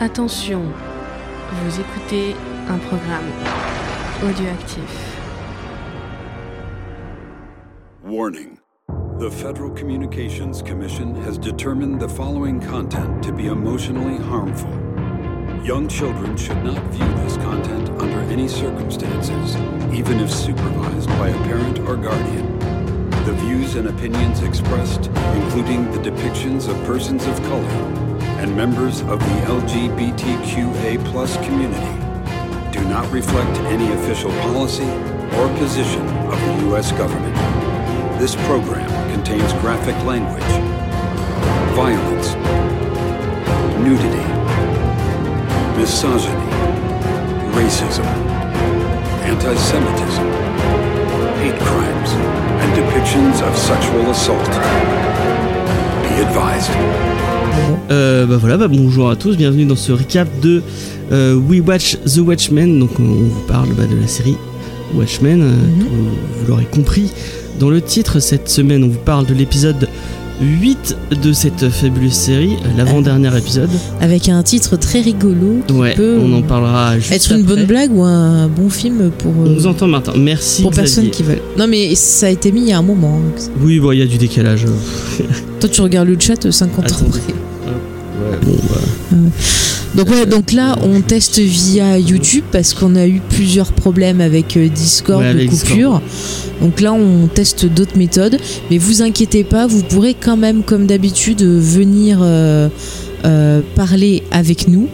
Attention, vous écoutez un programme audioactif. Warning. The Federal Communications Commission has determined the following content to be emotionally harmful. Young children should not view this content under any circumstances, even if supervised by a parent or guardian. The views and opinions expressed, including the depictions of persons of color and members of the LGBTQA community, do not reflect any official policy or position of the U.S. government. This program contains graphic language, violence, nudity, misogyny, racism, anti Semitism, hate crimes, and depictions of sexual assault. Be advised. Euh, bah voilà, bah bonjour à tous, bienvenue dans ce recap de euh, We Watch The Watchmen. Donc on, on vous parle bah, de la série Watchmen, euh, tout- vous l'aurez compris. Dans le titre, cette semaine, on vous parle de l'épisode 8 de cette fabuleuse série, euh, l'avant-dernier épisode. avec un titre très rigolo qui Ouais, peut on en parlera juste être une après. bonne blague ou un bon film pour, euh, On vous entend Martin, merci pour personnes qui veulent. Non mais ça a été mis il y a un moment. hein. Oui, bon, il y a du décalage. Toi tu regardes le chat euh, 50 ans après. Bon, bah, Donc ouais, donc là on teste via YouTube parce qu'on a eu plusieurs problèmes avec euh, Discord Ouais, de coupure. Donc là on teste d'autres méthodes, mais vous inquiétez pas, vous pourrez quand même comme d'habitude venir euh, euh, parler avec nous.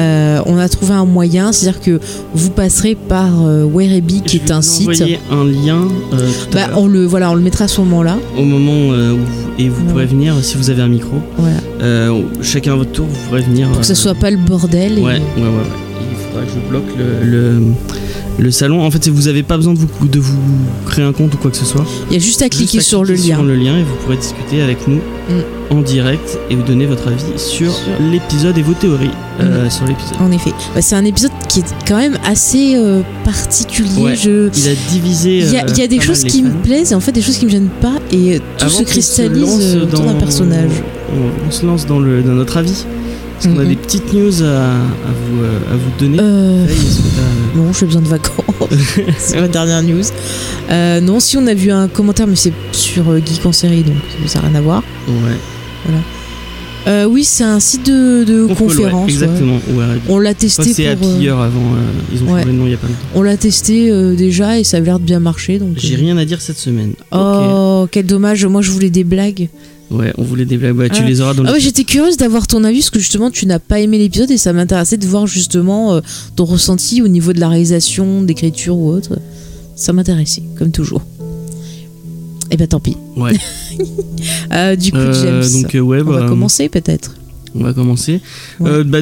Euh, on a trouvé un moyen, c'est-à-dire que vous passerez par euh, Werebi qui je est un site. un lien euh, tout Bah, on le voilà, on le mettra à ce moment-là. au moment euh, où vous- et vous Ouais. pourrez venir si vous avez un micro. Voilà. Euh, chacun à votre tour, vous pourrez venir. Pour que ça euh, soit pas le bordel. et- Ouais, ouais, ouais, ouais. Il faudra que je bloque le, le, le salon. En fait, vous n'avez pas besoin de vous, de vous créer un compte ou quoi que ce soit. Il y a juste à cliquer Juste à sur le lien. Sur le lien et vous pourrez discuter avec nous en direct et vous donner votre avis sur, Sur- l'épisode et vos théories euh, sur l'épisode. En effet. Bah, c'est un épisode qui est quand même assez euh, particulier. Ouais. Je... Il a divisé. Il y a, euh, il y a des choses qui me plaisent et en fait des choses qui me gênent pas et tout Avant se cristallise d'un dans- personnage. On, on se lance dans, le, dans notre avis. Parce qu'on a Mhm. des petites news à, à vous, à vous donner. Euh, est-ce t'as- non, j'ai besoin de vacances. c'est ma dernière news. Euh, non, si on a vu un commentaire, mais c'est sur Geek en série, donc ça n'a rien à voir. Ouais. Euh, oui, c'est un site de, de conférence. ouais. exactement. Ouais. On l'a testé c'est pour. Happy Hour avant. euh, ils ont ouais. changé de nom il y a pas longtemps. on l'a testé euh, déjà et ça a l'air de bien marcher. Donc. J'ai euh, rien à dire cette semaine. Oh, quel dommage. Moi, je voulais des blagues. Ouais, on voulait des blagues. Tu Ah. les auras dans Ah ouais, j'étais curieuse d'avoir ton avis parce que justement tu n'as pas aimé l'épisode et ça m'intéressait de voir justement ton ressenti au niveau de la réalisation, d'écriture ou autre. Ça m'intéressait, comme toujours. Et ben tant pis. Ouais. Euh, du coup, Euh, James, donc, euh, ouais, on bah, va commencer peut-être. on va commencer. Ouais. Bah,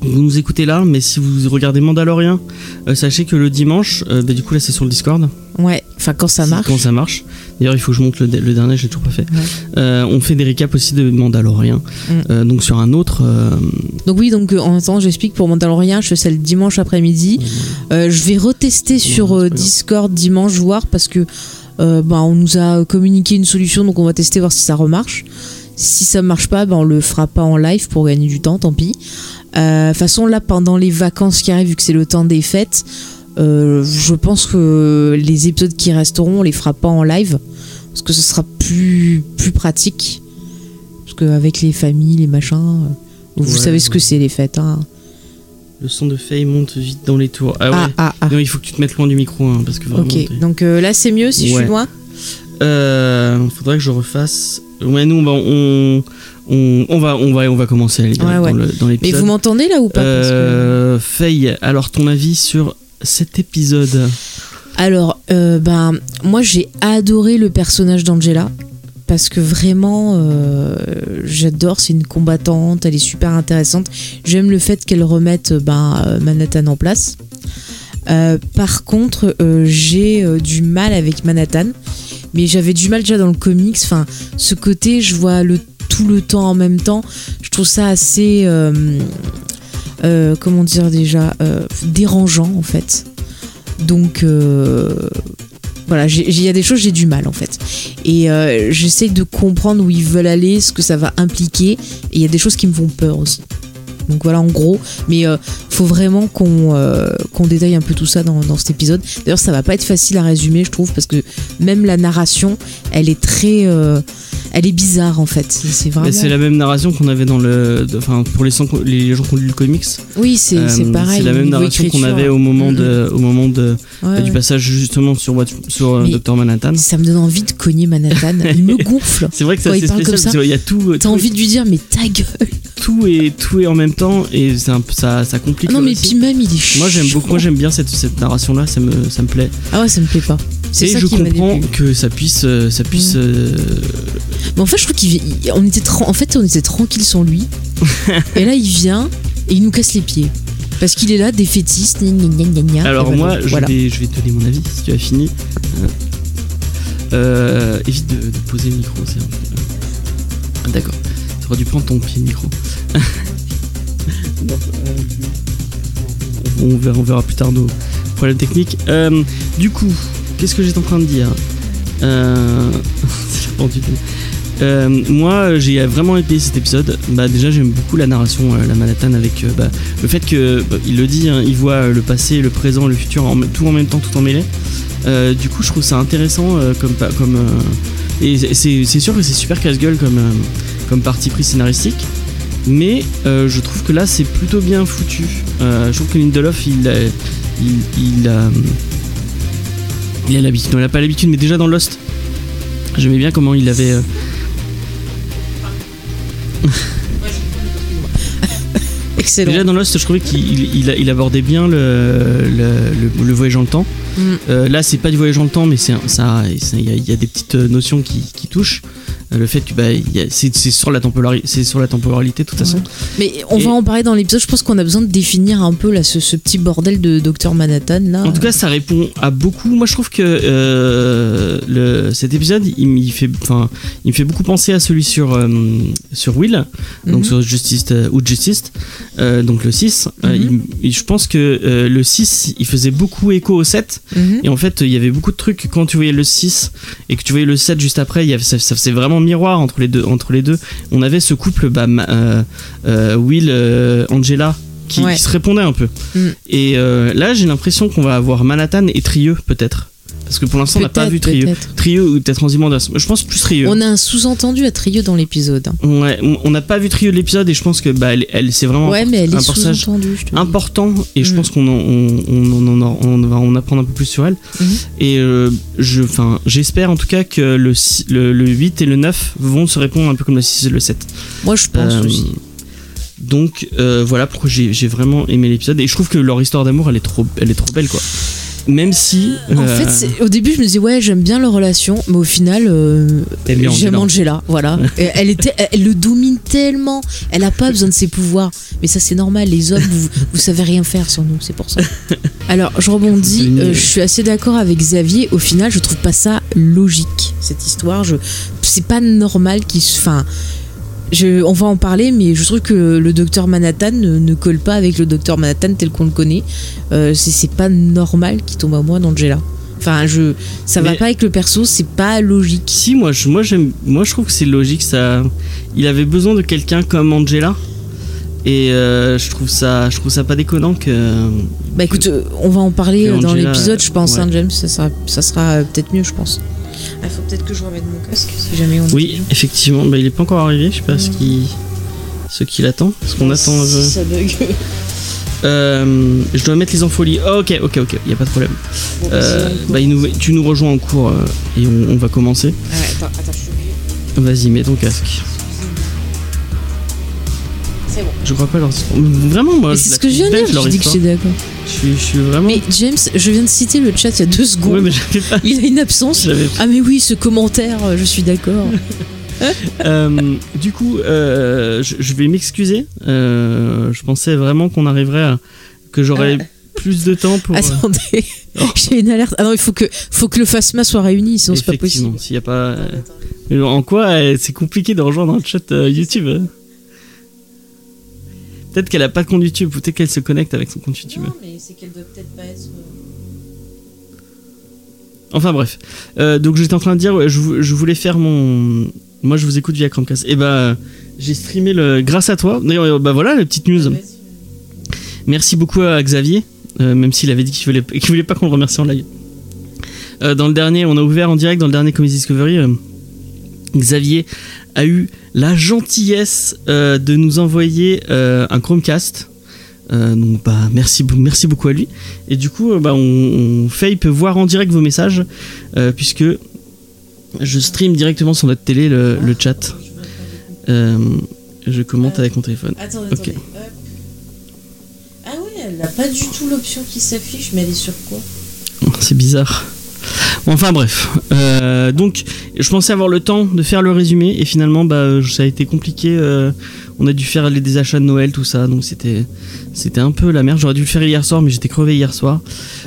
vous nous écoutez là, mais si vous regardez Mandalorian, euh, sachez que le dimanche, euh, bah, du coup là c'est sur le Discord. Ouais, enfin quand ça marche. Quand ça marche. D'ailleurs, il faut que je monte le, le dernier, j'ai toujours pas fait. Ouais. Euh, on fait des récaps aussi de Mandalorian. Mm. Donc sur un autre. Donc oui, donc en même temps, j'explique pour Mandalorian, je fais ça le dimanche après-midi. Je vais retester sur. Discord dimanche voir parce que euh, bah, on nous a communiqué une solution, donc on va tester voir si ça remarche. Si ça marche pas, bah, on le fera pas en live pour gagner du temps, tant pis. Euh, De toute façon, là, pendant les vacances qui arrivent, vu que c'est le temps des fêtes, euh, je pense que les épisodes qui resteront, on les fera pas en live parce que ce sera plus, plus pratique. Parce qu'avec les familles, les machins, vous Ouais, savez ce que c'est les fêtes. Hein. Le son de Faye monte vite dans les tours. Ah ouais. Ah, ah, ah. Non, il faut que tu te mettes loin du micro hein, parce que vraiment. Ok, donc euh, là c'est mieux si je suis loin Euh, faudrait que je refasse. Ouais, nous, on va, on, on, on va, on va, on va commencer direct Ouais, ouais. dans dans Mais l'épisode. vous m'entendez là ou pas? Que- Euh, Faye, alors ton avis sur cet épisode? Alors, euh, ben, moi j'ai adoré le personnage d'Angela. Parce que vraiment, euh, j'adore, c'est une combattante, elle est super intéressante. J'aime le fait qu'elle remette ben, euh, Manhattan en place. Euh, par contre, euh, j'ai euh, du mal avec Manhattan. Mais j'avais du mal déjà dans le comics. Enfin, ce côté, je vois le tout le temps en même temps. Je trouve ça assez, euh, euh, comment dire déjà, euh, dérangeant en fait. Donc euh, voilà, il y a des choses j'ai du mal en fait. Et euh, j'essaie de comprendre où ils veulent aller, ce que ça va impliquer. Et il y a des choses qui me font peur aussi. Donc voilà en gros, mais euh, faut vraiment qu'on euh, qu'on détaille un peu tout ça dans, dans cet épisode. D'ailleurs, ça va pas être facile à résumer, je trouve, parce que même la narration, elle est très, euh, elle est bizarre en fait. C'est c'est vraiment. C'est la même narration qu'on avait dans le. Enfin, pour les, les gens qui ont lu le comics. Oui, c'est euh, c'est pareil. C'est la même narration qu'on avait au moment, de, au moment de, Ouais, bah, du passage justement sur, sur. Manhattan. Ça me donne envie de cogner Manhattan. Il me gonfle. C'est vrai que c'est il assez parle spécial comme ça, parce qu'il y a tout, T'as envie de lui dire, mais ta gueule. Tout, et, tout est en même temps et un ça, ça complique. Ah non, mais puis même, il est. Moi j'aime beaucoup, moi j'aime bien cette, cette narration là, ça me, ça me plaît. Ah ouais, ça me plaît pas. C'est Et ça je qui comprends que ça puisse, euh, ça puisse. Mm. euh, Mais en fait, je trouve qu'il il- on était en fait, on était tranquille sans lui. et là, il vient et il nous casse les pieds. Parce qu'il est là, défaitiste, gna gna gna. Alors moi, je, vais, je vais te donner mon avis si tu as fini. Euh, évite de, de poser le micro. c'est un peu- Ah, D'accord. Tu aurais dû prendre ton pied micro. On, verra, plus tard nos problèmes techniques. Euh, du coup, qu'est-ce que j'étais en train de dire Euh. Euh, moi, j'ai vraiment aimé cet épisode. Bah, déjà, j'aime beaucoup la narration, la Manhattan, avec bah, le fait que, bah, le dit, hein, il voit le passé, le présent, le futur, en, tout en même temps, tout en mêlé. Du coup, je trouve ça intéressant comme, comme et c'est sûr que c'est super casse-gueule comme, comme parti pris scénaristique. Mais euh, je trouve que là, c'est plutôt bien foutu. Euh, je trouve que Lindelof, il a, il, il a, il a l'habitude. Non, il a pas l'habitude, mais déjà dans Lost, j'aimais bien comment il avait. euh, Excellent. Déjà dans Lost, je trouvais qu'il il, il abordait bien le, le, le- le voyage dans le temps. Mm. Là, c'est pas du voyage dans le temps, mais c'est un- ça, ça- il y, a- il y a des petites notions qui, qui touchent. Le fait que bah, c'est sur la temporalité, sur la temporalité de toute façon. Mais on Et- va en parler dans l'épisode. Je pense qu'on a besoin de définir un peu là, ce, ce petit bordel de Dr Manhattan là. En tout cas, ça répond à beaucoup. Moi, je trouve que euh, le, cet épisode, il, me fait, il me fait beaucoup penser à celui sur euh, sur Will, donc Mhm. sur Justice euh, ou Justice, donc le 6. Euh, Mhm. il- je pense que le 6, il faisait beaucoup écho au 7. Mhm. Et en fait, il y avait beaucoup de trucs quand tu voyais le 6 et que tu voyais le 7 juste après, il y avait, ça, ça faisait vraiment miroir entre les deux. Entre les deux. On avait ce couple, bah, euh, euh, Will, euh, Angela, qui, Ouais. qui se répondait un peu. Mm. Et euh, là, j'ai l'impression qu'on va avoir Manhattan et Trieux, peut-être. Parce que pour l'instant, on n'a pas vu peut-être. Trieux ou peut-être Ozymandias. Je pense plus Trieux. On a un sous-entendu à Trieux dans l'épisode. hein. Ouais, on- n'a pas vu Trieux de l'épisode et je pense que bah, elle, elle c'est vraiment Ouais, mais elle un personnage important et je Mm. pense qu'on en- on, on, on, en- on va en apprendre un peu plus sur elle. Mhm. Et euh, je, enfin, j'espère en tout cas que le, six- le, le 8 et le 9 vont se répondre un peu comme le 6 et le 7. Moi, je pense Euh, aussi. Donc euh, voilà pourquoi j'ai vraiment aimé l'épisode et je trouve que leur histoire d'amour elle est trop elle est trop belle quoi. Même si En euh, fait, au début, je me disais, ouais, j'aime bien leur relation, mais au final, euh, j'aime Angela. Voilà. Elle, était, elle, le domine tellement. Elle a pas besoin de ses pouvoirs. Mais ça, c'est normal. Les hommes, vous, vous savez rien faire sur nous, c'est pour ça. Alors, je rebondis. Euh, je suis assez d'accord avec Xavier. Au final, je trouve pas ça logique, cette histoire. Je, c'est pas normal qu'il se. Enfin. Je, on va en parler, mais je trouve que le docteur Manhattan ne, ne colle pas avec le docteur Manhattan tel qu'on le connaît. Euh, c'est, pas normal qu'il tombe amoureux d'Angela. Enfin, je, ça va Mais- pas avec le perso, c'est pas logique. si moi je moi moi je trouve que c'est logique ça il avait besoin de quelqu'un comme Angela et euh, je trouve ça je trouve ça pas déconnant que Bah écoute, euh, on va en parler dans l'épisode, je pense, ouais. hein, James, ça sera, ça sera peut-être mieux, je pense. Il faut peut-être que je remette mon casque si jamais on. oui effectivement. Bah, il est pas encore arrivé. Je sais pas ce qui ce qu'il attend. Parce qu'on attend euh, Si ça bug. euh, je dois mettre les infolies. Oh, ok ok ok. Y a pas de problème. Bon, Euh, bah, il nous, tu nous rejoins en cours euh, et on, on va commencer. Ah ouais, attends, attends, je suis obligée. vas-y mets ton casque. C'est bon. je crois pas leur vraiment moi je c'est ce que je viens de dire, je dis que je suis d'accord. Je suis, je suis vraiment Mais James, je viens de citer le chat il y a deux secondes. ouais mais j'avais pas Il a une absence. Ah mais oui, ce commentaire, je suis d'accord. Euh, du coup, euh, je, je vais m'excuser. Euh, je pensais vraiment qu'on arriverait à. que j'aurais Ah. plus de temps pour. Attendez, Oh. j'ai une alerte. Ah non, il faut que, faut que le FASMA soit réuni, sinon c'est pas effectivement, possible. s'il y a pas. en quoi c'est compliqué de rejoindre un chat YouTube Peut-être qu'elle a pas de compte YouTube, peut-être qu'elle se connecte avec son compte YouTube. mais c'est qu'elle doit peut-être pas être. Enfin bref. Euh, donc j'étais en train de dire, ouais, je, vou- je voulais faire mon. Moi je vous écoute via Chromecast. Et bah, J'ai streamé le grâce à toi. D'ailleurs, euh, bah voilà la petite news. Merci beaucoup à Xavier, euh, même s'il avait dit qu'il voulait, qu'il voulait pas qu'on le remercie en live. Euh, dans le dernier, on a ouvert en direct dans le dernier Comedy Discovery. euh, Xavier a eu la gentillesse euh, de nous envoyer euh, un Chromecast. Euh, donc bah merci, merci beaucoup à lui. Et du coup, bah, on, on- Faye peut voir en direct vos messages puisque je stream directement sur notre télé le, le chat. Je commente avec mon téléphone. Attendez, Ok. attendez. hop. Ah ouais, elle n'a pas du tout l'option qui s'affiche, mais elle est sur quoi? C'est bizarre. Enfin bref. Euh, donc, je pensais avoir le temps de faire le résumé et finalement, bah, ça a été compliqué. euh, on a dû faire les, des achats de Noël, tout ça, donc c'était un peu la merde. J'aurais dû le faire hier soir, mais j'étais crevé hier soir.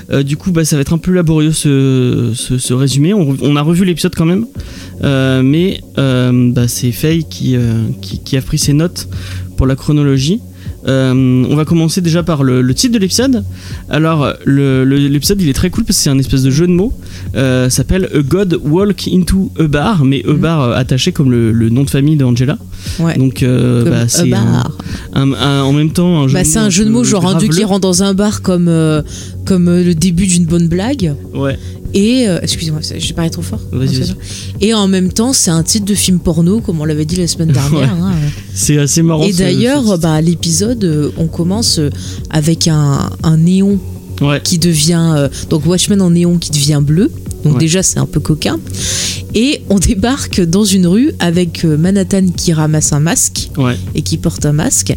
Euh, du coup, bah, ça va être un peu laborieux ce, résumé. On, a revu l'épisode quand même, Euh, mais euh, bah, c'est Faye euh, qui a pris ses notes pour la chronologie. Euh, on va commencer déjà par le, le titre de l'épisode. Alors, l'épisode il est très cool parce que c'est un espèce de jeu de mots. Euh, s'appelle A God Walk into a Bar, mais A Mhm. Bar euh, attaché comme le, le nom de famille d'Angela. Ouais. Donc, bah, c'est un- un- en même temps un jeu Bah, de c'est un jeu de mots genre un dieu qui rentre dans un bar comme, comme le début d'une bonne blague. Ouais, Et, euh, excusez-moi, parlé trop fort. Et en même temps, c'est un titre de film porno, comme on l'avait dit la semaine dernière. hein. c'est assez marrant. Et d'ailleurs, bah, l'épisode, euh, on commence euh, avec un, un néon ouais, qui devient. euh, donc Watchmen en néon qui devient bleu. Donc Ouais. déjà, c'est un peu coquin. Et on débarque dans une rue avec Manhattan qui ramasse un masque et qui porte un masque.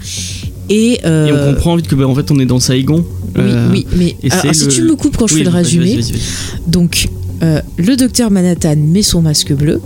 Et, euh, Et on comprend vite que bah, en fait on est dans Saigon. Oui, Euh, oui, mais alors, si tu me coupes quand je oui, fais le résumé, donc euh, le docteur Manhattan met son masque bleu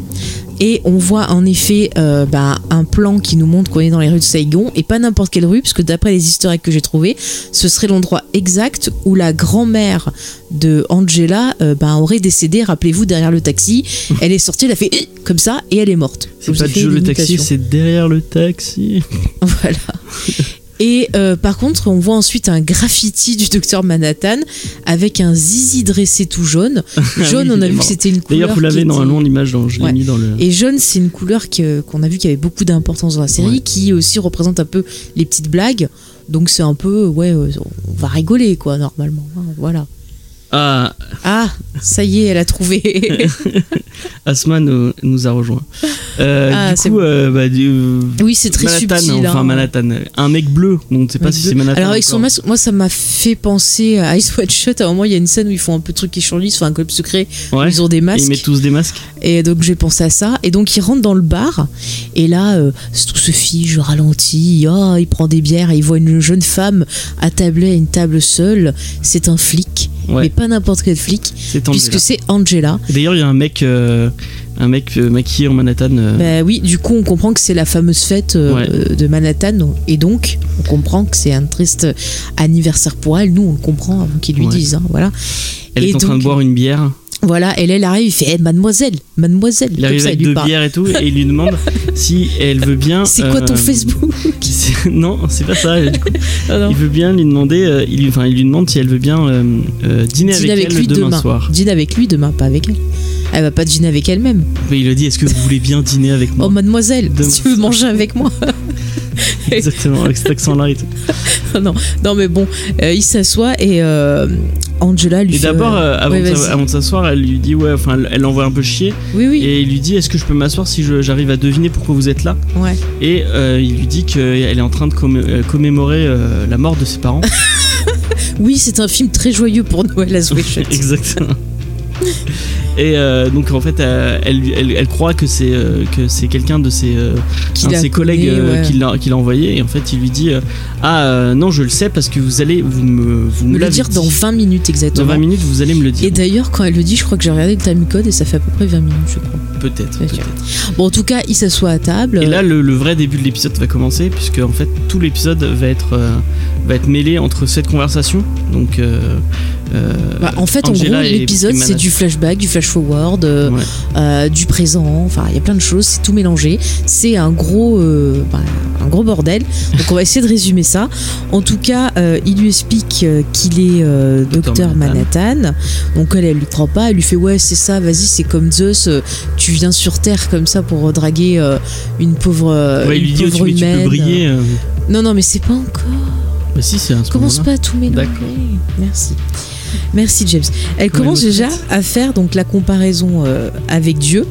et on voit en effet euh, bah, un plan qui nous montre qu'on est dans les rues de Saigon et pas n'importe quelle rue, parce que d'après les eggs que j'ai trouvés, ce serait l'endroit exact où la grand-mère de Angela euh, bah, aurait décédé, rappelez-vous, derrière le taxi. Elle est sortie, elle a fait comme ça et elle est morte. C'est pas Joe le taxi, c'est derrière le taxi. Voilà. Et euh, par contre, on voit ensuite un graffiti du docteur Manhattan avec un zizi dressé tout jaune. Jaune, Ah oui, on a vu que c'était une couleur. D'ailleurs, vous l'avez normalement l'image, dans- je l'ai Ouais. mis dans le. Et jaune, c'est une couleur qu'on a vu qui avait beaucoup d'importance dans la série, Ouais. qui aussi représente un peu les petites blagues. Donc c'est un peu, ouais, euh, on va rigoler quoi, normalement. hein, Voilà. Ah, Ah, ça y est, elle a trouvé. Asma nous, nous a rejoint. Euh, Ah, du coup, bon. euh, bah, du, oui, c'est très Manhattan, subtil. enfin hein. Manhattan, un mec bleu, on ne sait pas Mec si c'est Manhattan. Alors avec son masque, moi ça m'a fait penser à Ice White Shut. À un moment, il y a une scène où ils font un peu de trucs qui changent, enfin un club secret, Ouais. ils ont des Et masques. ils mettent tous des masques. Et donc j'ai pensé à ça. Et donc il rentre dans le bar. Et là, euh, tout se fige, ralentit. Oh, il prend des bières et il voit une jeune femme attablée à une table seule. C'est un flic. Ouais. Mais pas n'importe quel flic. Puisque c'est Angela. D'ailleurs, il y a un mec, euh, un mec euh, maquillé en Manhattan. euh, Bah oui, du coup on comprend que c'est la fameuse fête Ouais. de Manhattan. Et donc on comprend que c'est un triste anniversaire pour elle. Nous on le comprend avant qu'ils lui Ouais. disent. hein, voilà. elle et est en train de boire une bière. Voilà, elle, elle arrive, il fait Eh, Mademoiselle, Mademoiselle. Il arrive ça, avec deux bières et tout, et il lui demande si elle veut bien. C'est quoi ton euh, Facebook Non, c'est pas ça. Du coup, Ah il veut bien lui demander. euh, il, enfin, il lui demande si elle veut bien euh, dîner Dîne avec, avec elle lui demain, demain. soir. Dîne avec lui demain, pas avec elle. Elle va pas dîner avec elle-même. Mais il lui dit Est-ce que vous voulez bien dîner avec moi? Oh mademoiselle, Demain si tu veux manger avec moi. Exactement, avec cet accent-là et tout. non, non mais bon, euh, il s'assoit et euh, Angela lui Et fait. d'abord, euh, avant, ouais, de avant s'asseoir, elle lui dit Ouais, enfin, elle- l'envoie un peu chier. Oui, oui. Et il lui dit Est-ce que je peux m'asseoir si j'arrive à deviner pourquoi vous êtes là? Ouais. Et il lui dit qu'elle est en train de commé- commémorer la mort de ses parents. Oui, c'est un film très joyeux pour Noël à. Exactement. Et euh, donc en fait, euh, elle, lui- elle, elle croit que c'est euh, que c'est quelqu'un de ses, un de ses collègues ouais. qui l'a qui l'a envoyé. Et en fait, il lui dit Ah non, je le sais parce que vous allez vous me vous me le l'avez dire dit. dans 20 minutes Dans exactement. 20 minutes, vous allez me le dire. Et d'ailleurs, quand elle le dit, je crois que j'ai regardé le time code et ça fait à peu près 20 minutes, je crois. Peut-être. Sûr. Bon, en tout cas, il s'assoit à table. Et là, le, le vrai début de l'épisode va commencer, puisque en fait tout l'épisode va être va être mêlé entre cette conversation, donc Bah, en fait, Angela en gros, l'épisode, c'est du flashback, du flash forward, euh, Ouais. euh, du présent. Enfin, il y a plein de choses. C'est tout mélangé. C'est un gros, euh, bah, un gros bordel. Donc, on va essayer de résumer ça. En tout cas, euh, il lui explique euh, qu'il est euh, Docteur Manhattan. Manhattan. Donc, elle, elle lui croit pas. Elle lui fait ouais, c'est ça. Vas-y, c'est comme Zeus. euh, Tu viens sur Terre comme ça pour draguer euh, une pauvre, euh, Ouais, une lui dit oh, tu, pauvre mais tu peux humaine. briller. euh. Non, non, mais c'est pas encore. Bah si, c'est un ce Commence pas à tout mélanger? D'accord. Merci. Merci James. Elle commence déjà à faire donc la comparaison euh, avec Dieu.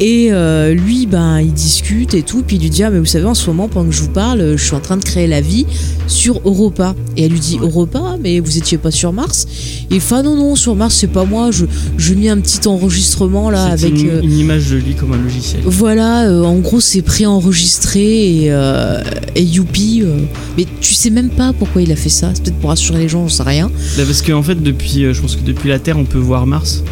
Et euh, lui, ben, il discute et tout. Puis il lui dit Ah, mais vous savez, en ce moment, pendant que je vous parle, je suis en train de créer la vie sur Europa. Et elle lui dit. Europa, mais vous étiez pas sur Mars? Et il fait Ah, non, non, sur Mars, c'est pas moi. Je, je mis un petit enregistrement là avec. une, euh, une image de lui comme un logiciel. voilà, euh, en gros, c'est préenregistré et, et youpi. mais tu sais même pas pourquoi il a fait ça. C'est peut-être pour rassurer les gens, j'en sais rien. Bah, parce qu'en fait, depuis, je pense que depuis la Terre, on peut voir Mars.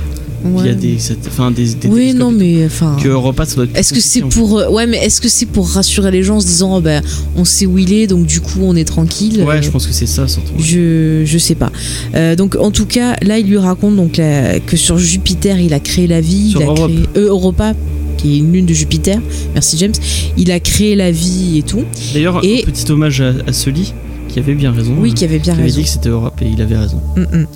Il y Ouais. a des, enfin, des, des Oui, non, mais enfin. Que Europa, ça doit être Est-ce que c'est pour euh, ouais mais est-ce que c'est pour rassurer les gens en se disant oh, ben on sait où il est donc du coup on est tranquille? Ouais, Euh, je pense que c'est ça surtout. je je sais pas Euh, donc en tout cas là il lui raconte donc la- que sur Jupiter il a créé la vie Sur il a Europe. créé euh, Europa qui est une lune de Jupiter merci James il a créé la vie et tout D'ailleurs, Et- un petit hommage à, à Sully, qui avait bien raison. oui qui avait bien Qui avait raison dit que c'était Europe et il avait raison. Mm, mm.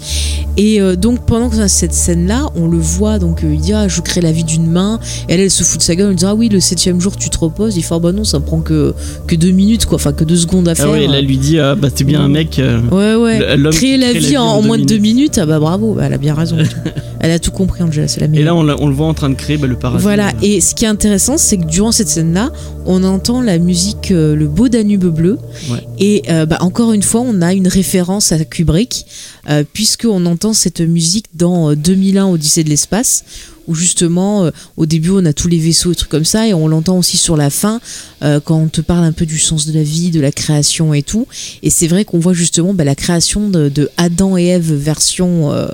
Et euh, donc pendant que cette scène-là, on le voit donc euh, il dit ah je crée la vie d'une main. Et elle elle se fout de sa gueule en disant ah oui le septième jour tu te reposes. Il fait ah bah non ça prend que que deux minutes quoi, enfin que deux secondes à Ah faire. ouais, là, elle lui dit ah, bah t'es bien un mec. euh, Ouais ouais. Créer la crée vie en, moins de deux minutes. minutes, ah bah bravo, Bah, elle a bien raison. elle a tout compris Angela, c'est la Et meilleure. là, on, le voit en train de créer bah, le paradis. Voilà, euh, et ce qui est intéressant, c'est que durant cette scène-là, on entend la musique euh, Le Beau Danube Bleu. Ouais. Et euh, bah, encore une fois, on a une référence à Kubrick, euh, puisqu'on entend cette musique dans euh, 2001 Odyssée de l'espace, où justement, euh, au début, on a tous les vaisseaux et trucs comme ça, et on l'entend aussi sur la fin, euh, quand on te parle un peu du sens de la vie, de la création et tout. Et c'est vrai qu'on voit justement bah, la création de, Adam et Ève version, euh,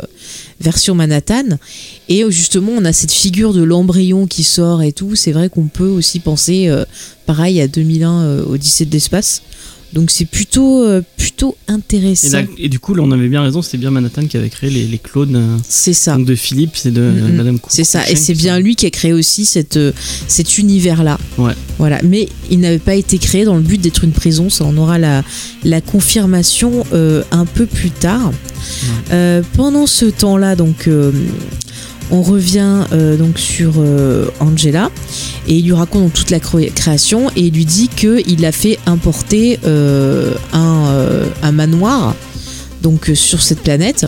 Manhattan. Et justement, on a cette figure de l'embryon qui sort et tout. C'est vrai qu'on peut aussi penser, pareil, à 2001 euh, Odyssée de l'espace. Donc c'est plutôt, euh, plutôt Et, intéressant. là- et du coup, là, on avait bien raison, c'était bien Manhattan qui avait créé les, les clones euh, C'est ça. donc de Philippe et de Mm, mm. Madame C'est ça, et c'est bien lui qui a créé aussi cette, euh, cet univers-là. Ouais. Voilà, mais il n'avait pas été créé dans le but d'être une prison, ça on aura la, la confirmation euh, un peu plus tard. Pendant ce temps-là, donc on revient euh, donc sur euh, Angela et il lui raconte donc toute la cré- création et il lui dit que il a fait importer euh, un, un manoir donc sur cette planète.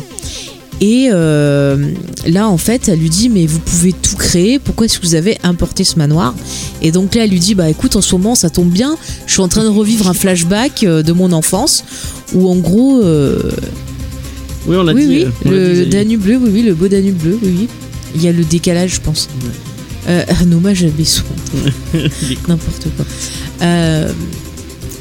Et là, en fait, elle lui dit Mais vous pouvez tout créer, pourquoi est-ce que vous avez importé ce manoir? Et donc là, elle lui dit Bah écoute, en ce moment, ça tombe bien, je suis en train de revivre un flashback de mon enfance, où en gros, Oui, on l'a oui, dit. oui, on l'a le. Danube bleu, oui, oui, le beau Danube bleu, oui, oui. Il y a le décalage, je pense. Euh, un hommage à Besson. N'importe quoi. Euh,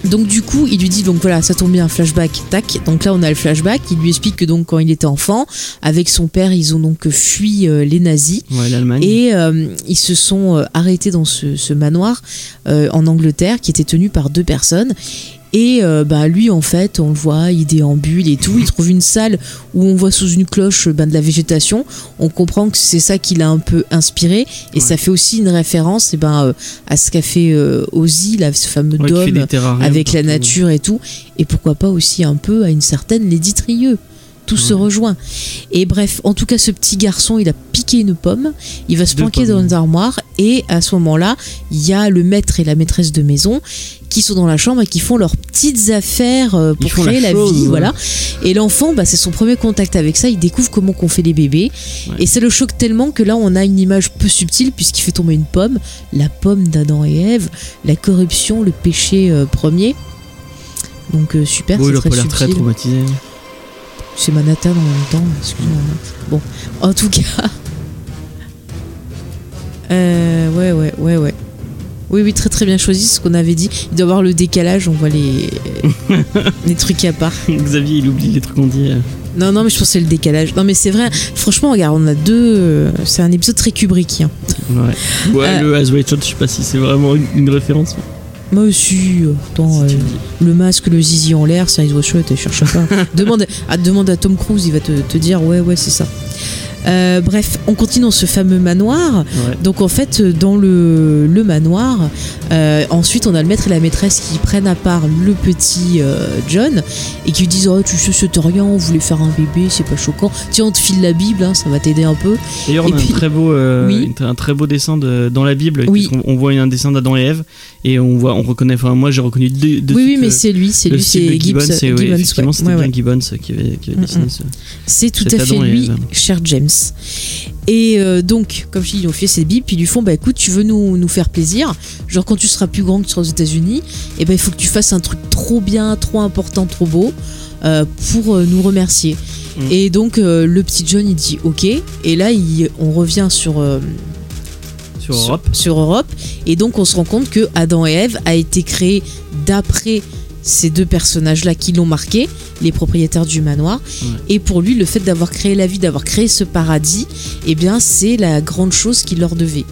donc du coup, il lui dit donc voilà, ça tombe bien, flashback, tac. Donc là, on a le flashback. Il lui explique que donc quand il était enfant, avec son père, ils ont donc fui euh, les nazis. Ouais, l'Allemagne. Et euh, ils se sont euh, arrêtés dans ce, ce manoir en Angleterre qui était tenu par deux personnes. Et euh, bah lui en fait on le voit, il déambule et tout, il trouve une salle où on voit sous une cloche ben, de la végétation, on comprend que c'est ça qui l'a un peu inspiré. Et Ouais. ça fait aussi une référence eh ben, euh, à ce qu'a fait euh, Ozzy, là, ce fameux Ouais, dôme avec la nature et tout, et pourquoi pas aussi un peu à une certaine Lady Trieux. Tout se Ouais. rejoint. Et bref, en tout cas, ce petit garçon, il a piqué une pomme, il va se Deux planquer pommes. dans une armoire, et à ce moment-là, il y a le maître et la maîtresse de maison qui sont dans la chambre et qui font leurs petites affaires euh, pour créer la la, chose, vie, ouais. voilà. Et l'enfant, bah, c'est son premier contact avec ça, il découvre comment qu'on fait les bébés, Ouais. et ça le choque tellement que là, on a une image peu subtile puisqu'il fait tomber une pomme, la pomme d'Adam et Ève, la corruption, le péché euh, premier. Donc euh, super, Oui, c'est très traumatisé. C'est Manhattan en même temps, excuse-moi. Bon, en tout cas. Euh, ouais, ouais, ouais, ouais. Oui, oui, très très bien choisi, ce qu'on avait dit. Il doit y avoir le décalage, on voit les, les trucs à part. Xavier, il oublie les trucs qu'on dit. euh. Non, non, mais je pense que c'est le décalage. Non, mais c'est vrai, franchement, regarde, on a deux. euh, C'est un épisode très Kubrickien. Ouais, ouais Euh. le As Shot, je sais pas si c'est vraiment une référence. Moi aussi, euh, attends, euh, dis. le masque, le zizi en l'air, ça, il doit chouette, cherche pas. demande, à, demande à Tom Cruise, il va te, te dire, ouais, ouais, c'est ça. Euh, bref, on continue dans ce fameux manoir. Ouais. Donc en fait, dans le, le manoir, euh, ensuite on a le maître et la maîtresse qui prennent à part le petit euh, John et qui lui disent oh tu sais c'était rien, on voulait faire un bébé, c'est pas choquant. Tiens on te file la Bible, hein, ça va t'aider un peu. D'ailleurs, on Et a puis- un très beau, euh, Oui. un très beau dessin de- dans la Bible. Oui. On, voit un dessin d'Adam et Ève et on voit, on reconnaît. Enfin, moi, j'ai reconnu deux. deux oui oui mais euh, c'est lui, c'est lui, c'est de. Gibbons. ouais, Gibbons, effectivement, ouais. c'était Ouais, bien ouais. Gibbons qui avait, qui avait dessiné mm. ce. C'est tout à fait lui, cher James. Et euh, donc, comme je dis, ils ont fait cette Bible, puis ils lui font Bah écoute, tu veux nous, nous faire plaisir? Genre, quand tu seras plus grand que tu seras aux États-Unis, et ben il faut que tu fasses un truc trop bien, trop important, trop beau euh, pour euh, nous remercier. Mm. Et donc, euh, le petit John, il dit Ok. Et là, il- on revient sur. Sur sur- Europe. sur Europe. Et donc on se rend compte que Adam et Ève a été créé d'après ces deux personnages-là qui l'ont marqué, les propriétaires du manoir. Ouais. Et pour lui, le fait d'avoir créé la vie, d'avoir créé ce paradis, eh bien c'est la grande chose qu'il leur devait.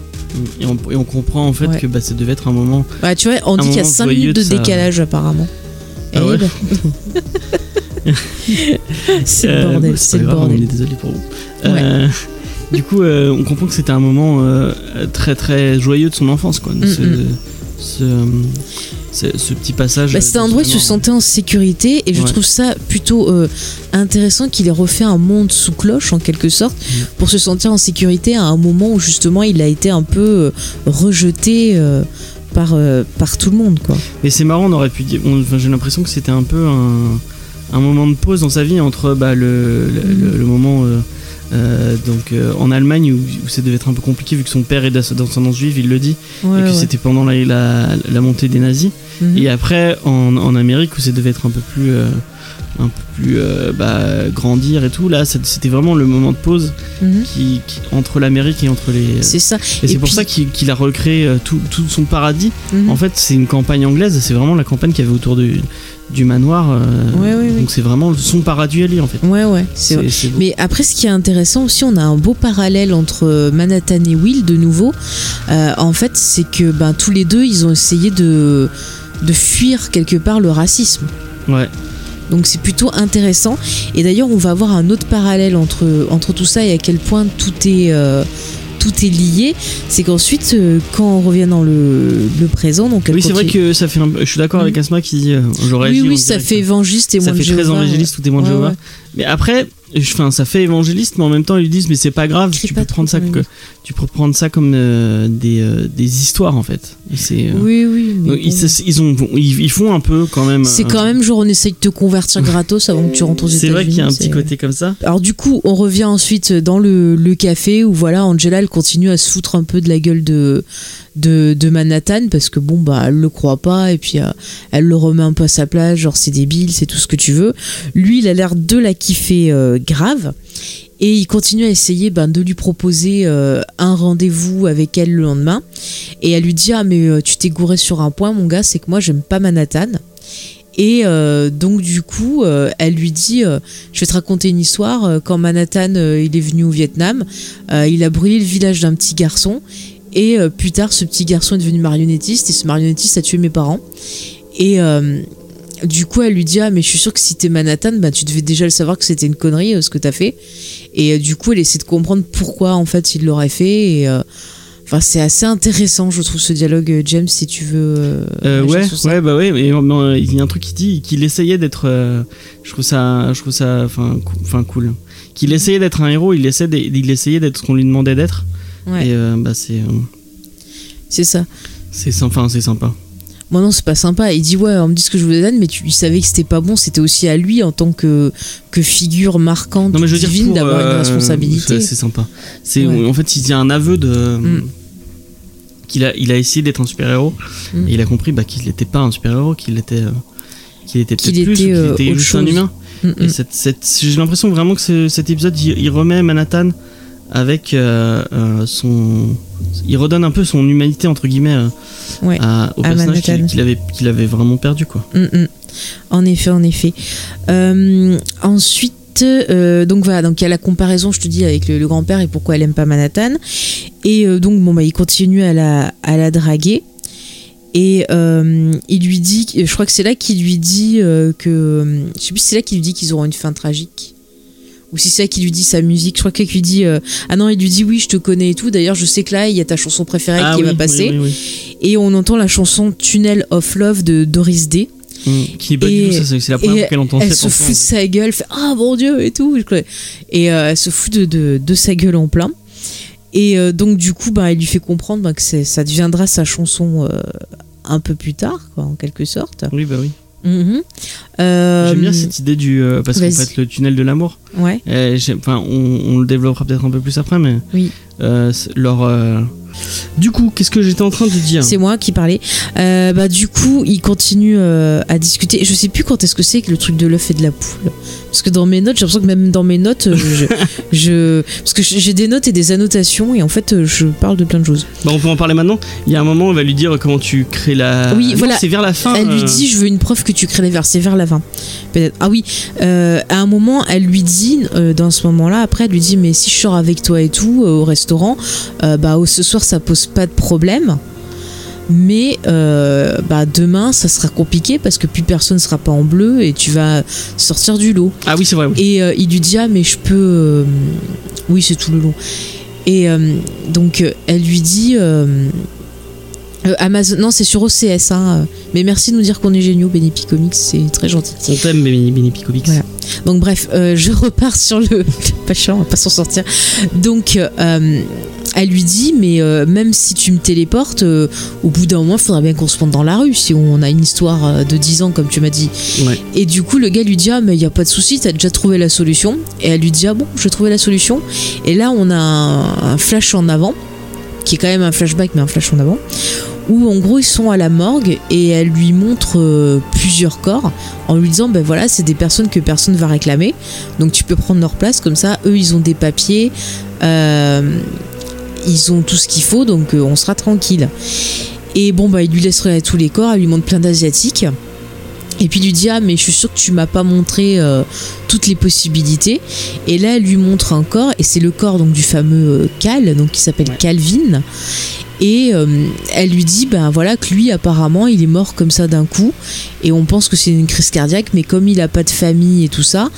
Et on, et on comprend en fait Ouais. que bah, ça devait être un moment. Bah, tu vois, on dit qu'il y a moment 5 joyeux minutes de de décalage apparemment. Ah Eh ouais ben. c'est le Euh, bordel, bon, c'est le grave, On bordel. est désolé pour vous. Euh, du coup, euh, on comprend que c'était un moment euh, très très joyeux de son enfance, quoi. de Mm, ce, mm. ce, euh, ce- ce petit passage. Bah, c'était un endroit où il se sentait en sécurité et je Ouais. trouve ça plutôt euh, intéressant qu'il ait refait un monde sous cloche en quelque sorte Mm. pour se sentir en sécurité à un moment où justement il a été un peu euh, rejeté euh, par, par tout le monde quoi. Et c'est marrant, on aurait pu J'ai l'impression que c'était un peu un, un moment de pause dans sa vie entre bah, le, le, le- le moment. Euh, donc euh, en Allemagne où, où ça devait être un peu compliqué vu que son père est d'as- d'ascendance juive, il le dit, Ouais, et que ouais. c'était pendant la, la, la montée des nazis. Mhm. Et après, en, en Amérique, où ça devait être un peu plus, euh, un peu plus bah, grandir et tout, là, c'était vraiment le moment de pause Mhm. qui, qui- entre l'Amérique et entre les. C'est ça. et c'est pour puis- ça qu'il a recréé tout, tout son paradis. Mhm. En fait, c'est une campagne anglaise, c'est vraiment la campagne qu'il y avait autour du, du manoir. euh, Ouais, ouais, ouais. Donc c'est vraiment son paradis à lui, en fait. Ouais ouais, c'est vrai. C'est beau. Mais après, ce qui est intéressant aussi, on a un beau parallèle entre Manhattan et Will de nouveau. Euh, en fait, c'est que ben, tous les deux, ils ont essayé de, de fuir quelque part le racisme. Ouais. Donc c'est plutôt intéressant. Et d'ailleurs, on va avoir un autre parallèle entre, entre tout ça et à quel point tout est, euh, tout est lié. C'est qu'ensuite, euh, quand on revient dans le, le présent, donc Oui, c'est vrai que ça fait un peu- Je suis d'accord avec Mhm. Asma qui dit. euh, J'aurais Oui, oui, ça fait que- évangéliste et ça moins fait de très évangéliste ou témoin de Jéhovah. Mais après, enfin, ça fait évangéliste, mais en même temps, ils lui disent, mais c'est pas grave, tu peux prendre ça, comme que, tu peux prendre ça comme euh, des, euh, des histoires en fait. C'est. euh, Oui, oui. mais donc, bon. ils, ils ont, bon, ils, ils font un peu quand même. C'est quand même genre on essaye de te convertir gratos avant que tu rentres aux États-Unis. C'est vrai qu'il y a un petit côté comme ça. Alors du coup, on revient ensuite dans le, le café où voilà, Angela elle continue à se foutre un peu de la gueule de de, Manhattan parce que bon bah elle le croit pas et puis euh, elle le remet un peu à sa place, genre c'est débile, c'est tout ce que tu veux. Lui, il a l'air de la kiffer euh, grave. Et il continue à essayer ben, de lui proposer euh, un rendez-vous avec elle le lendemain. Et elle lui dit Ah, mais tu t'es gouré sur un point, mon gars, c'est que moi, j'aime pas Manhattan. Et donc, du coup, elle lui dit Je vais te raconter une histoire. Quand Manhattan il est venu au Vietnam, il a brûlé le village d'un petit garçon. Et euh, plus tard, ce petit garçon est devenu marionnettiste. Et ce marionnettiste a tué mes parents. Et. euh, du coup, elle lui dit Ah, mais je suis sûre que si t'es Manhattan, bah, tu devais déjà le savoir que c'était une connerie euh, ce que t'as fait. Et du coup, elle essaie de comprendre pourquoi en fait il l'aurait fait. Et enfin, c'est assez intéressant, je trouve, ce dialogue, James, si tu veux. euh, ouais, ouais, bah ouais, mais il y a un truc qui dit qu'il essayait d'être. euh, je trouve ça, je trouve ça, enfin, cool. Qu'il essayait d'être un héros, il essaie, il essayait d'être ce qu'on lui demandait d'être. Ouais, Et euh, bah c'est, euh, c'est ça. c'est, enfin, c'est sympa. Moi, non, c'est pas sympa. Il dit Ouais, on me dit ce que je voulais donner, mais tu il savait que c'était pas bon. C'était aussi à lui, en tant que, que figure marquante, Non mais je veux divine, d'avoir euh, une responsabilité. C'est, sympa. C'est Ouais. en fait il y a un aveu de Mm. qu'il a, il a essayé d'être un super héros Mm. et il a compris bah, qu'il n'était pas un super héros, qu'il était, euh, qu'il était peut-être plus, qu'il euh, était juste un humain. Mm, Et cette, cette- j'ai l'impression vraiment que ce- cet épisode, il, il remet Manhattan avec euh, euh, son. Il redonne un peu son humanité, entre guillemets, euh, Ouais, à- au à personnage qu'il, avait, vraiment perdu. Quoi. Mm, mm. En effet, en effet. Ensuite, donc voilà, donc il y a la comparaison, je te dis, avec le, le grand-père et pourquoi elle aime pas Manhattan. Et donc, bon, bah, il continue à la, à la draguer. Et euh, il lui dit, je crois que c'est là qu'il lui dit euh, que, je sais plus c'est là qu'il lui dit qu'ils auront une fin tragique. Ou si c'est là qu'il lui dit sa musique, je crois qu'il lui dit euh, ah non il lui dit oui je te connais et tout. D'ailleurs je sais que là il y a ta chanson préférée Ah qui oui, va passer oui, oui, oui. et on entend la chanson Tunnel of Love de Doris Day. Mm. Qui ça, c'est- la première fois qu'elle entend elle cette se fout de sa gueule, elle fait ah mon dieu et tout. Et euh, elle se fout de, de, de sa gueule en plein. Et euh, donc du coup, bah, elle lui fait comprendre bah, que c'est- ça deviendra sa chanson un peu plus tard, quoi, en quelque sorte. Oui, bah oui. Mhm. Euh, J'aime bien cette idée du. euh, parce qu'en fait, le tunnel de l'amour. Ouais. euh, Enfin, on, on le développera peut-être un peu plus après, mais. Oui. euh, leur. euh, Du coup, qu'est-ce que j'étais en train de dire C'est moi qui parlais. Euh, bah du coup, il continue euh, à discuter. Je sais plus quand est-ce que c'est que le truc de l'œuf et de la poule. Parce que dans mes notes, j'ai l'impression que même dans mes notes, je, je- parce que j'ai des notes et des annotations et en fait, euh, je parle de plein de choses. Bah, on peut en parler maintenant. Il y a un moment, on va lui dire comment tu crées la. Oui, Non, voilà. C'est vers la fin. Elle lui euh, dit, je veux une preuve que tu crées les vers. C'est vers la fin. Peut-être. Ah oui. euh, à un moment, elle lui dit, euh, dans ce moment-là, après, elle lui dit, mais si je sors avec toi et tout euh, au restaurant, euh, bah ce soir, ça pose pas de problème. Mais euh, bah, demain, ça sera compliqué parce que plus personne sera pas en bleu et tu vas sortir du lot. Ah oui, c'est vrai. oui. Et euh, il lui dit ah mais je peux euh, oui c'est tout le long et donc elle lui dit euh, Amazon non c'est sur OCS hein, euh, mais merci de nous dire qu'on est géniaux Benipi Comics c'est très gentil On t'aime, Picobix. Voilà. donc bref euh, je repars sur le pas chiant on va pas s'en sortir donc euh, elle lui dit mais même si tu me téléportes au bout d'un moment il faudra bien qu'on se monte dans la rue si on a une histoire de 10 ans comme tu m'as dit Ouais. et du coup, le gars lui dit Ah, mais il n'y a pas de souci, t'as déjà trouvé la solution. Et elle lui dit Ah bon, j'ai trouvé la solution. Et là, on a un, un flash en avant, qui est quand même un flashback, mais un flash en avant, où en gros, ils sont à la morgue et elle lui montre euh, plusieurs corps en lui disant Ben voilà, c'est des personnes que personne va réclamer. Donc tu peux prendre leur place, comme ça, eux, ils ont des papiers. euh, ils ont tout ce qu'il faut, donc euh, on sera tranquille. Et bon, bah, il lui laisse tous les corps, elle lui montre plein d'asiatiques. Et puis il lui dit ah mais je suis sûre que tu m'as pas montré euh, toutes les possibilités. Et là elle lui montre un corps et c'est le corps donc du fameux euh, Cal donc qui s'appelle Ouais. Calvin. Et euh, elle lui dit ben voilà que lui apparemment il est mort comme ça d'un coup et on pense que c'est une crise cardiaque mais comme il a pas de famille et tout ça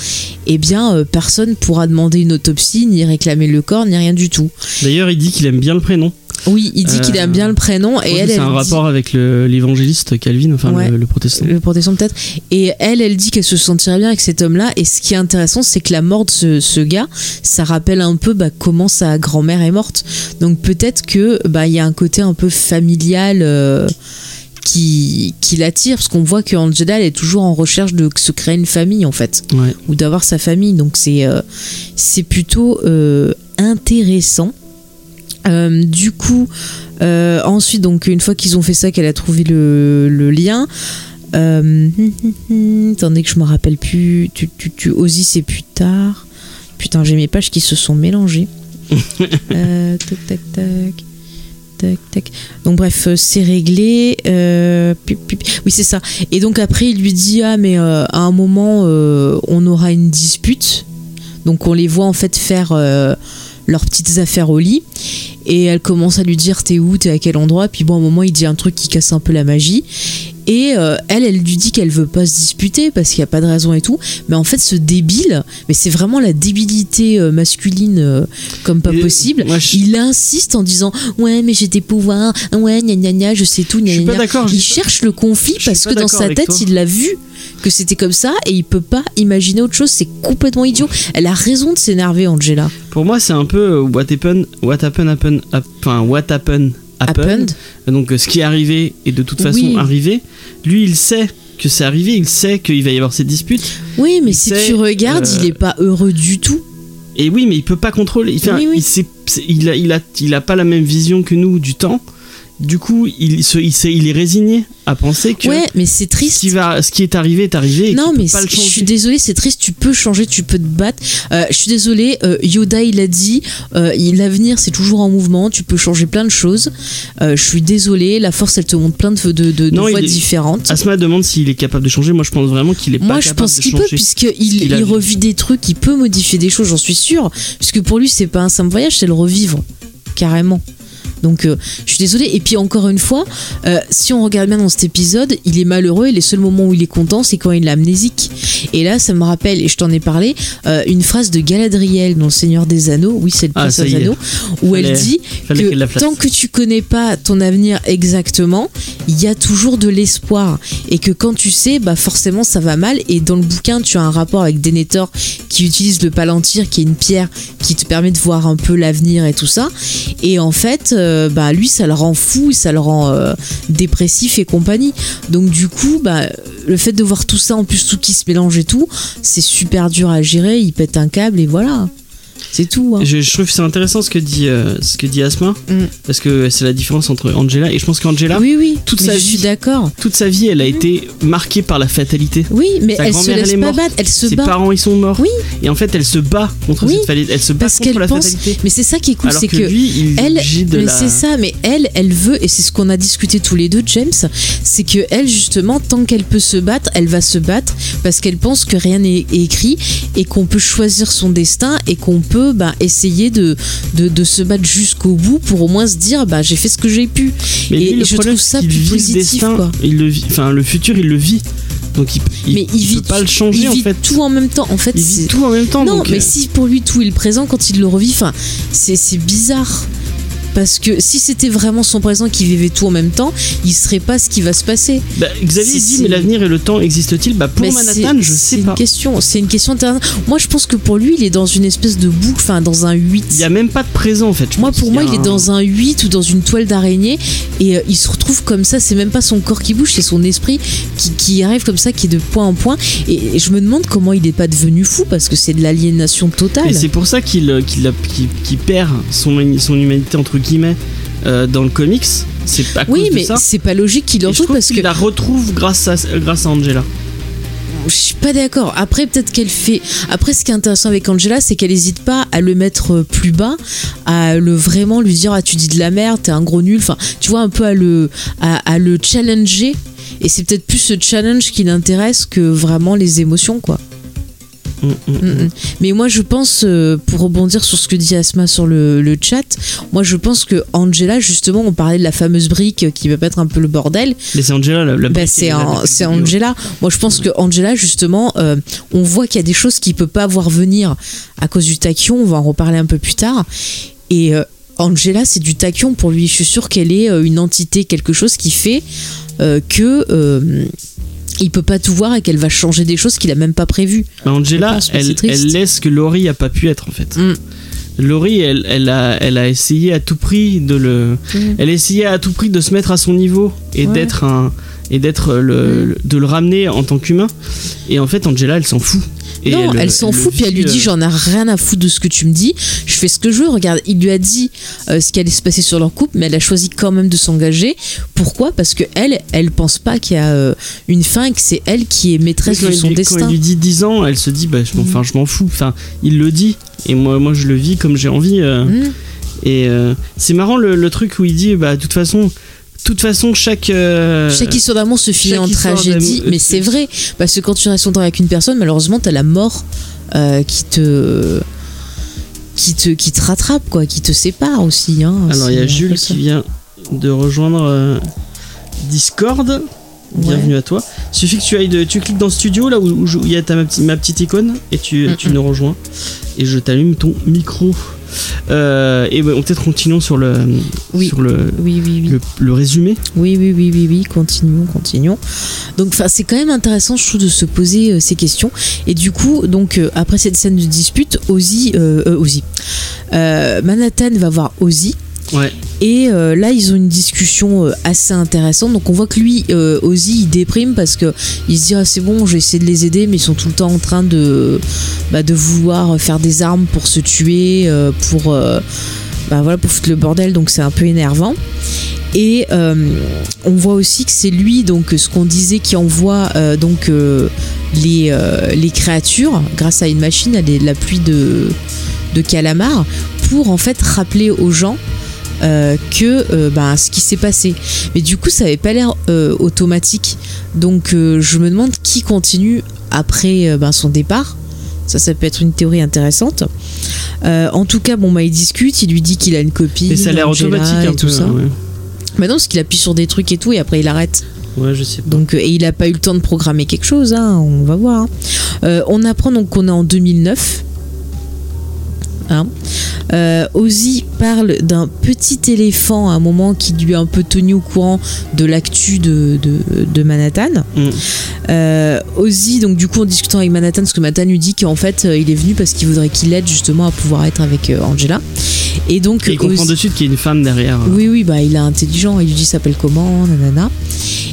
eh bien euh, personne pourra demander une autopsie ni réclamer le corps ni rien du tout. D'ailleurs, il dit qu'il aime bien le prénom. Oui il dit qu'il Euh, aime bien le prénom et elle c'est un rapport avec l'évangéliste Calvin, enfin Ouais. le, le protestant. le protestant peut-être. Et elle, elle dit qu'elle se sentirait bien avec cet homme-là. Et ce qui est intéressant, c'est que la mort de ce, ce gars, ça rappelle un peu bah, comment sa grand-mère est morte. Donc peut-être que bah il y a un côté un peu familial. euh, qui, qui l'attire parce qu'on voit que Angela elle est toujours en recherche de se créer une famille en fait Ouais. ou d'avoir sa famille donc c'est euh, c'est plutôt euh, intéressant Euh, du coup euh, ensuite donc une fois qu'ils ont fait ça qu'elle a trouvé le, le lien euh, attendez que je me rappelle plus tu, tu, tu c'est plus tard. Putain j'ai mes pages qui se sont mélangées. Euh, tac tac tac. Tac tac. Donc bref c'est réglé euh, oui c'est ça. Et donc après il lui dit ah mais euh, à un moment euh, on aura une dispute. Donc on les voit en fait faire leurs petites affaires au lit. Et elle commence à lui dire t'es où t'es à quel endroit? Puis bon à un moment il dit un truc qui casse un peu la magie et euh, elle elle lui dit qu'elle veut pas se disputer parce qu'il y a pas de raison et tout mais en fait ce débile mais c'est vraiment la débilité euh, masculine euh, comme pas Et, possible moi, je- il insiste en disant ouais mais j'ai des pouvoirs ouais gna gna gna je sais tout Je gna suis gna pas gna. d'accord. je il cherche le conflit je parce que dans sa tête toi. il l'a vu que c'était comme ça et il peut pas imaginer autre chose c'est complètement idiot elle a raison de s'énerver Angela Pour moi, c'est un peu what happened, what happened, happen, hap- enfin what happened, happened. Donc euh, ce qui est arrivé est de toute façon Oui. arrivé. Lui, il sait que c'est arrivé, il sait qu'il va y avoir cette dispute. oui mais Il si sait, tu regardes euh, il est pas heureux du tout Et oui, mais il peut pas contrôler. Enfin, Oui, oui. Il, sait- il, a, il, a, il a pas la même vision que nous du temps. Du coup, il, se, il, il est résigné à penser que ouais mais c'est ce, triste qui va, ce qui est arrivé est arrivé. Et non peut mais pas le je suis changer. désolée c'est triste tu peux changer tu peux te battre Euh, je suis désolée euh, Yoda il a dit euh, il- l'avenir c'est toujours en mouvement tu peux changer plein de choses Euh, je suis désolée la force elle te montre plein de, de, de, de Non, il voies est- différentes Asma demande s'il est capable de changer. Moi, je pense vraiment qu'il est pas Moi, je capable pense de qu'il peut, changer. puisqu'il qu'il il, a vu. revit des trucs, il peut modifier des choses, j'en suis sûre. Puisque pour lui, c'est pas un simple voyage, c'est le revivre. Carrément. Donc euh, je suis désolée. Et puis encore une fois, euh, si on regarde bien dans cet épisode, il est malheureux et les seuls moments où il est content, c'est quand il est amnésique. Et là, ça me rappelle, et je t'en ai parlé, euh, une phrase de Galadriel dans Le Seigneur des Anneaux, oui c'est le Ah, prince des. Anneaux, où elle dit que tant que tu connais pas ton avenir exactement, il y a toujours de l'espoir. Et que quand tu sais, bah forcément ça va mal. Et dans le bouquin, tu as un rapport avec Denethor qui utilise le palantir, qui est une pierre qui te permet de voir un peu l'avenir et tout ça. Et en fait, euh, bah lui, ça le rend fou, ça le rend euh, dépressif et compagnie. Donc du coup, bah le fait de voir tout ça en plus tout qui se mélange et tout, c'est super dur à gérer. Il pète un câble et voilà. C'est tout. hein. Je, je trouve que c'est intéressant ce que dit, euh, ce que dit Asma, Mm. parce que c'est la différence entre Angela et je pense qu'Angela, Oui, oui, toute sa je vie- suis d'accord. toute sa vie, elle a été marquée par la fatalité. Oui, mais Sa elle se laisse elle est pas battre, elle se Ses bat. parents, ils sont morts. Oui. Et en fait, elle se bat contre Oui, cette fatalité. Elle se bat Parce contre la pense. fatalité. Mais c'est ça qui est cool, c'est que, que. lui, il Elle, mais la. c'est ça, mais elle, elle veut, et c'est ce qu'on a discuté tous les deux, James, c'est que elle, justement, tant qu'elle peut se battre, elle va se battre parce qu'elle pense que rien n'est est écrit et qu'on peut choisir son destin et qu'on peut bah, essayer de, de, de se battre jusqu'au bout pour au moins se dire bah, j'ai fait ce que j'ai pu. Mais lui, et le je trouve ça plus le positif, destin, quoi. Il le vit, enfin, le futur, il le vit. Donc il, il, mais il, vit peut pas le changer il en vit fait. tout en même temps. En fait, il c'est- vit tout en même temps. Non, donc, mais euh, si pour lui tout est le présent, quand il le revit, enfin, c'est bizarre. Parce que si c'était vraiment son présent qui vivait tout en même temps, il serait pas ce qui va se passer. bah, Xavier dit mais l'avenir et le temps existe-t-il Bah pour Manhattan, je sais pas. Une question, c'est une question intéressante. Moi, je pense que pour lui, il est dans une espèce de boucle, enfin, dans un 8. Il y a même pas de présent en fait. je Moi, pour moi, a il est dans un 8 ou dans une toile d'araignée et euh, il se retrouve comme ça. C'est même pas son corps qui bouge, c'est son esprit qui, qui arrive comme ça, qui est de point en point. Et, et je me demande comment il n'est pas devenu fou parce que c'est de l'aliénation totale. Et c'est pour ça qu'il euh, perd son, son humanité entre guillemets euh, dans le comics. C'est à cause Oui, de mais ça. c'est pas logique qu'il Et en je trouve trouve parce que qu'il la retrouve grâce à, grâce à Angela. Je suis pas d'accord. Après, peut-être qu'elle fait. Après, ce qui est intéressant avec Angela, c'est qu'elle hésite pas à le mettre euh, plus bas, à le vraiment lui dire ah tu dis de la merde, t'es un gros nul. Enfin, tu vois un peu à le à, à le challenger. Et c'est peut-être plus ce challenge qui l'intéresse que vraiment les émotions, quoi. Mais moi, je pense, euh, pour rebondir sur ce que dit Asma sur le, le chat, moi, je pense que Angela, justement, on parlait de la fameuse brique qui va être un peu le bordel. Mais c'est Angela la, la Bah, brique, c'est Angela. Moi, je pense que Angela, justement, euh, on voit qu'il y a des choses qu'il peut pas voir venir à cause du tachyon. On va en reparler un peu plus tard. Et euh, Angela, c'est du tachyon pour lui. Je suis sûre qu'elle est une entité, quelque chose qui fait que il peut pas tout voir et qu'elle va changer des choses qu'il a même pas prévues. Bah, Angela, elle, laisse que Laurie a pas pu être en fait. Mm. Laurie, elle, elle, a, elle a essayé à tout prix de le. Elle a essayé à tout prix de se mettre à son niveau et Ouais. d'être un et d'être le, Mm. le- de le ramener en tant qu'humain. Et en fait, Angela, elle s'en fout. Et non, elle, s'en fout, puis elle lui dit euh, J'en ai rien à foutre de ce que tu me dis, je fais ce que je veux. Regarde, il lui a dit euh, ce qui allait se passer sur leur couple, mais elle a choisi quand même de s'engager. Pourquoi? Parce que elle, elle pense pas qu'il y a euh, une fin et que c'est elle qui est maîtresse quand de son lui- Quand destin. il lui dit 10 ans, elle se dit bah, je m'en- enfin, je m'en fous. Enfin, il le dit. Et moi, moi, je le vis comme j'ai envie. euh, Mm. Et c'est marrant le, le truc où il dit bah, de toute façon. De toute façon, chaque. euh, Chaque histoire d'amour se finit en tragédie, mais c'est vrai. Parce que quand tu restes longtemps avec une personne, malheureusement, t'as la mort euh, qui te. Qui te, qui te rattrape, quoi, qui te sépare aussi. Hein, Alors, il y a Jules qui vient de rejoindre euh, Discord. Bienvenue à toi. Il suffit que tu ailles de, tu cliques dans Studio là où il y a ta, ma, petite, ma petite icône et tu, Mm, tu nous rejoins et je t'allume ton micro. Euh, et ben, peut-être continuons sur le Oui. sur le, Oui, oui, oui. le, le résumé. Oui, oui, oui, oui, oui, continuons, continuons. Donc, c'est quand même intéressant, je trouve, de se poser euh, ces questions. Et du coup, donc, euh, après cette scène de dispute, Ozzy, Ozzy, Manhattan va voir Ozzy. Et euh, là, ils ont une discussion euh, assez intéressante. Donc, on voit que lui, euh, Ozzy, il déprime parce que il se dit ah c'est bon, j'ai essayé de les aider, mais ils sont tout le temps en train de bah, de vouloir faire des armes pour se tuer, euh, pour bah, voilà, pour foutre le bordel. Donc, c'est un peu énervant. Et on voit aussi que c'est lui, donc ce qu'on disait, qui envoie donc les, les créatures grâce à une machine, à des- la pluie de, de calamars, pour en fait rappeler aux gens euh, que euh, bah, ce qui s'est passé. Mais du coup, ça avait pas l'air euh, automatique. Donc, je me demande qui continue après ben, son départ. Ça, ça peut être une théorie intéressante. En tout cas, bon, bah, il discute, il lui dit qu'il a une copine. Et ça a l'air automatique et tout ça. hein, ouais. Bah non, parce qu'il appuie sur des trucs et tout, et après il arrête. Ouais, je sais pas. Donc, et il n'a pas eu le temps de programmer quelque chose, hein, on va voir. hein. Euh, on apprend donc qu'on est en 2009. Hein. Euh, Ozzy parle d'un petit éléphant à un moment qui lui a un peu tenu au courant de l'actu de, de, de Manhattan. Mm. Euh, Ozzy, donc du coup en discutant avec Manhattan, parce que Manhattan lui dit qu'en fait euh, il est venu parce qu'il voudrait qu'il l'aide justement à pouvoir être avec Angela. Et donc Et il comprend de suite qu'il y a une femme derrière. oui, oui, bah il est intelligent. Il lui dit s'appelle comment, nanana.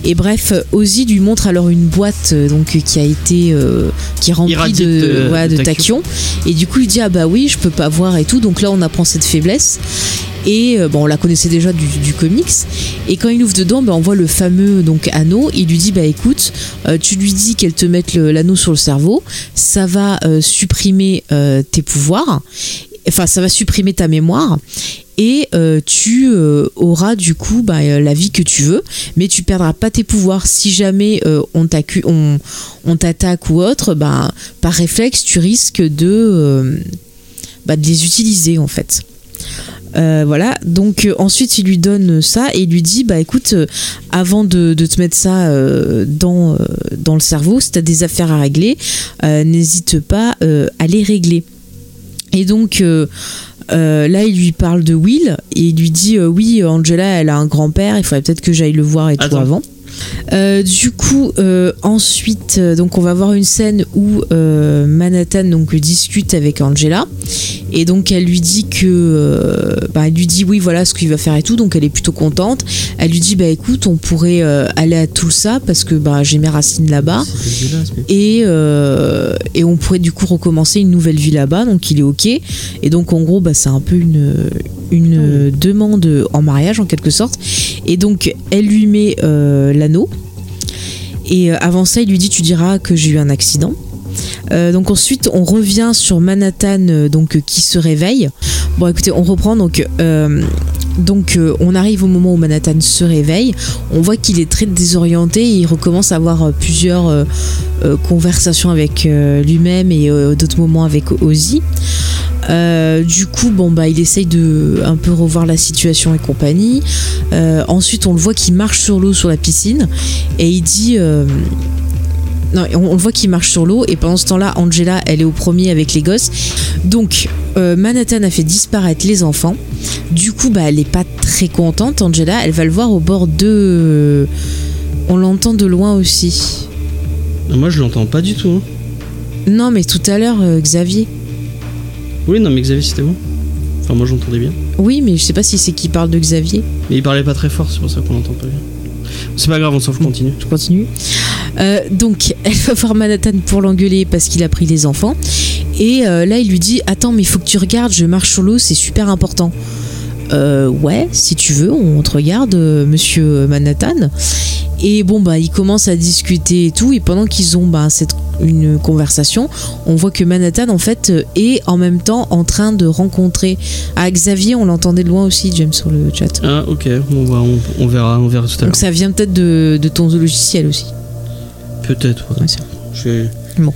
Et bref, Ozzy lui montre alors une boîte donc qui a été euh, qui est remplie de, de- de de. Et du coup, il dit ah bah oui, je peux pas voir et tout. Donc là, on apprend cette faiblesse. Et euh, on la connaissait déjà du, comics. Et quand il ouvre dedans, bah, on voit le fameux donc anneau. Il lui dit bah écoute, euh, tu lui dis qu'elle te mette l'anneau sur le cerveau, ça va euh, supprimer tes pouvoirs. Enfin, ça va supprimer ta mémoire et tu auras du coup euh, la vie que tu veux, mais tu perdras pas tes pouvoirs. Si jamais on t'accu- on, t'attaque ou autre, bah, par réflexe, tu risques de, bah, de les utiliser en fait. Euh, voilà, donc euh, ensuite il lui donne ça et il lui dit bah écoute, euh, avant de, de te mettre ça dans, dans le cerveau, si tu as des affaires à régler, n'hésite pas à les régler. Et donc euh, là, il lui parle de Will et il lui dit euh, oui, Angela, elle a un grand-père, il faudrait peut-être que j'aille le voir et tout avant. Euh, du coup, euh, ensuite, euh, donc on va voir une scène où Manhattan donc discute avec Angela et donc elle lui dit que, bah, elle lui dit oui voilà ce qu'il va faire et tout, donc elle est plutôt contente. Elle lui dit bah écoute, on pourrait aller à Tulsa parce que bah j'ai mes racines là-bas et, et on pourrait du coup recommencer une nouvelle vie là-bas, donc il est ok. Et donc en gros, bah, c'est un peu une, une demande en mariage en quelque sorte. Et donc elle lui met euh, Et euh, avant ça, il lui dit Tu diras que j'ai eu un accident. Euh, donc ensuite, on revient sur Manhattan, euh, donc qui se réveille. Bon, écoutez, on reprend. Donc, donc on arrive au moment où Manhattan se réveille. On voit qu'il est très désorienté. Il recommence à avoir plusieurs conversations avec lui-même et d'autres moments avec Ozzy. Euh, du coup, bon bah, il essaye de un peu revoir la situation et compagnie. Euh, ensuite, on le voit qu'il marche sur l'eau sur la piscine et il dit. euh, non, on, on le voit qu'il marche sur l'eau et pendant ce temps-là, Angela, elle est au premier avec les gosses. Donc, Manhattan a fait disparaître les enfants. Du coup, bah, elle est pas très contente. Angela, elle va le voir au bord de. On l'entend de loin aussi. Moi, je l'entends pas du tout. hein. Non, mais tout à l'heure, Xavier. Oui, non, mais Xavier, c'était bon. Enfin, moi, j'entendais bien. Oui, mais je sais pas si c'est qui parle de Xavier. Mais il parlait pas très fort, c'est pour ça qu'on l'entend pas bien. C'est pas grave, on s'en fout, continue. Je continue. Euh, donc, elle va voir Manhattan pour l'engueuler parce qu'il a pris les enfants. Et euh, là, il lui dit Attends, mais il faut que tu regardes, je marche sur l'eau, c'est super important. Euh, ouais, si tu veux, on te regarde, monsieur Manhattan. Et bon, bah, ils commencent à discuter et tout. Et pendant qu'ils ont bah, cette, une conversation, on voit que Manhattan, en fait, euh, est en même temps en train de rencontrer. Ah, Xavier, on l'entendait de loin aussi, James, sur le chat. Ah, ok, on, va, on, on verra, on verra tout à l'heure. Donc, ça vient peut-être de, de ton logiciel aussi. Peut-être, ouais. Je. Bon.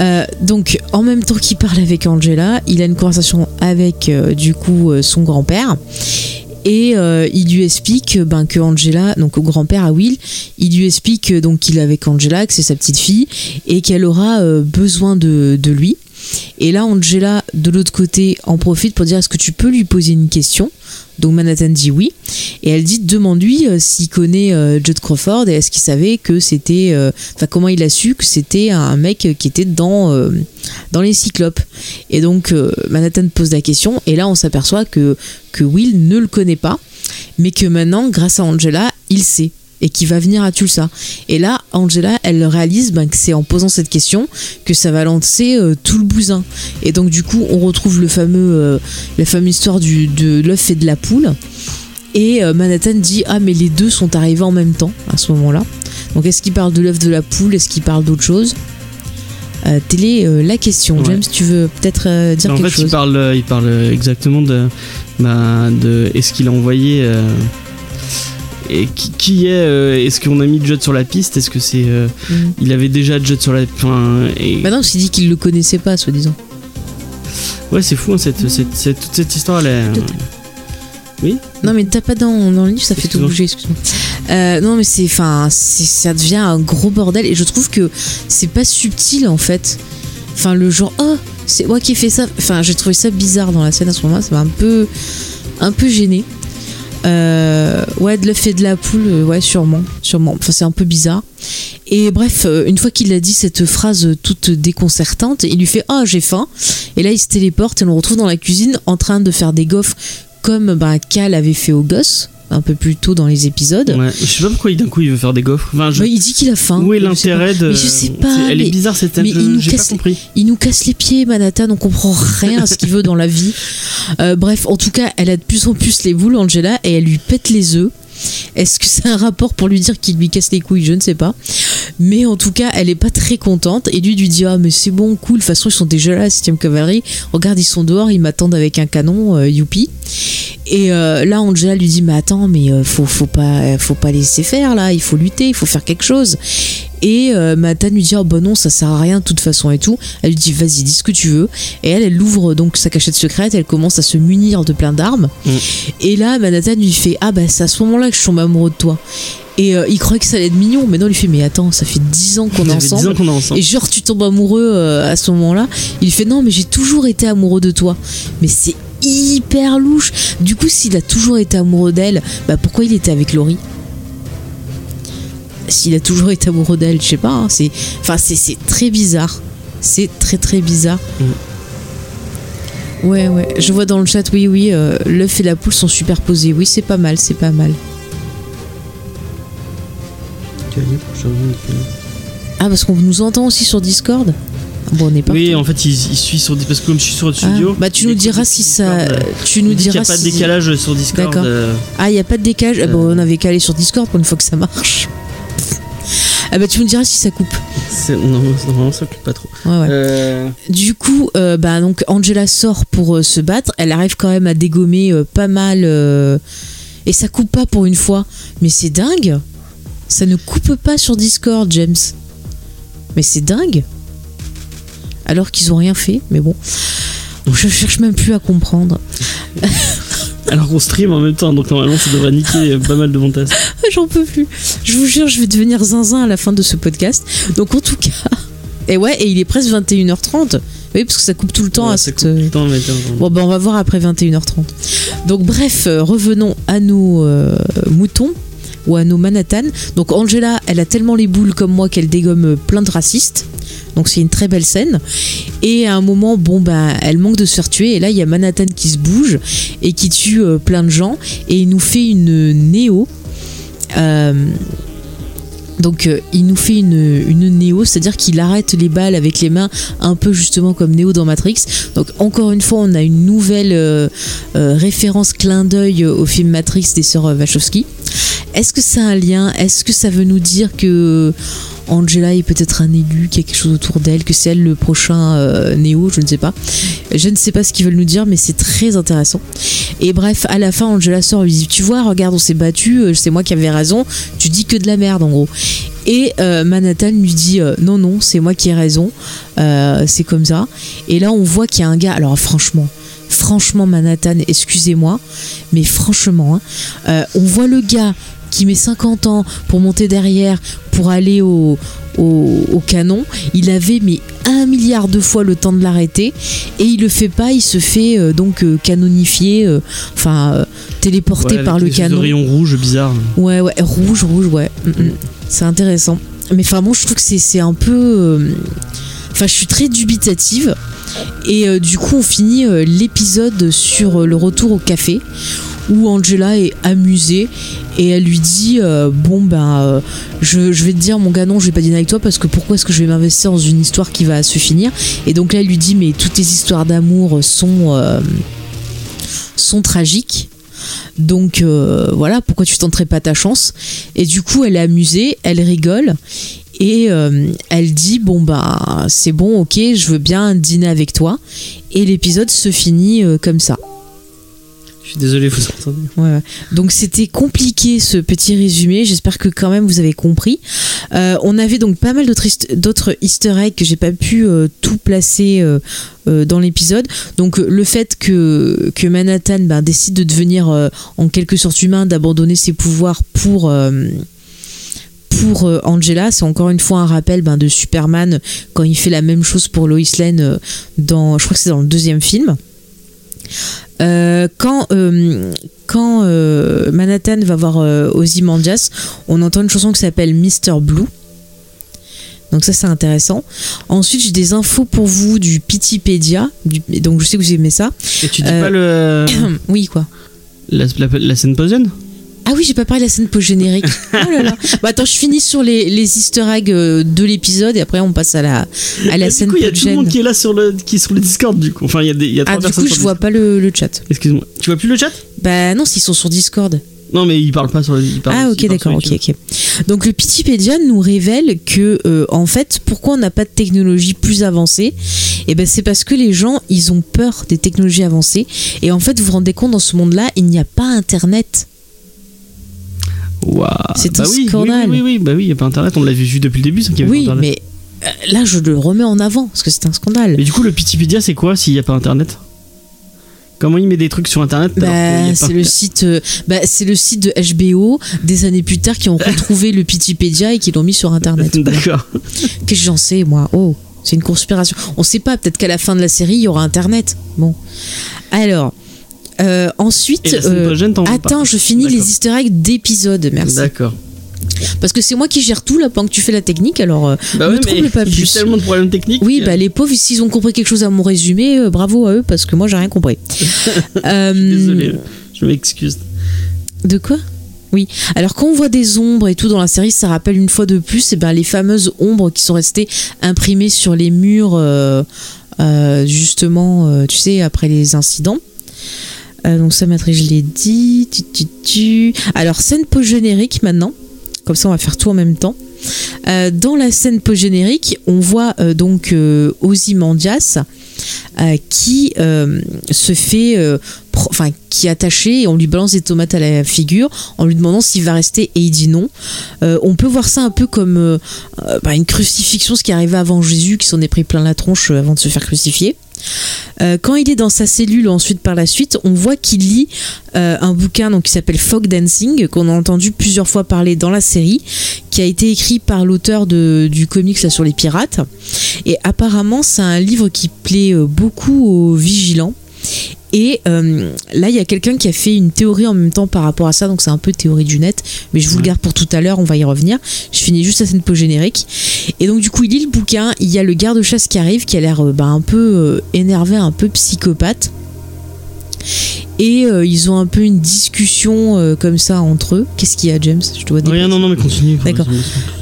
Euh, donc, en même temps qu'il parle avec Angela, il a une conversation avec euh, du coup euh, son grand-père. Et euh, il lui explique ben, que Angela, donc au grand-père à Will, il lui explique euh, donc qu'il est avec Angela, que c'est sa petite fille, et qu'elle aura euh, besoin de, de lui. Et là, Angela, de l'autre côté, en profite pour dire est-ce que tu peux lui poser une question? Donc Manhattan dit oui. Et elle dit demande-lui euh, s'il connaît euh, Judd Crawford et est-ce qu'il savait que c'était. euh, Enfin, comment il a su que c'était un mec qui était dans, les cyclopes. Et donc Manhattan pose la question et là on s'aperçoit que, que Will ne le connaît pas, mais que maintenant, grâce à Angela, il sait et qui va venir à Tulsa. Et là, Angela, elle réalise ben, que c'est en posant cette question que ça va lancer euh, tout le bousin. Et donc du coup, on retrouve le fameux, euh, la fameuse histoire du, de l'œuf et de la poule. Et euh, Manhattan dit ah mais les deux sont arrivés en même temps à ce moment-là. Donc est-ce qu'il parle de l'œuf de la poule? Est-ce qu'il parle d'autre chose? Telle est la question. Ouais. James, tu veux peut-être dire en quelque fait, il chose? parle, il parle exactement de. bah, de Est-ce qu'il a envoyé. Euh, et qui, qui est euh, Est-ce qu'on a mis Judd sur la piste? Est-ce que c'est euh, Mhm. il avait déjà Judd sur la enfin et Bah non, qu'il dit qu'il le connaissait pas, soi-disant. ouais c'est fou hein, cette, cette, cette- toute cette histoire elle est- Non, mais t'as pas dans, dans le livre, ça fait tout bouger, excuse-moi. Euh, non, mais c'est, enfin, c'est- ça devient un gros bordel et je trouve que c'est pas subtil en fait. Enfin, le genre, oh, c'est moi qui ai fait ça. Enfin, j'ai trouvé ça bizarre dans la scène à ce moment-là, ça m'a un peu, un peu gêné. Euh, ouais, de l'œuf et de la poule, euh, ouais, sûrement, sûrement. Enfin, c'est un peu bizarre. Et bref, euh, une fois qu'il a dit cette phrase toute déconcertante, il lui fait Ah, j'ai faim. Et là, il se téléporte et on le retrouve dans la cuisine en train de faire des gaufres comme bah, Cal avait fait au gosse, un peu plus tôt dans les épisodes. ouais. je sais pas pourquoi il- d'un coup il veut faire des gaufres enfin, je- Bah, il dit qu'il a faim. où est l'intérêt de Mais je sais pas, elle mais- est bizarre cette scène mais je- il nous j'ai pas casse- compris Il nous casse les pieds, Manhattan, on comprend rien à ce qu'il veut dans la vie. Euh, bref, en tout cas, elle a de plus en plus les boules, Angela, et elle lui pète les œufs. Est-ce que c'est un rapport pour lui dire qu'il lui casse les couilles? Je ne sais pas. Mais en tout cas, elle est pas très contente. Et lui lui dit Ah, mais c'est bon, cool. De toute façon, ils sont déjà là, la 7ème cavalerie. Regarde, ils sont dehors, ils m'attendent avec un canon, euh, youpi. Et euh, là, Angela lui dit Mais attends, mais euh, faut, faut, pas, faut pas laisser faire là, il faut lutter, il faut faire quelque chose. Et euh, lui dit Oh bah non, ça sert à rien de toute façon et tout. Elle lui dit Vas-y, dis ce que tu veux. Et elle, elle ouvre donc sa cachette secrète, elle commence à se munir de plein d'armes. Mm. Et là, Manhattan lui fait Ah bah c'est à ce moment-là que je tombe amoureux de toi. Et euh, il croyait que ça allait être mignon, mais non, il lui fait Mais attends, ça fait 10 ans qu'on est Ça fait 10 ensemble. ans qu'on est ensemble Et genre, tu tombes amoureux euh, à ce moment-là. Il fait non, mais j'ai toujours été amoureux de toi. Mais c'est hyper louche. Du coup, s'il a toujours été amoureux d'elle, bah pourquoi il était avec Laurie? S'il a toujours été amoureux d'elle, je sais pas. hein, c'est, enfin, c'est, c'est très bizarre. C'est très très bizarre. Ouais, ouais. Je vois dans le chat, oui, oui, euh, l'œuf et la poule sont superposés. Oui, c'est pas mal, c'est pas mal. Ah, parce qu'on nous entend aussi sur Discord Bon, on est pas. oui en fait il, il suit sur parce que comme je suis sur le studio bah, tu il nous diras si ça. Discord, euh, Tu nous il dit qu'il diras n'y a pas de si- décalage sur Discord D'accord. euh, Ah, il n'y a pas de décalage Ah, Euh. on avait calé sur Discord pour une fois que ça marche. Ah, bah, tu me diras si ça coupe. non normalement ça coupe pas trop Ouais, ouais. Euh, Du coup, euh, bah, donc Angela sort pour euh, se battre. Elle arrive quand même à dégommer pas mal. et ça coupe pas pour une fois. Mais c'est dingue. Ça ne coupe pas sur Discord, James. Mais c'est dingue. Alors qu'ils ont rien fait, mais bon. Je cherche même plus à comprendre. alors qu'on stream en même temps donc normalement ça devrait niquer euh, pas mal de montage J'en peux plus. Je vous jure, je vais devenir zinzin à la fin de ce podcast. Donc en tout cas. Et ouais, et il est presque 21h30. Oui, parce que ça coupe tout le temps Ouais, à ça cette. coupe tout le temps, mais attends, attends. Bon, ben on va voir après 21h30. Donc, bref, euh, revenons à nos euh, moutons ou à nos Manhattan. Donc, Angela, elle a tellement les boules comme moi qu'elle dégomme plein de racistes. Donc, c'est une très belle scène. Et à un moment, bon, ben, elle manque de se faire tuer. Et là, il y a Manhattan qui se bouge et qui tue euh, plein de gens. Et il nous fait une néo. Euh, donc euh, il nous fait une, néo, c'est-à-dire qu'il arrête les balles avec les mains, un peu justement comme Néo dans Matrix. Donc encore une fois, on a une nouvelle référence clin d'œil au film Matrix des sœurs Wachowski. Est-ce que a un lien? Est-ce que ça veut nous dire que Angela est peut-être un élu, qu'il y a quelque chose autour d'elle, que c'est elle le prochain euh, Néo? Je ne sais pas. Je ne sais pas ce qu'ils veulent nous dire, mais c'est très intéressant. Et bref, à la fin, Angela sort et lui dit Tu vois, regarde, on s'est battu, euh, c'est moi qui avais raison, tu dis que de la merde en gros. Et euh, Manhattan lui dit euh, Non, non, c'est moi qui ai raison, euh, c'est comme ça. Et là, on voit qu'il y a un gars, alors franchement, franchement, Manhattan, excusez-moi, mais franchement, hein, euh, on voit le gars qui met 50 ans pour monter derrière, pour aller au, au, au canon. Il avait mis un milliard de fois le temps de l'arrêter et il le fait pas. Il se fait euh, donc euh, canonifier, euh, enfin euh, téléporter Ouais, par le canon. de rayons rouges bizarres Ouais, ouais, rouge, rouge, ouais. Mm, mm. C'est intéressant. Mais enfin, moi, je trouve que c'est c'est un peu. Enfin, je suis très dubitative. Et euh, du coup, on finit euh, l'épisode sur euh, le retour au café où Angela est amusée et elle lui dit Bon, ben, je, vais te dire, mon gars, non, je vais pas dîner avec toi parce que pourquoi est-ce que je vais m'investir dans une histoire qui va se finir? Et donc là, elle lui dit Mais toutes tes histoires d'amour sont tragiques. Donc euh, voilà, pourquoi tu tenterais pas ta chance Et du coup, elle est amusée, elle rigole et euh, elle dit bon bah c'est bon, ok, je veux bien dîner avec toi. Et l'épisode se finit euh, comme ça. Suis désolé, vous entendez. Donc c'était compliqué ce petit résumé. J'espère que quand même vous avez compris. Euh, on avait donc pas mal d'autres Easter eggs que j'ai pas pu euh, tout placer euh, dans l'épisode. Donc le fait que que Manhattan ben, décide de devenir en quelque sorte humain, d'abandonner ses pouvoirs pour pour Angela, c'est encore une fois un rappel ben, de Superman quand il fait la même chose pour Lois Lane dans, je crois que c'est dans le deuxième film. Euh, quand euh, quand euh, Manhattan va voir Ozymandias, on entend une chanson qui s'appelle Mr. Blue. Donc ça c'est intéressant. Ensuite j'ai des infos pour vous du Pitipédia. Du, donc je sais que vous aimez ça. Et tu dis pas le oui quoi. la, la- la scène post-gène Ah oui j'ai pas parlé de la scène post-générique. Oh là là. Bah attends je finis sur les, les easter eggs euh, de l'épisode et après on passe à la, à la Et scène Du coup, il y a tout le monde qui est là sur le qui est sur le Discord du coup. Enfin, il y a des y a trois Ah du coup je vois pas le, le chat. Excuse-moi. Tu vois plus le chat? Bah non s'ils sont sur Discord. Non, mais il parle pas sur le. il parle- Ah ok d'accord ok ok. Donc le Pitipédia nous révèle que euh, en fait pourquoi on n'a pas de technologie plus avancée? Et ben c'est parce que les gens ils ont peur des technologies avancées et en fait vous vous rendez compte dans ce monde-là il n'y a pas internet. C'est bah un oui, scandale. Oui, oui, oui, bah oui, il y a pas internet, on l'avait vu depuis le début, ça qu'il y avait Oui pas internet. mais euh, là je le remets en avant parce que c'est un scandale. Mais du coup, le Pitipédia, c'est quoi s'il n'y a pas internet? Comment il met des trucs sur internet Bah, c'est le site, euh, bah, c'est le site de HBO des années plus tard qui ont retrouvé le Pitipédia et qui l'ont mis sur internet. D'accord. Qu'est-ce que j'en sais, moi? Oh, c'est une conspiration. On sait pas, peut-être qu'à la fin de la série, il y aura Internet. Bon. Alors, euh, ensuite. Euh, attends, je finis les easter eggs d'épisodes, merci. D'accord. Parce que c'est moi qui gère tout là pendant que tu fais la technique, alors euh, Bah ne ouais, trouble pas plus. tellement de problèmes techniques. Oui, bah les pauvres, s'ils ont compris quelque chose à mon résumé, euh, bravo à eux parce que moi j'ai rien compris. Euh, Désolé, je m'excuse. De quoi? Oui. Alors quand on voit des ombres et tout dans la série, ça rappelle une fois de plus eh ben, les fameuses ombres qui sont restées imprimées sur les murs, justement, tu sais, après les incidents. Euh, donc ça, Maître, je l'ai dit. Alors scène post-générique maintenant. Comme ça, on va faire tout en même temps. Euh, dans la scène post-générique, on voit euh, donc euh, Ozymandias qui se fait, enfin, qui est attaché et on lui balance des tomates à la figure en lui demandant s'il va rester et il dit non. On peut voir ça un peu comme bah, une crucifixion, ce qui arrivait avant Jésus, qui s'en est pris plein la tronche avant de se faire crucifier. Euh, quand il est dans sa cellule ensuite par la suite, on voit qu'il lit euh, un bouquin qui s'appelle Fog Dancing, qu'on a entendu plusieurs fois parler dans la série, qui a été écrit par l'auteur du comics sur les pirates. Et apparemment, c'est un livre qui plaît euh, beaucoup aux vigilants. Et euh, là, il y a quelqu'un qui a fait une théorie en même temps par rapport à ça, donc c'est un peu théorie du net, mais je vous le garde pour tout à l'heure, on va y revenir. Je finis juste la scène post générique. Et donc, du coup, il lit le bouquin, il y a le garde-chasse qui arrive, qui a l'air euh, bah, un peu euh, énervé, un peu psychopathe. Et euh, ils ont un peu une discussion euh, comme ça entre eux. Qu'est-ce qu'il y a, James? Je dois dire. Rien, non, non, mais continue. D'accord.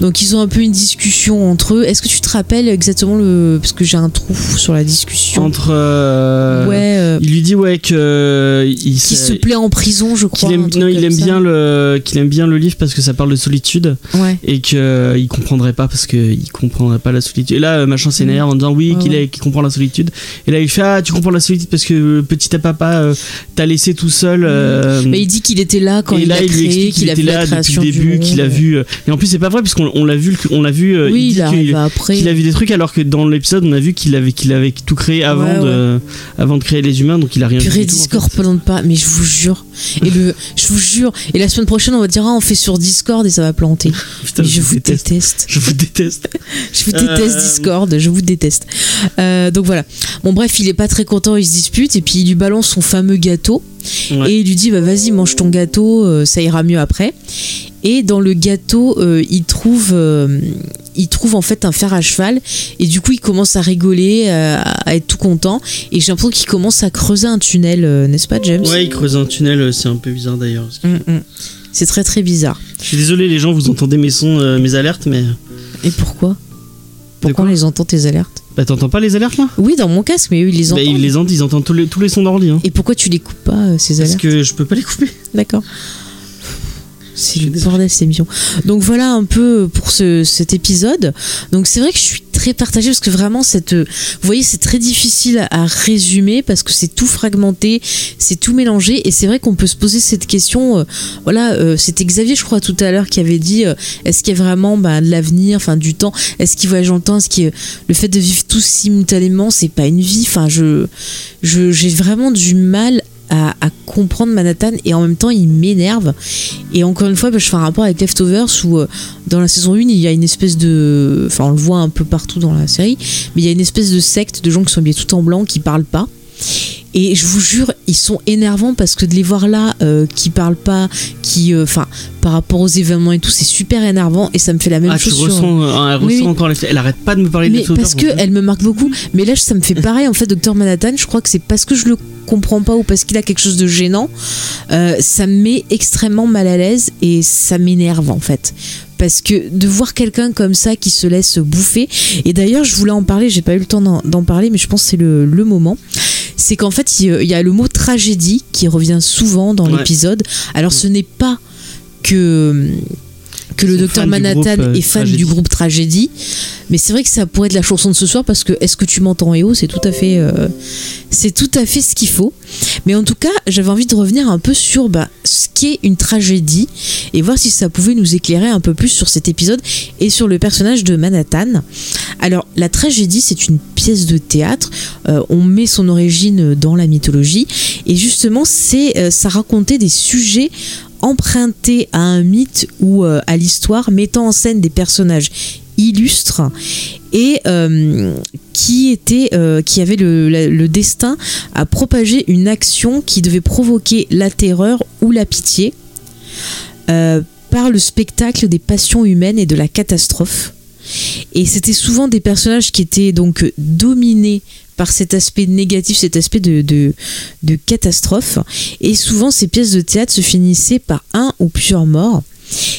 Donc ils ont un peu une discussion entre eux. Est-ce que tu te rappelles exactement le parce que j'ai un trou sur la discussion. Entre. euh, ouais. Il lui dit ouais que il qui s'est- se plaît en prison, je crois. aime, non, il aime ça. bien le qu'il aime bien le livre parce que ça parle de solitude Ouais. et que il comprendrait pas parce que il comprendrait pas la solitude. Et là machin s'énerve en disant oui Ouais, qu'il ouais. comprend la solitude. Et là il fait ah tu comprends la solitude parce que petit à papa euh, laissé tout seul. euh, Mais il dit qu'il était là quand il là, a il lui créé, explique qu'il était vu là depuis le début, qu'il a vu. euh, Et en plus, c'est pas vrai, puisqu'on on l'a vu, on l'a vu. Oui, il il arrive qu'il- après. qu'il a vu des trucs, alors que dans l'épisode, on a vu qu'il avait, qu'il avait tout créé avant, Ouais, de, avant de créer les humains, donc il a rien vu. Purée en Discord fait. pas, mais je vous jure. Et le, je vous jure. Et la semaine prochaine, on va dire ah, on fait sur Discord et ça va planter. Putain, je, je vous déteste. déteste. Je vous déteste. Je vous déteste Euh, Discord, je vous déteste. Euh, donc voilà. Bon bref, il est pas très content, il se dispute et puis il lui balance son fameux gâteau Ouais. et il lui dit bah vas-y mange ton gâteau, euh, ça ira mieux après. Et dans le gâteau, euh, il trouve, euh, il trouve en fait un fer à cheval et du coup il commence à rigoler, euh, à être tout content et j'ai l'impression qu'il commence à creuser un tunnel, euh, n'est-ce pas James? Ouais, il creuse un tunnel, c'est un peu bizarre d'ailleurs. parce Mm, mm. C'est très très bizarre. Je suis désolé, les gens, vous entendez mes sons, euh, mes alertes, mais. Et pourquoi? Pourquoi quoi on les entend tes alertes? Bah, t'entends pas les alertes là? Oui, dans mon casque, mais eux ils les Bah, entendent. ils les entendent, ils entendent tous les, tous les sons d'ordi. Hein. Et pourquoi tu les coupes pas ces Parce alertes? que je peux pas les couper. D'accord. C'est le bordel, cette émission. Donc voilà un peu pour ce, cet épisode. Donc c'est vrai que je suis très très partagé parce que vraiment cette, vous voyez, c'est très difficile à résumer parce que c'est tout fragmenté, c'est tout mélangé et c'est vrai qu'on peut se poser cette question. voilà, c'était Xavier, je crois, tout à l'heure qui avait dit est-ce qu'il y a vraiment bah, de l'avenir, enfin du temps, est-ce qu'il voyage dans le temps, est-ce que le fait de vivre tous simultanément, c'est pas une vie? Enfin, je, j'ai vraiment du mal à, comprendre Manhattan et en même temps il m'énerve. Et encore une fois bah, je fais un rapport avec Leftovers où euh, dans la saison 1 il y a une espèce de enfin on le voit un peu partout dans la série mais il y a une espèce de secte de gens qui sont habillés tout en blanc qui parlent pas et je vous jure, ils sont énervants parce que de les voir là, euh, qui parlent pas, qui, euh, enfin, par rapport aux événements et tout, c'est super énervant et ça me fait la même ah, chose. Tu ressens, euh, elle ressent encore les... Elle arrête pas de me parler mais de Parce que elle me marque beaucoup. Mais là, ça me fait pareil en fait, Docteur Manhattan. Je crois que c'est parce que je le comprends pas ou parce qu'il a quelque chose de gênant, ça me met extrêmement mal à l'aise et ça m'énerve en fait parce que de voir quelqu'un comme ça qui se laisse bouffer et d'ailleurs je voulais en parler j'ai pas eu le temps d'en parler mais je pense que c'est le, le, moment c'est qu'en fait, il y a le mot tragédie qui revient souvent dans l'épisode. Alors, ce n'est pas que que le docteur Manhattan euh, est fan du groupe Tragédie. Mais c'est vrai que ça pourrait être la chanson de ce soir parce que Est-ce que tu m'entends Eo C'est tout à fait, euh, c'est tout à fait ce qu'il faut. Mais en tout cas, j'avais envie de revenir un peu sur bah, ce qu'est une tragédie et voir si ça pouvait nous éclairer un peu plus sur cet épisode et sur le personnage de Manhattan. Alors, la tragédie, c'est une pièce de théâtre. Euh, on met son origine dans la mythologie et justement, c'est ça racontait des sujets emprunté à un mythe ou euh, à l'histoire mettant en scène des personnages illustres et euh, qui était euh, qui avait le, destin à propager une action qui devait provoquer la terreur ou la pitié par le spectacle des passions humaines et de la catastrophe et c'était souvent des personnages qui étaient donc dominés par cet aspect négatif, cet aspect de, catastrophe. Et souvent, ces pièces de théâtre se finissaient par un ou plusieurs morts.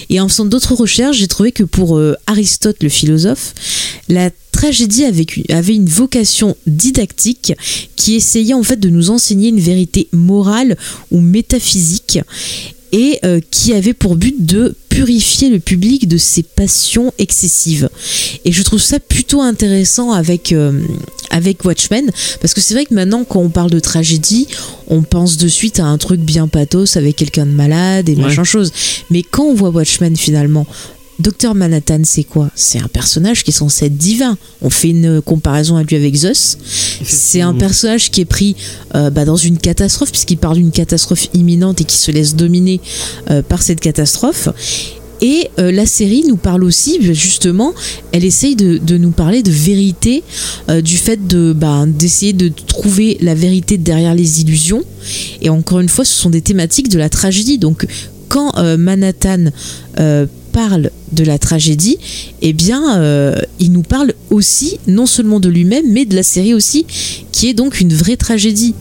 Et en faisant d'autres recherches, j'ai trouvé que pour euh, Aristote, le philosophe, la tragédie avait une vocation didactique qui essayait en fait de nous enseigner une vérité morale ou métaphysique et euh, qui avait pour but de purifier le public de ses passions excessives. Et je trouve ça plutôt intéressant avec, euh, avec Watchmen, parce que c'est vrai que maintenant quand on parle de tragédie, on pense de suite à un truc bien pathos avec quelqu'un de malade et machin chose. Mais quand on voit Watchmen finalement, Docteur Manhattan, c'est quoi? C'est un personnage qui est censé être divin. On fait une comparaison à lui avec Zeus. C'est un personnage qui est pris euh, bah, dans une catastrophe, puisqu'il parle d'une catastrophe imminente et qui se laisse dominer euh, par cette catastrophe. Et euh, la série nous parle aussi, justement, elle essaye de, nous parler de vérité, du fait de bah, d'essayer de trouver la vérité derrière les illusions. Et encore une fois, ce sont des thématiques de la tragédie. Donc, quand Manhattan parle de la tragédie, eh bien, euh, il nous parle aussi non seulement de lui-même, mais de la série aussi, qui est donc une vraie tragédie.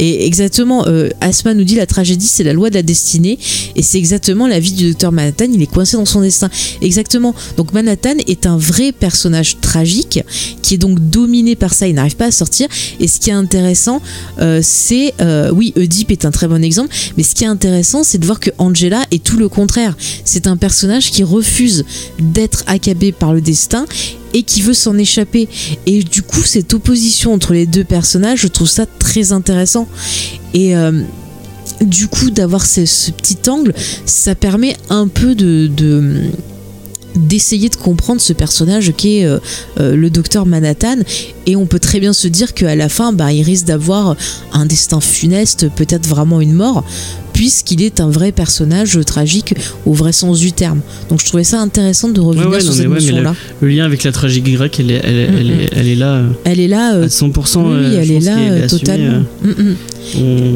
Et exactement, euh, Asma nous dit la tragédie, c'est la loi de la destinée. Et c'est exactement la vie du docteur Manhattan. Il est coincé dans son destin. Exactement. Donc Manhattan est un vrai personnage tragique qui est donc dominé par ça. Il n'arrive pas à sortir. Et ce qui est intéressant, euh, c'est. Euh, oui, Oedipe est un très bon exemple. Mais ce qui est intéressant, c'est de voir que Angela est tout le contraire. C'est un personnage qui refuse d'être accablé par le destin et qui veut s'en échapper. Et du coup, cette opposition entre les deux personnages, je trouve ça très intéressant. Et euh, du coup, d'avoir ce, petit angle, ça permet un peu de, d'essayer de comprendre ce personnage qui est euh, euh, le docteur Manhattan et on peut très bien se dire qu'à la fin bah, il risque d'avoir un destin funeste peut-être vraiment une mort puisqu'il est un vrai personnage tragique au vrai sens du terme. Donc je trouvais ça intéressant de revenir sur cette notion-là. Le, lien avec la tragédie grecque, elle est, elle, est, là. Elle est là. à 100%. Oui, euh, elle est là euh, totalement.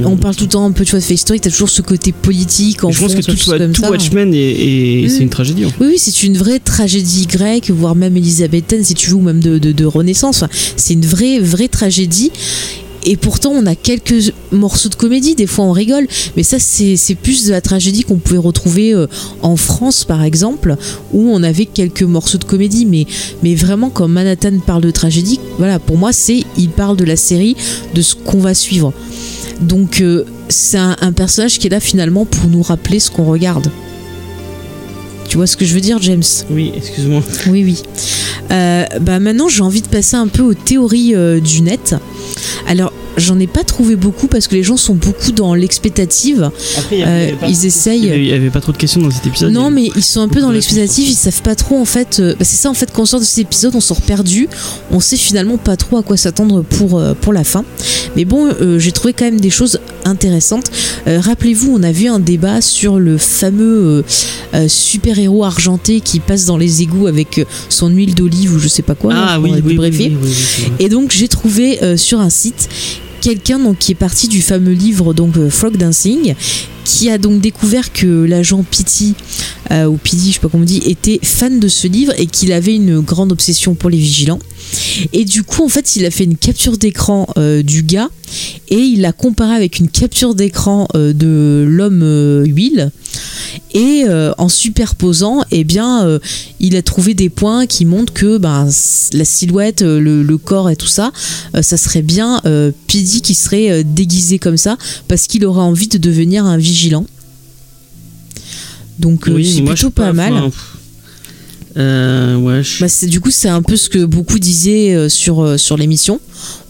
On... parle tout le temps un peu de fait historique, t'as toujours ce côté politique en Je pense que tout, tout Watchmen est, c'est une tragédie. Oui, oui, c'est une vraie tragédie grecque, voire même élisabéthaine si tu veux, ou même de, de Renaissance. c'est une vraie, vraie tragédie et pourtant on a quelques morceaux de comédie, des fois on rigole, mais ça c'est plus de la tragédie qu'on pouvait retrouver euh, en France par exemple, où on avait quelques morceaux de comédie, mais, mais vraiment quand Manhattan parle de tragédie, voilà, pour moi c'est, il parle de la série, de ce qu'on va suivre. Donc euh, c'est un, personnage qui est là finalement pour nous rappeler ce qu'on regarde. Tu vois ce que je veux dire, James? Oui, excuse-moi. Oui, oui. Euh, bah maintenant, j'ai envie de passer un peu aux théories euh, du net. Alors, j'en ai pas trouvé beaucoup parce que les gens sont beaucoup dans l'expectative. Après, il y Euh, avait pas- ils essayent- Il y avait- il y avait pas trop de questions dans cet épisode. Non, mais ils sont un peu dans l'expectative, ils savent pas trop en fait. euh, bah, c'est ça en fait, quand on sort de cet épisode, on sort perdu. On sait finalement pas trop à quoi s'attendre pour, euh, pour la fin. Mais bon, euh, j'ai trouvé quand même des choses intéressantes. Euh, Rappelez-vous, on a vu un débat sur le fameux euh, euh, super-héros argenté qui passe dans les égouts avec son huile d'olive ou je sais pas quoi. là, Ah pour oui, oui, oui, oui. Et donc j'ai trouvé euh, sur un site quelqu'un donc qui est parti du fameux livre donc euh, Frog Dancing qui a donc découvert que l'agent Pity euh, ou Pidi, je sais pas comment on dit, était fan de ce livre et qu'il avait une grande obsession pour les vigilants. Et du coup, en fait, il a fait une capture d'écran euh, du gars et il l'a comparé avec une capture d'écran euh, de l'homme euh, Will. Et en superposant, eh bien, il a trouvé des points qui montrent que ben, la silhouette, le, le corps et tout ça, ça serait bien Pidi qui serait déguisé comme ça parce qu'il aurait envie de devenir un vigilant. Donc Oui, c'est plutôt pas, mal. enfin, pff. Euh, Bah, du coup, c'est un peu ce que beaucoup disaient euh, sur, euh, sur l'émission.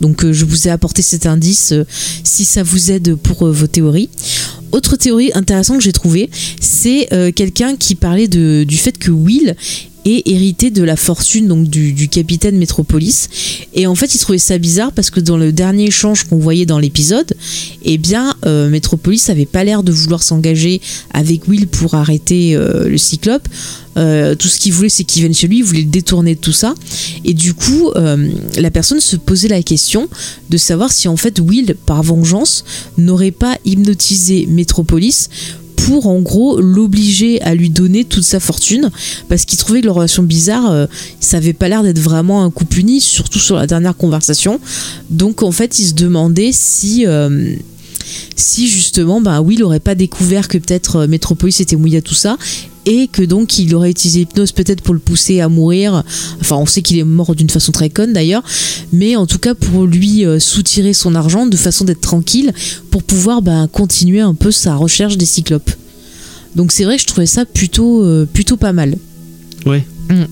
Donc, je vous ai apporté cet indice si ça vous aide pour vos théories. Autre théorie intéressante que j'ai trouvée, c'est quelqu'un qui parlait de, du fait que Will est hérité de la fortune du, capitaine Metropolis et en fait il trouvait ça bizarre parce que dans le dernier échange qu'on voyait dans l'épisode eh bien euh, Metropolis avait pas l'air de vouloir s'engager avec Will pour arrêter euh, le cyclope euh, tout ce qu'il voulait, c'est qu'il vienne chez lui, il voulait le détourner de tout ça. Et du coup, la personne se posait la question de savoir si en fait Will, par vengeance, n'aurait pas hypnotisé Metropolis pour en gros l'obliger à lui donner toute sa fortune parce qu'il trouvait que leur relation bizarre euh, ça avait pas l'air d'être vraiment un couple uni surtout sur la dernière conversation. Donc en fait il se demandait si euh, si justement ben, Will aurait pas découvert que peut-être euh, Metropolis était mouillé à tout ça et que donc il aurait utilisé l'hypnose peut-être pour le pousser à mourir. Enfin, on sait qu'il est mort d'une façon très conne d'ailleurs, mais en tout cas pour lui euh, soutirer son argent de façon d'être tranquille pour pouvoir ben, continuer un peu sa recherche des cyclopes. Donc c'est vrai que je trouvais ça plutôt, euh, plutôt pas mal. Ouais. Mm.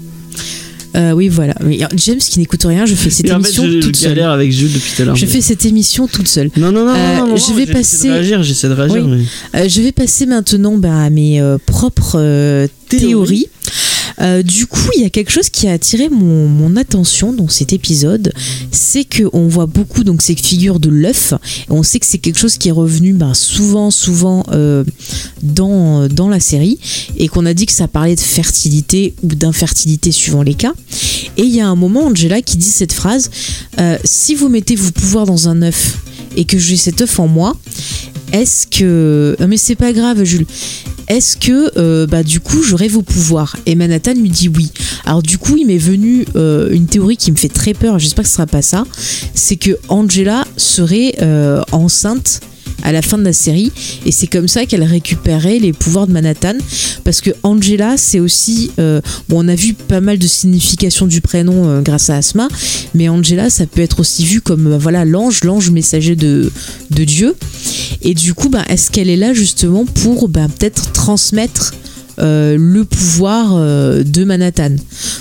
Euh, oui, voilà. Mais, James qui n'écoute rien, je fais cette Et en fait, émission je toute seule. avec Jules depuis tout à l'heure. Je mais- fais cette émission toute seule. Non, non, non, Euh, non, non, je non, vais passer- de réagir, j'essaie de réagir. Oui. mais- Euh, je vais passer maintenant ben, à mes propres théories. Euh, du coup, il y a quelque chose qui a attiré mon, attention dans cet épisode, c'est que on voit beaucoup donc ces figures de l'œuf. On sait que c'est quelque chose qui est revenu ben, souvent, souvent euh, dans, dans la série, et qu'on a dit que ça parlait de fertilité ou d'infertilité suivant les cas. Et il y a un moment, Angela qui dit cette phrase euh, si vous mettez vos pouvoirs dans un œuf et que j'ai cet œuf en moi, est-ce que. Ah, Mais c'est pas grave, Jules. Est-ce que euh, bah, du coup j'aurai vos pouvoirs? Et Manhattan lui dit oui. Alors du coup il m'est venu euh, une théorie qui me fait très peur, j'espère que ce sera pas ça, c'est que Angela serait euh, enceinte à la fin de la série. Et c'est comme ça qu'elle récupérerait les pouvoirs de Manhattan. Parce que Angela c'est aussi euh, bon on a vu pas mal de significations du prénom euh, grâce à Asma. Mais Angela ça peut être aussi vu comme euh, voilà l'ange l'ange messager de, de Dieu. Et du coup bah, est-ce qu'elle est là justement pour bah, peut-être transmettre euh, le pouvoir euh, de Manhattan.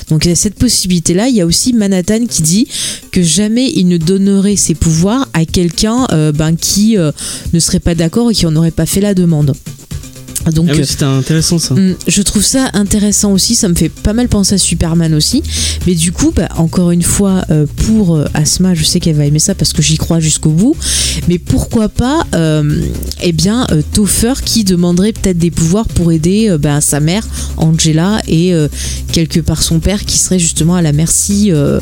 Donc il y a cette possibilité-là. Il y a aussi Manhattan qui dit que jamais il ne donnerait ses pouvoirs à quelqu'un euh, ben, qui ne serait pas d'accord et qui en aurait pas fait la demande. Donc Ah oui, c'était intéressant ça. Mm, Je trouve ça intéressant aussi, ça me fait pas mal penser à Superman aussi. Mais du coup, bah, encore une fois, euh, pour euh, Asma, je sais qu'elle va aimer ça parce que j'y crois jusqu'au bout. Mais pourquoi pas, euh, eh bien, euh, Topher qui demanderait peut-être des pouvoirs pour aider euh, bah, sa mère, Angela, et euh, quelque part son père qui serait justement à la merci, euh,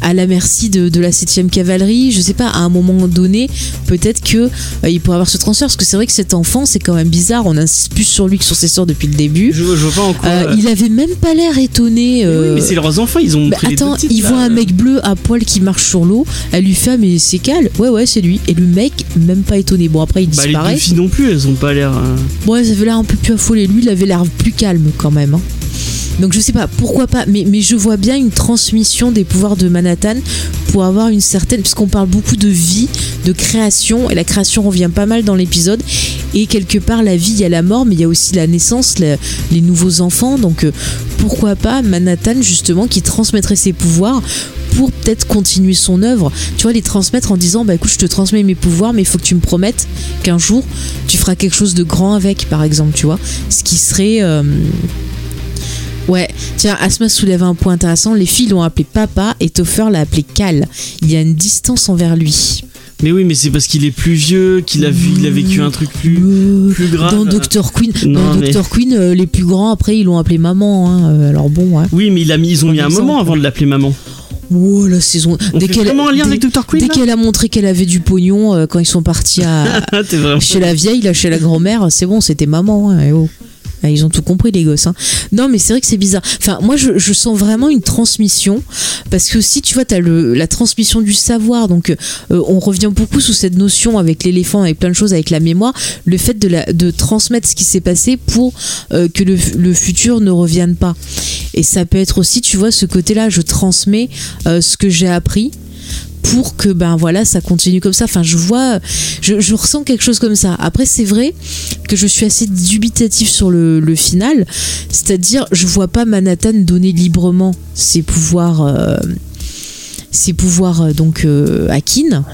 à la merci de, de la 7ème cavalerie. Je sais pas, à un moment donné, peut-être que euh, il pourrait avoir ce transfert parce que c'est vrai que cet enfant, c'est quand même bizarre. On insiste plus sur lui que sur ses sœurs depuis le début. Je, vois- je vois pas en quoi. Euh, il avait même pas l'air étonné. Mais euh, Oui, mais c'est leurs enfants, ils ont bah, pris les attends, deux titres, il là. voit un mec bleu à poil qui marche sur l'eau. Elle lui fait, Ah, mais c'est calme. Ouais, ouais, c'est lui. Et le mec, même pas étonné. Bon, après, il Bah, les disparaît. deux filles non plus, elles ont pas l'air. euh, Bon, ça avait l'air un peu plus affolé. Lui, il avait l'air plus calme quand même. hein. Donc je sais pas, pourquoi pas, mais, mais je vois bien une transmission des pouvoirs de Manhattan pour avoir une certaine... Puisqu'on parle beaucoup de vie, de création, et la création revient pas mal dans l'épisode. Et quelque part, la vie, il y a la mort, mais il y a aussi la naissance, les nouveaux enfants. Donc euh, pourquoi pas Manhattan, justement, qui transmettrait ses pouvoirs pour peut-être continuer son œuvre. Tu vois, les transmettre en disant, bah écoute, je te transmets mes pouvoirs, mais il faut que tu me promettes qu'un jour, tu feras quelque chose de grand avec, par exemple, tu vois. Ce qui serait... euh, Ouais, tiens, Asma soulève un point intéressant. Les filles l'ont appelé papa et Topher l'a appelé Cal. Il y a une distance envers lui. Mais oui, mais c'est parce qu'il est plus vieux, qu'il a vu, il a vécu un truc plus, plus grave. dans Dr. Queen, Non, dans mais- Dr. Queen euh, les plus grands, après, ils l'ont appelé maman. hein. Euh, alors bon, ouais. Oui, mais il a mis, ils ont mis un moment avant de l'appeler maman. Oh, la saison. On vraiment un lien dès- avec Dr. Queen Dès qu'elle a montré qu'elle avait du pognon euh, quand ils sont partis à, chez la vieille, là, chez la grand-mère, c'est bon, c'était maman. hein, et oh. Ah, Ils ont tout compris, les gosses. hein. Non, mais c'est vrai que c'est bizarre. Enfin, moi, je, sens vraiment une transmission. Parce que si tu vois, tu as le, la transmission du savoir. Donc, euh, on revient beaucoup sous cette notion avec l'éléphant, avec plein de choses, avec la mémoire. Le fait de, transmettre ce qui s'est passé pour euh, que le, le futur ne revienne pas. Et ça peut être aussi, tu vois, ce côté-là, je transmets euh, ce que j'ai appris pour que ben voilà ça continue comme ça. Enfin je vois je, ressens quelque chose comme ça. Après c'est vrai que je suis assez dubitatif sur le, le final. C'est-à-dire je vois pas Manhattan donner librement ses pouvoirs euh, ses pouvoirs euh, donc euh, à Kin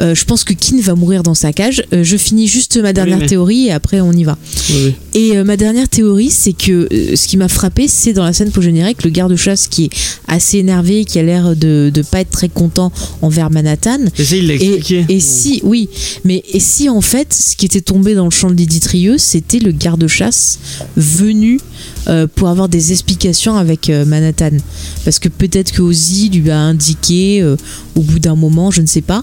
Euh, je pense que Kin va mourir dans sa cage Euh, je finis juste ma dernière mais- théorie et après on y va Oui, et euh, ma dernière théorie, c'est que ce qui m'a frappé, c'est dans la scène post-générique, le garde-chasse qui est assez énervé, qui a l'air de ne pas être très content envers Manhattan. Et ça, il l'a Et, expliqué. et si, oui, mais et si en fait, ce qui était tombé dans le champ de l'éditrieux, c'était le garde-chasse venu pour avoir des explications avec Manhattan. Parce que peut-être que Ozzy lui a indiqué au bout d'un moment, je ne sais pas.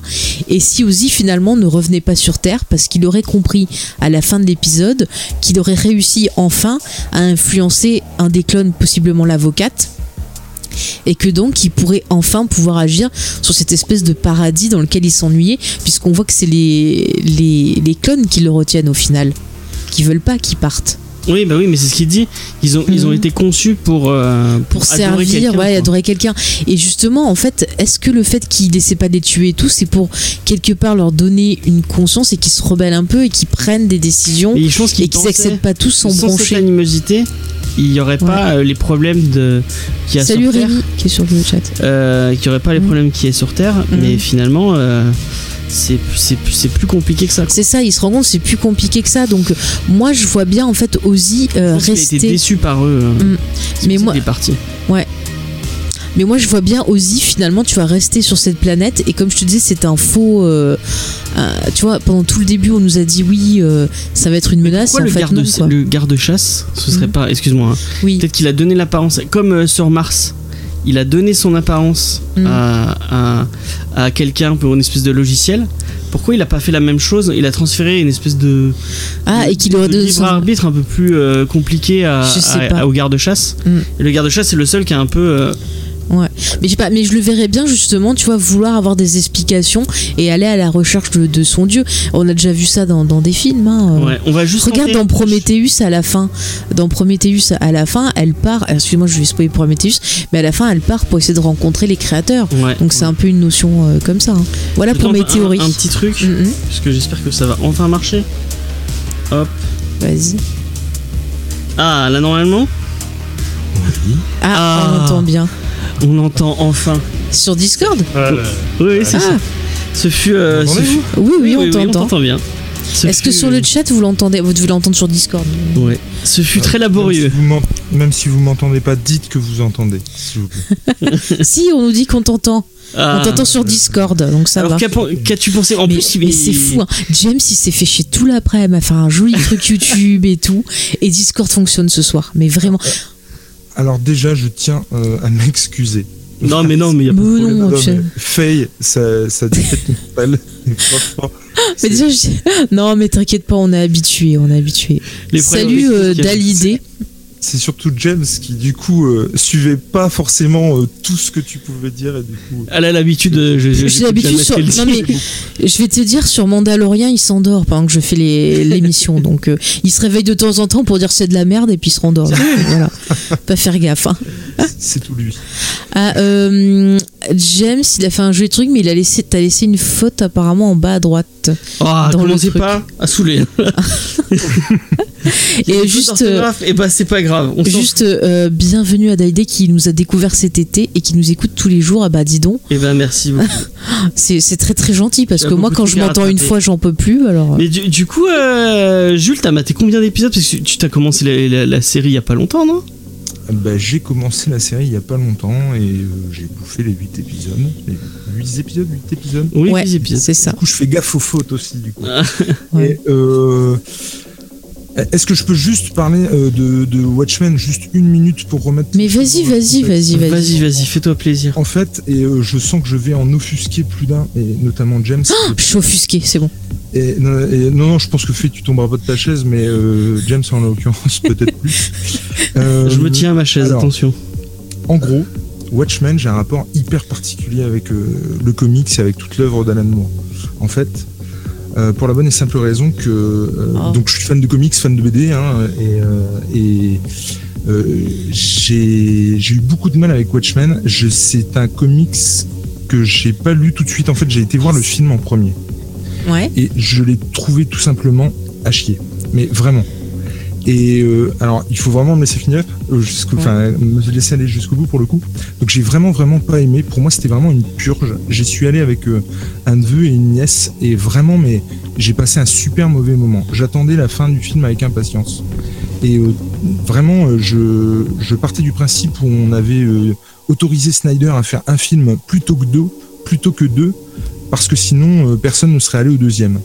Et si Ozzy finalement ne revenait pas sur Terre, parce qu'il aurait compris à la fin de l'épisode qu'il aurait réussi enfin à influencer un des clones, possiblement l'avocate et que donc il pourrait enfin pouvoir agir sur cette espèce de paradis dans lequel il s'ennuyait, puisqu'on voit que c'est les, les, les clones qui le retiennent au final, qui veulent pas qu'il parte. Oui, bah oui, mais c'est ce qu'il dit. Ils ont, ils ont Mhm. été conçus pour, euh, Pour adorer servir, quelqu'un, ouais, quoi. adorer quelqu'un. Et justement, en fait, est-ce que le fait qu'il essaie pas de les tuer et tout, c'est pour quelque part leur donner une conscience et qu'ils se rebellent un peu et qu'ils prennent des décisions Et pense et qu'ils qu'ils s'acceptent pas tous sans sans cette broncher. animosité, il n'y aurait pas euh, les problèmes de qui a Salut sur Terre. Rémi qui est sur le chat. Euh, qu'il n'y aurait pas les Mhm. problèmes qui est sur Terre, Mhm. mais finalement, euh, c'est c'est- c'est plus compliqué que ça. C'est ça, il se rend compte c'est plus compliqué que ça. Donc moi je vois bien en fait Ozzy euh, Je pense été déçu par eux. hein. C'est Mais moi- qu'il est parti. Mais moi, je vois bien Ozzy, finalement, tu vas rester sur cette planète. Et comme je te disais, c'est un faux. euh, euh, tu vois, pendant tout le début, on nous a dit oui, euh, ça va être une menace. Pourquoi en le fait, garde, non, le garde-chasse, ce serait Mhm. pas. Excuse-moi. hein. Oui, Peut-être qu'il a donné l'apparence. Comme euh, sur Mars, il a donné son apparence Mhm. à, à, à quelqu'un pour une espèce de logiciel. Pourquoi il a pas fait la même chose? Il a transféré une espèce de, ah, de- et qu'il aurait de donné libre son. arbitre un peu plus euh, compliqué à, au garde-chasse. Mhm. Et le garde-chasse, c'est le seul qui a un peu. Ouais. Mais pas, mais je le verrais bien justement, tu vois, vouloir avoir des explications et aller à la recherche de, de son dieu. On a déjà vu ça dans, dans des films. Hein. ouais, on va juste. Regarde dans Prometheus à la fin. Dans Prometheus à la fin, elle part. Excuse-moi, je vais spoiler Prometheus, mais à la fin, elle part pour essayer de rencontrer les créateurs. Ouais. Donc c'est un peu une notion euh, comme ça. hein. Voilà Je pour mes théories. Un, petit truc, Mhm. parce que j'espère que ça va enfin marcher. Hop. Vas-y. Ah, là normalement, Ah, Ah. on entend bien. On entend enfin. Sur Discord Oui, oui, c'est ça. Ah, Ce fut. euh, ce fut- oui, oui, on on t'entend. t'entend bien. Ce Est-ce que sur le chat, vous l'entendez Vous devez l'entendre sur Discord. Ouais. Ce fut très Même laborieux. Même si vous m'entendez pas, dites que vous entendez, s'il vous plaît. si, on nous dit qu'on t'entend. Ah. On t'entend sur Discord, donc ça Alors va. qu'as-tu pensé En mais plus, il- mais c'est fou. hein. James, il s'est fait chier tout l'après-midi à faire un joli truc YouTube et tout. Et Discord fonctionne ce soir. Mais vraiment. Alors déjà, je tiens euh, à m'excuser. Non, mais non, mais il y a pas de problème. non, mais Faye, ça, ça dit franchement, Mais déjà, je- non, mais t'inquiète pas, on est habitué, on est habitué. Salut euh, Dalidé. C'est surtout James qui du coup euh, suivait pas forcément euh, tout ce que tu pouvais dire et du coup. Elle a l'habitude. euh, je- je- l'habitude sur- non, mais- Je vais te dire, sur Mandalorian, il s'endort pendant que je fais les- l'émission. donc, euh, il se réveille de temps en temps pour dire c'est de la merde et puis il se rendort. Donc, voilà. Pas faire gaffe. hein. C'est tout lui. Ah, euh, James, il a fait un joli truc, mais il a laissé, t'as laissé une faute apparemment en bas à droite. Ah, dans le pas à saouler. Et juste, euh, et bah c'est pas grave. On juste euh, bienvenue à Daïdé qui nous a découvert cet été et qui nous écoute tous les jours. Ah bah dis donc, Et ben merci beaucoup. c'est c'est très très gentil parce que moi quand je m'entends une fois, j'en peux plus. Alors. Mais du, du coup, euh, Jules, t'as maté combien d'épisodes? Parce que tu t'as commencé la, la- la série il y a pas longtemps, non? Bah, j'ai commencé la série il y a pas longtemps et euh, j'ai bouffé les 8 épisodes. Les 8 épisodes 8 épisodes? Oui, ouais, dix épisodes. c'est ça. Du coup, je fais gaffe aux fautes aussi, du coup. Ah. Ouais. Et, euh, Est-ce que je peux juste parler euh, de, de Watchmen juste une minute pour remettre. Mais vas-y, vas-y, vas-y, vas-y. Vas-y, vas-y, fais-toi plaisir. En fait, et euh, je sens que je vais en offusquer plus d'un, et notamment James. Je suis offusqué, c'est bon. Et, non, et non, non, je pense que fait tu tomberas pas de ta chaise, mais euh, James en l'occurrence peut-être plus. Euh, Je me tiens à ma chaise, alors, attention. En gros, Watchmen, j'ai un rapport hyper particulier avec euh, le comics et avec toute l'œuvre d'Alan Moore. En fait, euh, pour la bonne et simple raison que euh, Oh. donc je suis fan de comics, fan de BD, hein, et, euh, et j'ai eu beaucoup de mal avec Watchmen. C'est un comics que j'ai pas lu tout de suite. En fait, j'ai été voir le film en premier Ouais. et je l'ai trouvé tout simplement à chier. Mais vraiment. Et euh, alors, il faut vraiment me laisser finir, euh, jusqu'au- enfin, me laisser aller jusqu'au bout pour le coup. Donc, j'ai vraiment, vraiment pas aimé. Pour moi, c'était vraiment une purge. J'y suis allé avec euh, un neveu et une nièce, et vraiment, mais j'ai passé un super mauvais moment. J'attendais la fin du film avec impatience. Et euh, vraiment, euh, je, je partais du principe où on avait euh, autorisé Snyder à faire un film plutôt que deux, plutôt que deux, parce que sinon euh, personne ne serait allé au deuxième.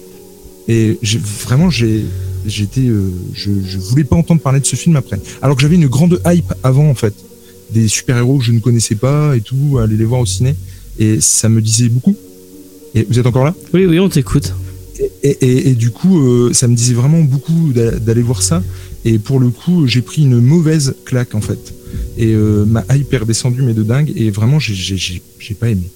Et j'ai vraiment j'ai j'étais euh, je, je voulais pas entendre parler de ce film après. Alors que j'avais une grande hype avant en fait, des super héros que je ne connaissais pas et tout, aller les voir au ciné et ça me disait beaucoup. Et vous êtes encore là? Oui, oui, on t'écoute. et, et- et du coup, euh, ça me disait vraiment beaucoup d'a- d'aller voir ça. Et pour le coup, j'ai pris une mauvaise claque en fait. Et euh, ma hype est redescendue, mais de dingue. Et vraiment, j'ai- j'ai j'ai- j'ai pas aimé.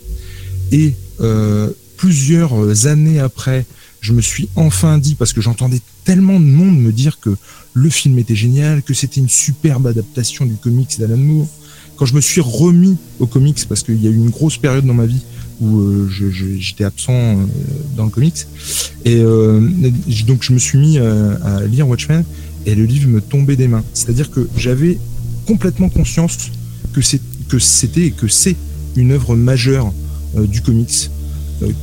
Et euh, plusieurs années après, je me suis enfin dit, parce que j'entendais tellement de monde me dire que le film était génial, que c'était une superbe adaptation du comics d'Alan Moore. Quand je me suis remis au comics, parce qu'il y a eu une grosse période dans ma vie où euh, j'étais absent euh, dans le comics, et euh, donc je me suis mis à lire Watchmen et le livre me tombait des mains. C'est-à-dire que j'avais complètement conscience que c'était et que c'est une œuvre majeure du comics.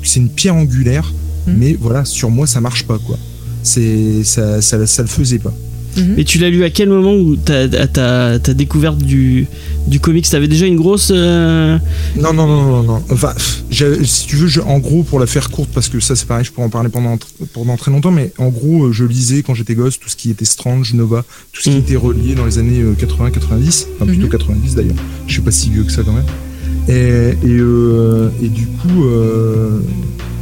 C'est une pierre angulaire, Mhm. mais voilà, sur moi ça marche pas quoi. C'est ça, ça, ça le faisait pas. Et tu l'as lu à quel moment où t'as ta, ta découverte du, du comics? T'avais déjà une grosse. euh, Non, non, non, non, non. Enfin, si tu veux, je- en gros, pour la faire courte, parce que ça, c'est pareil, je pourrais en parler pendant, pendant très longtemps, mais en gros, euh, je lisais quand j'étais gosse tout ce qui était Strange, Nova, tout ce qui Mm. était relié dans les années 80-90, enfin plutôt Mhm. 90 d'ailleurs. Je suis pas si vieux que ça quand même. Et, et, euh, et du coup, euh,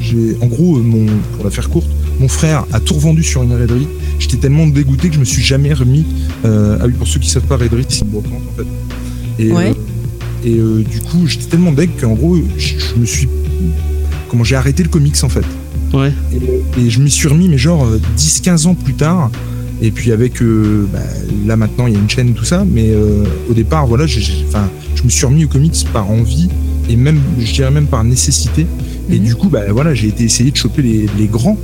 j'ai, en gros, euh, mon, pour la faire courte, mon frère a tout revendu sur une raiderie. J'étais tellement dégoûté que je me suis jamais remis. Euh, ah oui, pour ceux qui savent pas, raiderie, c'est une brocante en fait. Et, Ouais. euh, et euh, du coup, j'étais tellement deg qu'en gros, je, je me suis. Comment j'ai arrêté le comics en fait. Ouais. Et, et je m'y suis remis, mais genre euh, 10-15 ans plus tard. Et puis avec. euh, bah, là maintenant, il y a une chaîne, tout ça. Mais euh, au départ, voilà, j'ai- j'ai- enfin, je me suis remis au comics par envie. Et même, je dirais même par nécessité. Et Mhm. du coup, bah voilà, j'ai été essayer de choper les, les grands.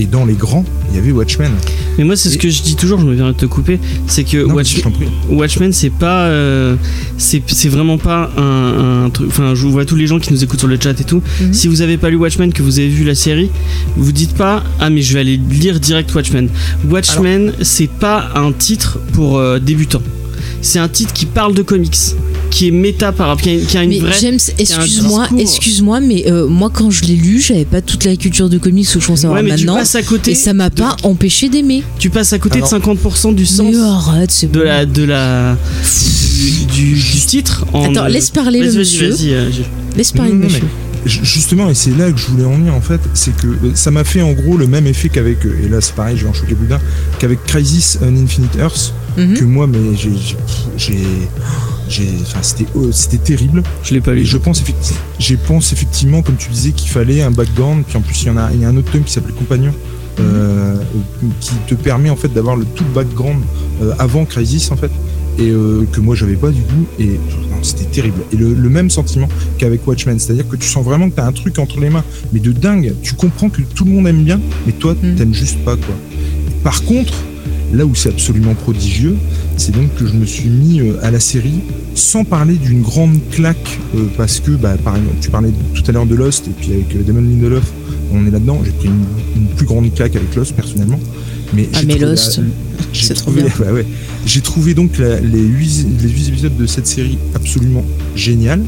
Et dans les grands, il y avait Watchmen. Mais moi, c'est ce que je dis toujours, je me viens de te couper. C'est que Non, Watch-. Watchmen, c'est pas. euh, c'est vraiment pas un, un truc. Enfin, je vois tous les gens qui nous écoutent sur le chat et tout. Mhm. Si vous avez pas lu Watchmen, que vous avez vu la série, vous dites pas Ah, mais je vais aller lire direct Watchmen. Watchmen, c'est pas un titre pour euh, débutants. C'est un titre qui parle de comics, qui est méta par qui qui a une Mais vraie. James, excuse-moi, excuse-moi, mais euh, moi quand je l'ai lu, j'avais pas toute la culture de comics que je pense avoir Ouais, mais tu maintenant. passes à côté. Et ça m'a de- pas empêché d'aimer. Tu passes à côté Alors- de 50% du sens Mais arrête, c'est de bon. la de la du, du- du titre. En, Attends, euh, laisse parler le vas-y, monsieur. vas-y, euh, Laisse parler Non, le non, monsieur. Ju- Justement, et c'est là que je voulais en venir en fait, c'est que ça m'a fait en gros le même effet qu'avec, et là c'est pareil, je vais en choquer plus d'un, qu'avec Crisis on Infinite Earth, Mhm. que moi, mais j'ai, j'ai, j'ai, enfin, c'était, c'était terrible. Je l'ai pas Et lu. je pense, effecti- je pense effectivement, comme tu disais, qu'il fallait un background. Puis en plus, il y en a, il y a un autre tome qui s'appelle Compagnon, euh, qui te permet en fait d'avoir le tout background euh, avant Crisis en fait, et euh, que moi j'avais pas du coup. Et c'était terrible. Et le, le même sentiment qu'avec Watchmen, c'est-à-dire que tu sens vraiment que t'as un truc entre les mains, mais de dingue. Tu comprends que tout le monde aime bien, mais toi, Mhm. t'aimes juste pas quoi. Par contre, là où c'est absolument prodigieux, c'est donc que je me suis mis euh, à la série sans parler d'une grande claque, euh, parce que, bah, par exemple, tu parlais tout à l'heure de Lost, et puis avec euh, Damon Lindelof, on est là-dedans. J'ai pris une, une plus grande claque avec Lost, personnellement. Mais Ah, j'ai mais trouvé Lost, c'est trop bien. bah ouais. J'ai trouvé donc la- les, huit, les huit épisodes de cette série absolument génial.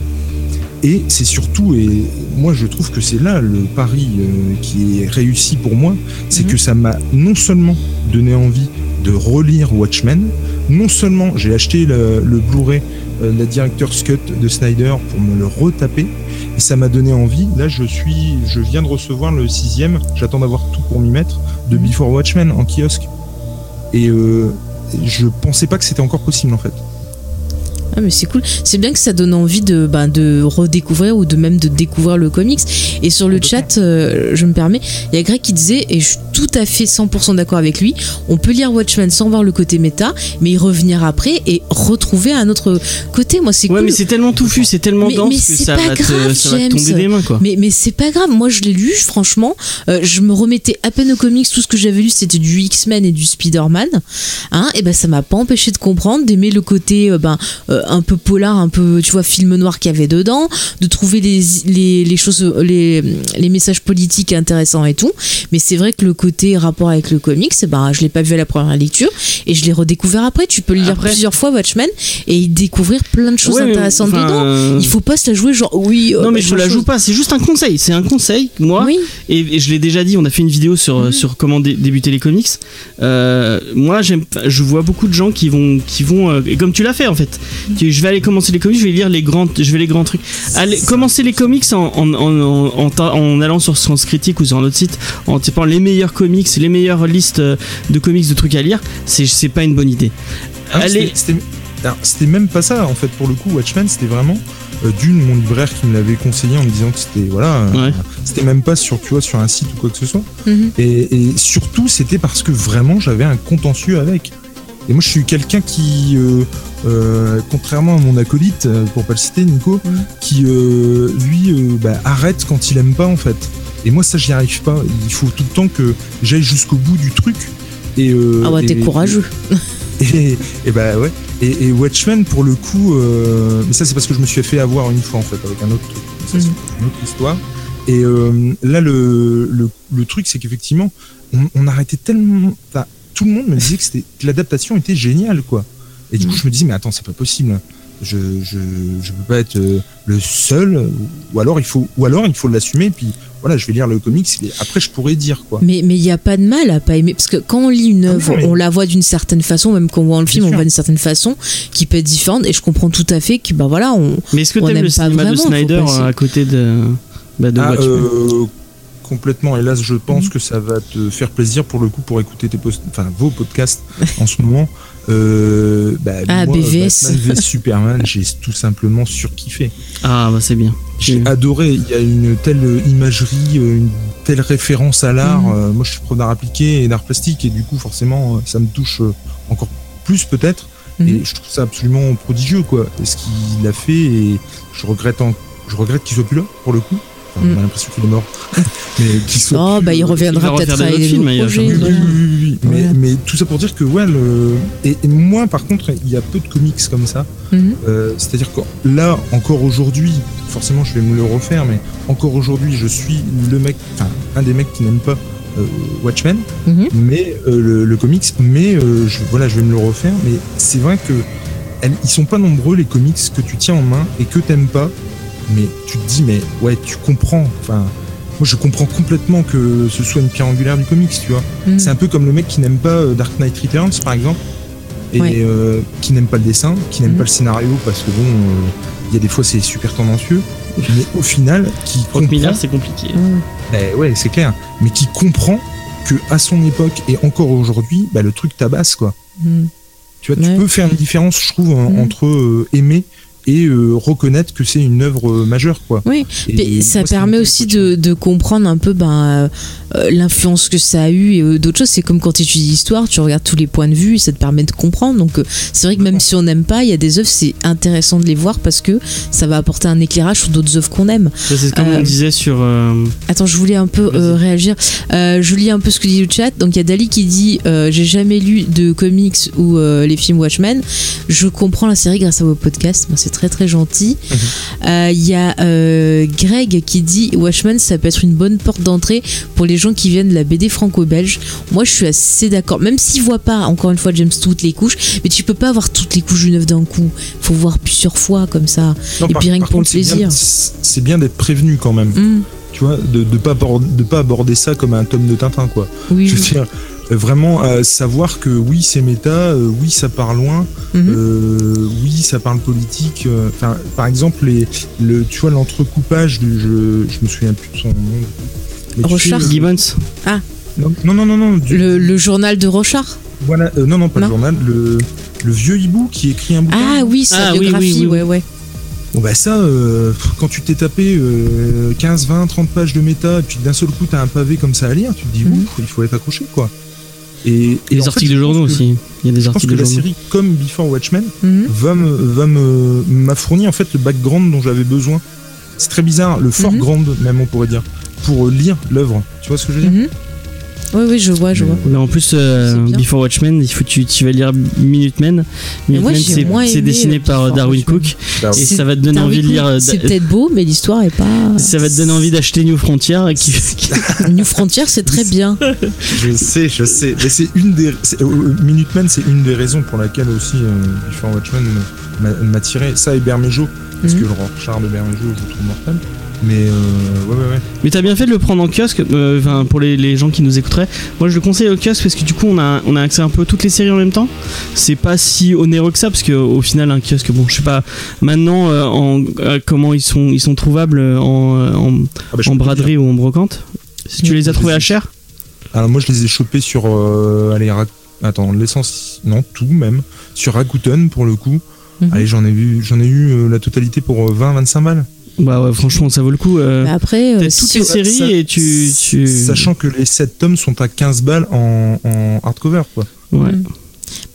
Et c'est surtout, et moi je trouve que c'est là le pari qui est réussi pour moi, c'est Mhm. que ça m'a non seulement donné envie de relire Watchmen, non seulement j'ai acheté le, Blu-ray, euh, la Director's Cut de Snyder pour me le retaper, et ça m'a donné envie. Là, je suis, je viens de recevoir le sixième. J'attends d'avoir tout pour m'y mettre de. Before Watchmen en kiosque. Et euh, je pensais pas que c'était encore possible en fait. Ah mais c'est cool. C'est bien que ça donne envie de, ben, de redécouvrir ou de même de découvrir le comics. Et sur le chat, euh, je me permets, il y a Greg qui disait, et je suis tout à fait 100% d'accord avec lui, on peut lire Watchmen sans voir le côté méta, mais y revenir après et retrouver un autre côté. Moi c'est Ouais, cool. mais c'est tellement touffu, c'est tellement Mais- dense mais que ça pas va, te, grave, ça va te tomber des mains, quoi. Mais, mais c'est pas grave, moi je l'ai lu, franchement, euh, je me remettais à peine aux comics, tout ce que j'avais lu c'était du X-Men et du Spider-Man, hein, et ben ça m'a pas empêché de comprendre, d'aimer le côté euh, ben, euh, un peu polar, un peu, tu vois, film noir qu'il y avait dedans, de trouver les, les, les choses, les, les messages politiques intéressants et tout, mais c'est vrai que le côté rapport avec le comics, ben, je l'ai pas vu à la première lecture, et je l'ai redécouvert après, tu peux le lire Après- plusieurs fois Watchmen, et y découvrir plein de choses Ouais, intéressantes enfin, dedans. euh, Il faut pas se la jouer genre, oui. euh, Non, mais je machin la joue pas, c'est juste un conseil. C'est un conseil, moi. Oui. Et, et je l'ai déjà dit, on a fait une vidéo sur, Mhm. sur comment dé- débuter les comics. Euh, moi, j'aime, je vois beaucoup de gens qui vont, qui vont, et comme tu l'as fait en fait. Je vais aller commencer les comics, je vais lire les grands, je vais les grands trucs. Allez, commencer les comics en, en, en, en, en ta- en allant sur Science Critique ou sur un autre site, en tapant les meilleurs comics, les meilleures listes de comics de trucs à lire. C'est, c'est pas une bonne idée. Ah, Allez. c'était- même pas ça en fait pour le coup. Watchmen, c'était vraiment euh, d'une mon libraire qui me l'avait conseillé en me disant que c'était voilà, euh, Ouais. c'était même pas sur tu vois sur un site ou quoi que ce soit. Mhm. Et, et surtout, c'était parce que vraiment j'avais un contentieux avec. Et moi, je suis quelqu'un qui, euh, euh, contrairement à mon acolyte, euh, pour pas le citer, Nico, qui euh, lui bah, arrête quand il aime pas en fait. Et moi, ça, j'y arrive pas. Il faut tout le temps que j'aille jusqu'au bout du truc. Et, Ah ouais, t'es courageux. et, et bah ouais. Et, et Watchmen, pour le coup, mais ça c'est parce que je me suis fait avoir une fois en fait avec un autre truc. Ça, c'est une autre histoire. Et là, le, le, le truc, c'est qu'effectivement, on, on arrêtait tellement. Tout le monde me disait que, c'était- que l'adaptation était géniale, quoi. Et du coup, je me disais, mais attends, c'est pas possible. Je, je, je peux pas être euh, le seul. Ou alors, il faut, ou alors, il faut l'assumer. Puis voilà, je vais lire le comics. Et après, je pourrais dire, quoi. Mais il n'y a pas de mal à pas aimer. Parce que quand on lit une Ah œuvre, mais- on la voit d'une certaine façon, même quand on voit le Bien film, on sûr. voit d'une certaine façon, qui peut être différente. Et je comprends tout à fait que, bah voilà, on. Mais est-ce que t'aimes n'aime le pas cinéma vraiment, de Snyder euh, à côté de, bah, de Ah, Watchmen? euh, complètement. Et là, je pense Mhm. que ça va te faire plaisir pour le coup pour écouter tes post- enfin, vos podcasts en ce moment. Euh, bah, Ah, moi, BVS. Batman v Superman, j'ai tout simplement surkiffé. Ah, bah c'est bien. J'ai adoré. Il y a une telle imagerie, euh, une telle référence à l'art. Mhm. Euh, moi, je suis pro d'art appliqué et d'art plastique, et du coup, forcément, ça me touche encore plus peut-être. Mhm. Et je trouve ça absolument prodigieux, quoi. Et ce qu'il a fait, et je regrette, en- je regrette qu'il soit plus là, pour le coup. Enfin. On a l'impression qu'il est mort. Mais qu'il soit Oh, plus, bah il euh, reviendra peut-être à nouveaux il va projets. oui, oui, voilà. oui, oui, oui. Mais, mais tout ça pour dire que ouais, le... et, et moi par contre, il y a peu de comics comme ça. Mhm. Euh, C'est-à-dire que là, encore aujourd'hui, forcément, je vais me le refaire, mais encore aujourd'hui, je suis le mec, enfin un des mecs qui n'aime pas euh, Watchmen, Mhm. mais euh, le, le comics, mais euh, je, voilà, je vais me le refaire. Mais c'est vrai que elles- ils sont pas nombreux les comics que tu tiens en main et que t'aimes pas, mais tu te dis mais ouais, tu comprends. Enfin, moi je comprends complètement que ce soit une pierre angulaire du comics, tu vois. Mhm. C'est un peu comme le mec qui n'aime pas euh, Dark Knight Returns, par exemple, et Ouais. euh, qui n'aime pas le dessin, qui n'aime Mhm. pas le scénario, parce que bon, euh, il y a des fois c'est super tendancieux, mais au final, qui Frank comprend, Miller, c'est compliqué. Mhm. Ben ouais, c'est clair, mais qui comprend que à son époque et encore aujourd'hui, bah, le truc tabasse quoi. Tu vois, Ouais. tu peux faire une différence, je trouve, en- entre euh, aimer et euh, reconnaître que c'est une œuvre euh, majeure, quoi. Oui, Et Mais ça permet aussi de, de comprendre un peu ben, euh, l'influence que ça a eu et euh, d'autres choses. C'est comme quand tu étudies l'histoire, tu regardes tous les points de vue et ça te permet de comprendre. Donc euh, c'est vrai que même si on n'aime pas, il y a des œuvres, c'est intéressant de les voir parce que ça va apporter un éclairage sur d'autres œuvres qu'on aime. Ça, c'est comme Euh, on disait sur. euh, Attends, je voulais un peu euh, réagir. Euh, je lis un peu ce que dit le chat. Donc il y a Dali qui dit euh, J'ai jamais lu de comics ou euh, les films Watchmen. Je comprends la série grâce à vos podcasts. C'est très très gentil. Euh, Il y a euh, Greg qui dit Watchmen, ça peut être une bonne porte d'entrée pour les gens qui viennent de la BD franco-belge. Moi, je suis assez d'accord. Même s'ils voient pas, encore une fois, James, toutes les couches, mais tu peux pas avoir toutes les couches d'une œuvre d'un coup. Faut voir plusieurs fois comme ça. Non, Et par- puis rien que pour le contre, plaisir. C'est bien d'être prévenu quand même, Hum, tu vois, de ne pas, aborder- de pas aborder ça comme un tome de Tintin, quoi. oui. Je veux oui. dire, vraiment euh, savoir que oui, c'est méta, euh, oui, ça part loin, Mhm. euh, oui, ça parle politique. euh, par exemple, les, le, tu vois, l'entrecoupage du jeu, je me souviens plus de son nom. Rochard. Gibbons. non, non, non, non, non, du- Le, le journal de Rochard voilà, euh, non, non, pas Non. le journal, le, le vieux hibou qui écrit un bouquin. Ah oui, sa Ah oui, oui, biographie, oui, oui. ouais, ouais. Bon bah ça, euh, quand tu t'es tapé euh, 15, 20, 30 pages de méta, et puis d'un seul coup t'as un pavé comme ça à lire, tu te dis, Mhm. ouf, il faut être accroché quoi. Et, Et les articles fait, de journaux que- aussi. Il y a des Je pense articles que de la journaux. série, comme Before Watchmen, Mhm. va me va me m'a fourni en fait le background dont j'avais besoin. C'est très bizarre, le foreground même on pourrait dire, pour euh, lire l'œuvre. Tu vois ce que je veux dire Mhm. Oui, oui, je vois, je vois. Mais en plus, euh. Before Watchmen, il faut que tu, tu vas lire Minutemen. Mais moi, Minutemen, j'ai c'est- moins c'est aimé, dessiné euh, par Before Darwin. Cook. Et C'est- ça va te donner Darwin envie de lire. Euh, C'est da- peut-être beau, mais l'histoire est pas. ça va te donner envie d'acheter New Frontier. qui- New Frontier, c'est très bien. Je sais, je sais. Mais c'est une des. c'est- euh, Minutemen, c'est une des raisons pour laquelle aussi euh, Before Watchmen m'a- m'a tiré. Ça et Bermejo, parce Mhm. que le Rorschach de Bermejo, je trouve mortel. Mais euh, ouais, ouais, ouais. Mais t'as bien fait de le prendre en kiosque, euh, enfin pour les, les gens qui nous écouteraient. Moi je le conseille au kiosque parce que du coup on a, on a accès un peu à toutes les séries en même temps. C'est pas si onéreux que ça parce que au final un kiosque, bon je sais pas maintenant euh, en, euh, comment ils sont, ils sont trouvables en, en, Ah bah, en braderie ou en brocante. Si tu les as trouvés à cher Alors moi je les ai chopés sur euh, allez attends l'essence non tout même sur Rakuten pour le coup. Mhm. Allez j'en ai vu j'en ai eu euh, la totalité pour 20 25 balles. Bah ouais, franchement ça vaut le coup. euh, après, euh, toutes si- les séries ça- et tu, tu... Sachant que les 7 tomes sont à 15 balles en, en hardcover quoi. Ouais, Mm.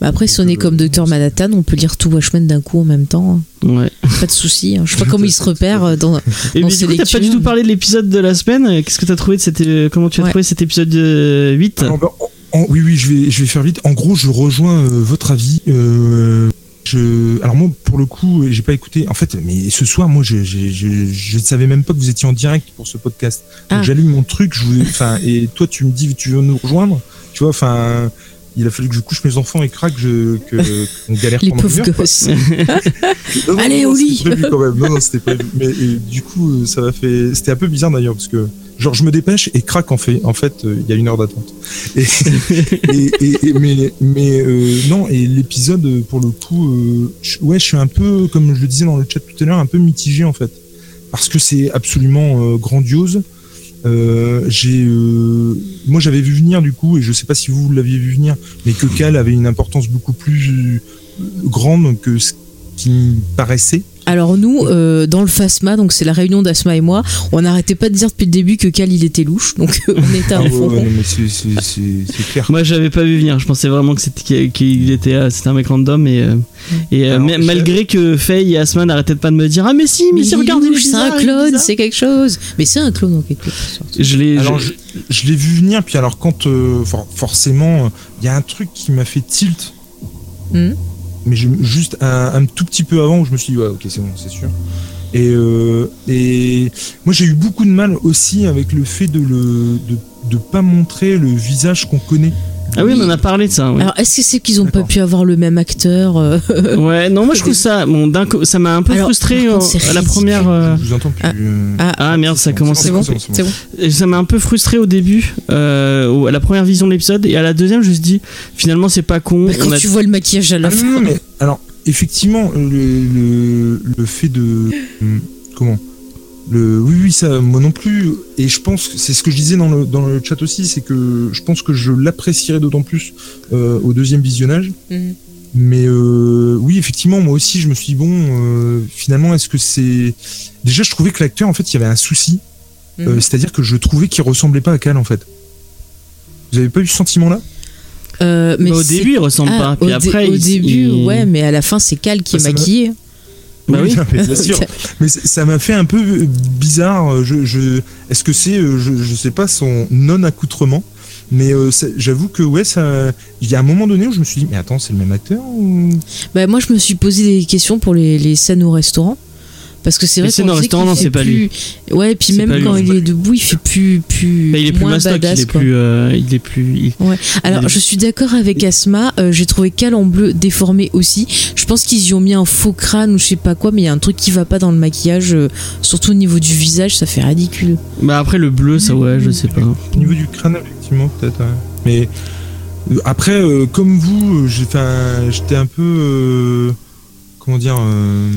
bah après, si on Donc, est comme Dr Manhattan, on peut lire tout Watchmen d'un coup en même temps. ouais. Pas de souci. hein. Je sais pas comment il se repère euh, dans. Et Dans mais ces du coup, t'as pas du tout parlé de l'épisode de la semaine. Qu'est-ce que t'as trouvé de cet, comment tu as Ouais. trouvé cet épisode euh, 8 Alors, bah, en- en- oui, oui, je vais, je vais faire vite. En gros, je rejoins euh, votre avis. Euh, je, alors moi, pour le coup, j'ai pas écouté. En fait, mais ce soir, moi, je, je, je, je ne savais même pas que vous étiez en direct pour ce podcast. Donc, Ah. J'allume mon truc. Je enfin, et toi, tu me dis, tu veux nous rejoindre? Tu vois, enfin. Il a fallu que je couche mes enfants et craque, je, que, qu'on galère Les pendant une heure, gosses. Non, Allez, non, au c'était lit. prévu quand même. Non, non, c'était prévu. Mais et, du coup, euh, ça m'a fait. C'était un peu bizarre d'ailleurs parce que genre je me dépêche et craque en fait. En fait, euh, il y a une heure d'attente. Et, et, et- et- mais mais euh, non et l'épisode pour le coup, euh, je- ouais, je suis un peu comme je le disais dans le chat tout à l'heure, un peu mitigé en fait parce que c'est absolument grandiose. Euh, euh, moi j'avais vu venir du coup et je sais pas si vous l'aviez vu venir mais que Cal avait une importance beaucoup plus euh, grande que ce qui paraissait Alors nous, euh, dans le FASMA, donc c'est la réunion d'Asma et moi, on n'arrêtait pas de dire depuis le début que Cal il était louche, donc on était à Ah ouais, fond. ouais, c'est- clair Moi, j'avais pas vu venir. Je pensais vraiment que c'était qu'il était, euh, c'était un mec random et euh, et Alors, malgré que Faye et Asma n'arrêtaient pas de me dire ah mais si mais, Mais si il est regardez louche, c'est un clone, c'est quelque chose. Mais c'est un clone en quelque sorte. Je l'ai. alors je- l'ai vu venir puis alors quand euh, for- forcément il y a un truc qui m'a fait tilt Hmm. Mais juste un, tout petit peu avant où je me suis dit ouais ok c'est bon c'est sûr. Et, euh, moi j'ai eu beaucoup de mal aussi avec le fait de de pas montrer le visage qu'on connaît Ah oui, on en a parlé de ça. Alors est-ce que c'est qu'ils ont pas pu avoir le même acteur euh, Ouais, non, moi je trouve ça. Bon, d'un co- ça m'a un peu Alors, frustré contre, euh, à la première. euh, je vous entends plus Ah. euh, Ah, Ah merde, ça commence. c'est bon, c'est bon, c'est c'est bon. bon. Et ça m'a un peu frustré au début, euh, à la première vision de l'épisode, et à la deuxième, je me suis dit, finalement, c'est pas con. Bah, on quand a- tu vois le maquillage à la Ah, fin. non, mais alors effectivement le, le, le fait de comment? Le oui oui ça moi non plus et je pense que c'est ce que je disais dans le dans le chat aussi c'est que je pense que je l'apprécierais d'autant plus euh, au deuxième visionnage Mhm. mais euh, oui, effectivement, moi aussi, je me suis dit, bon, euh, finalement, est-ce que c'est. Déjà, je trouvais que l'acteur, en fait, il y avait un souci. Euh, Mhm. C'est-à-dire que je trouvais qu'il ressemblait pas à Cal, en fait. Vous avez pas eu ce sentiment-là? Euh, mais Bah, au début, il ressemble Ah, pas. Puis au, dé- après, au il- début, il- ouais, mais à la fin, c'est Cal qui Bah, est maquillé. Bah oui. mais bien sûr. Mais ça m'a fait un peu euh, bizarre. Je, je, Est-ce que c'est, euh, je, je sais pas, son non-accoutrement Mais euh, j'avoue que, ouais, ça. Il y a un moment donné où je me suis dit, mais attends, c'est le même acteur ou... Bah, moi, je me suis posé des questions pour les, les scènes au restaurant. Parce que c'est vrai qu'on au sait restaurant, non, c'est pas plus... Ouais, puis C'est même lui, quand c'est il est debout, il fait plus, plus Bah, il est plus moins mastoc, badass. il est quoi. plus, euh, il est plus. il- Alors, il est- je suis d'accord avec Asma. euh, J'ai trouvé Cal en bleu déformé aussi. Je pense qu'ils y ont mis un faux crâne ou je sais pas quoi, mais il y a un truc qui va pas dans le maquillage, euh, surtout au niveau du visage, ça fait ridicule. Bah après le bleu, ça ouais, je sais pas. Au niveau du crâne, effectivement, peut-être. ouais. Mais après, euh, comme vous, j'ai- enfin, j'étais un peu. Comment dire euh,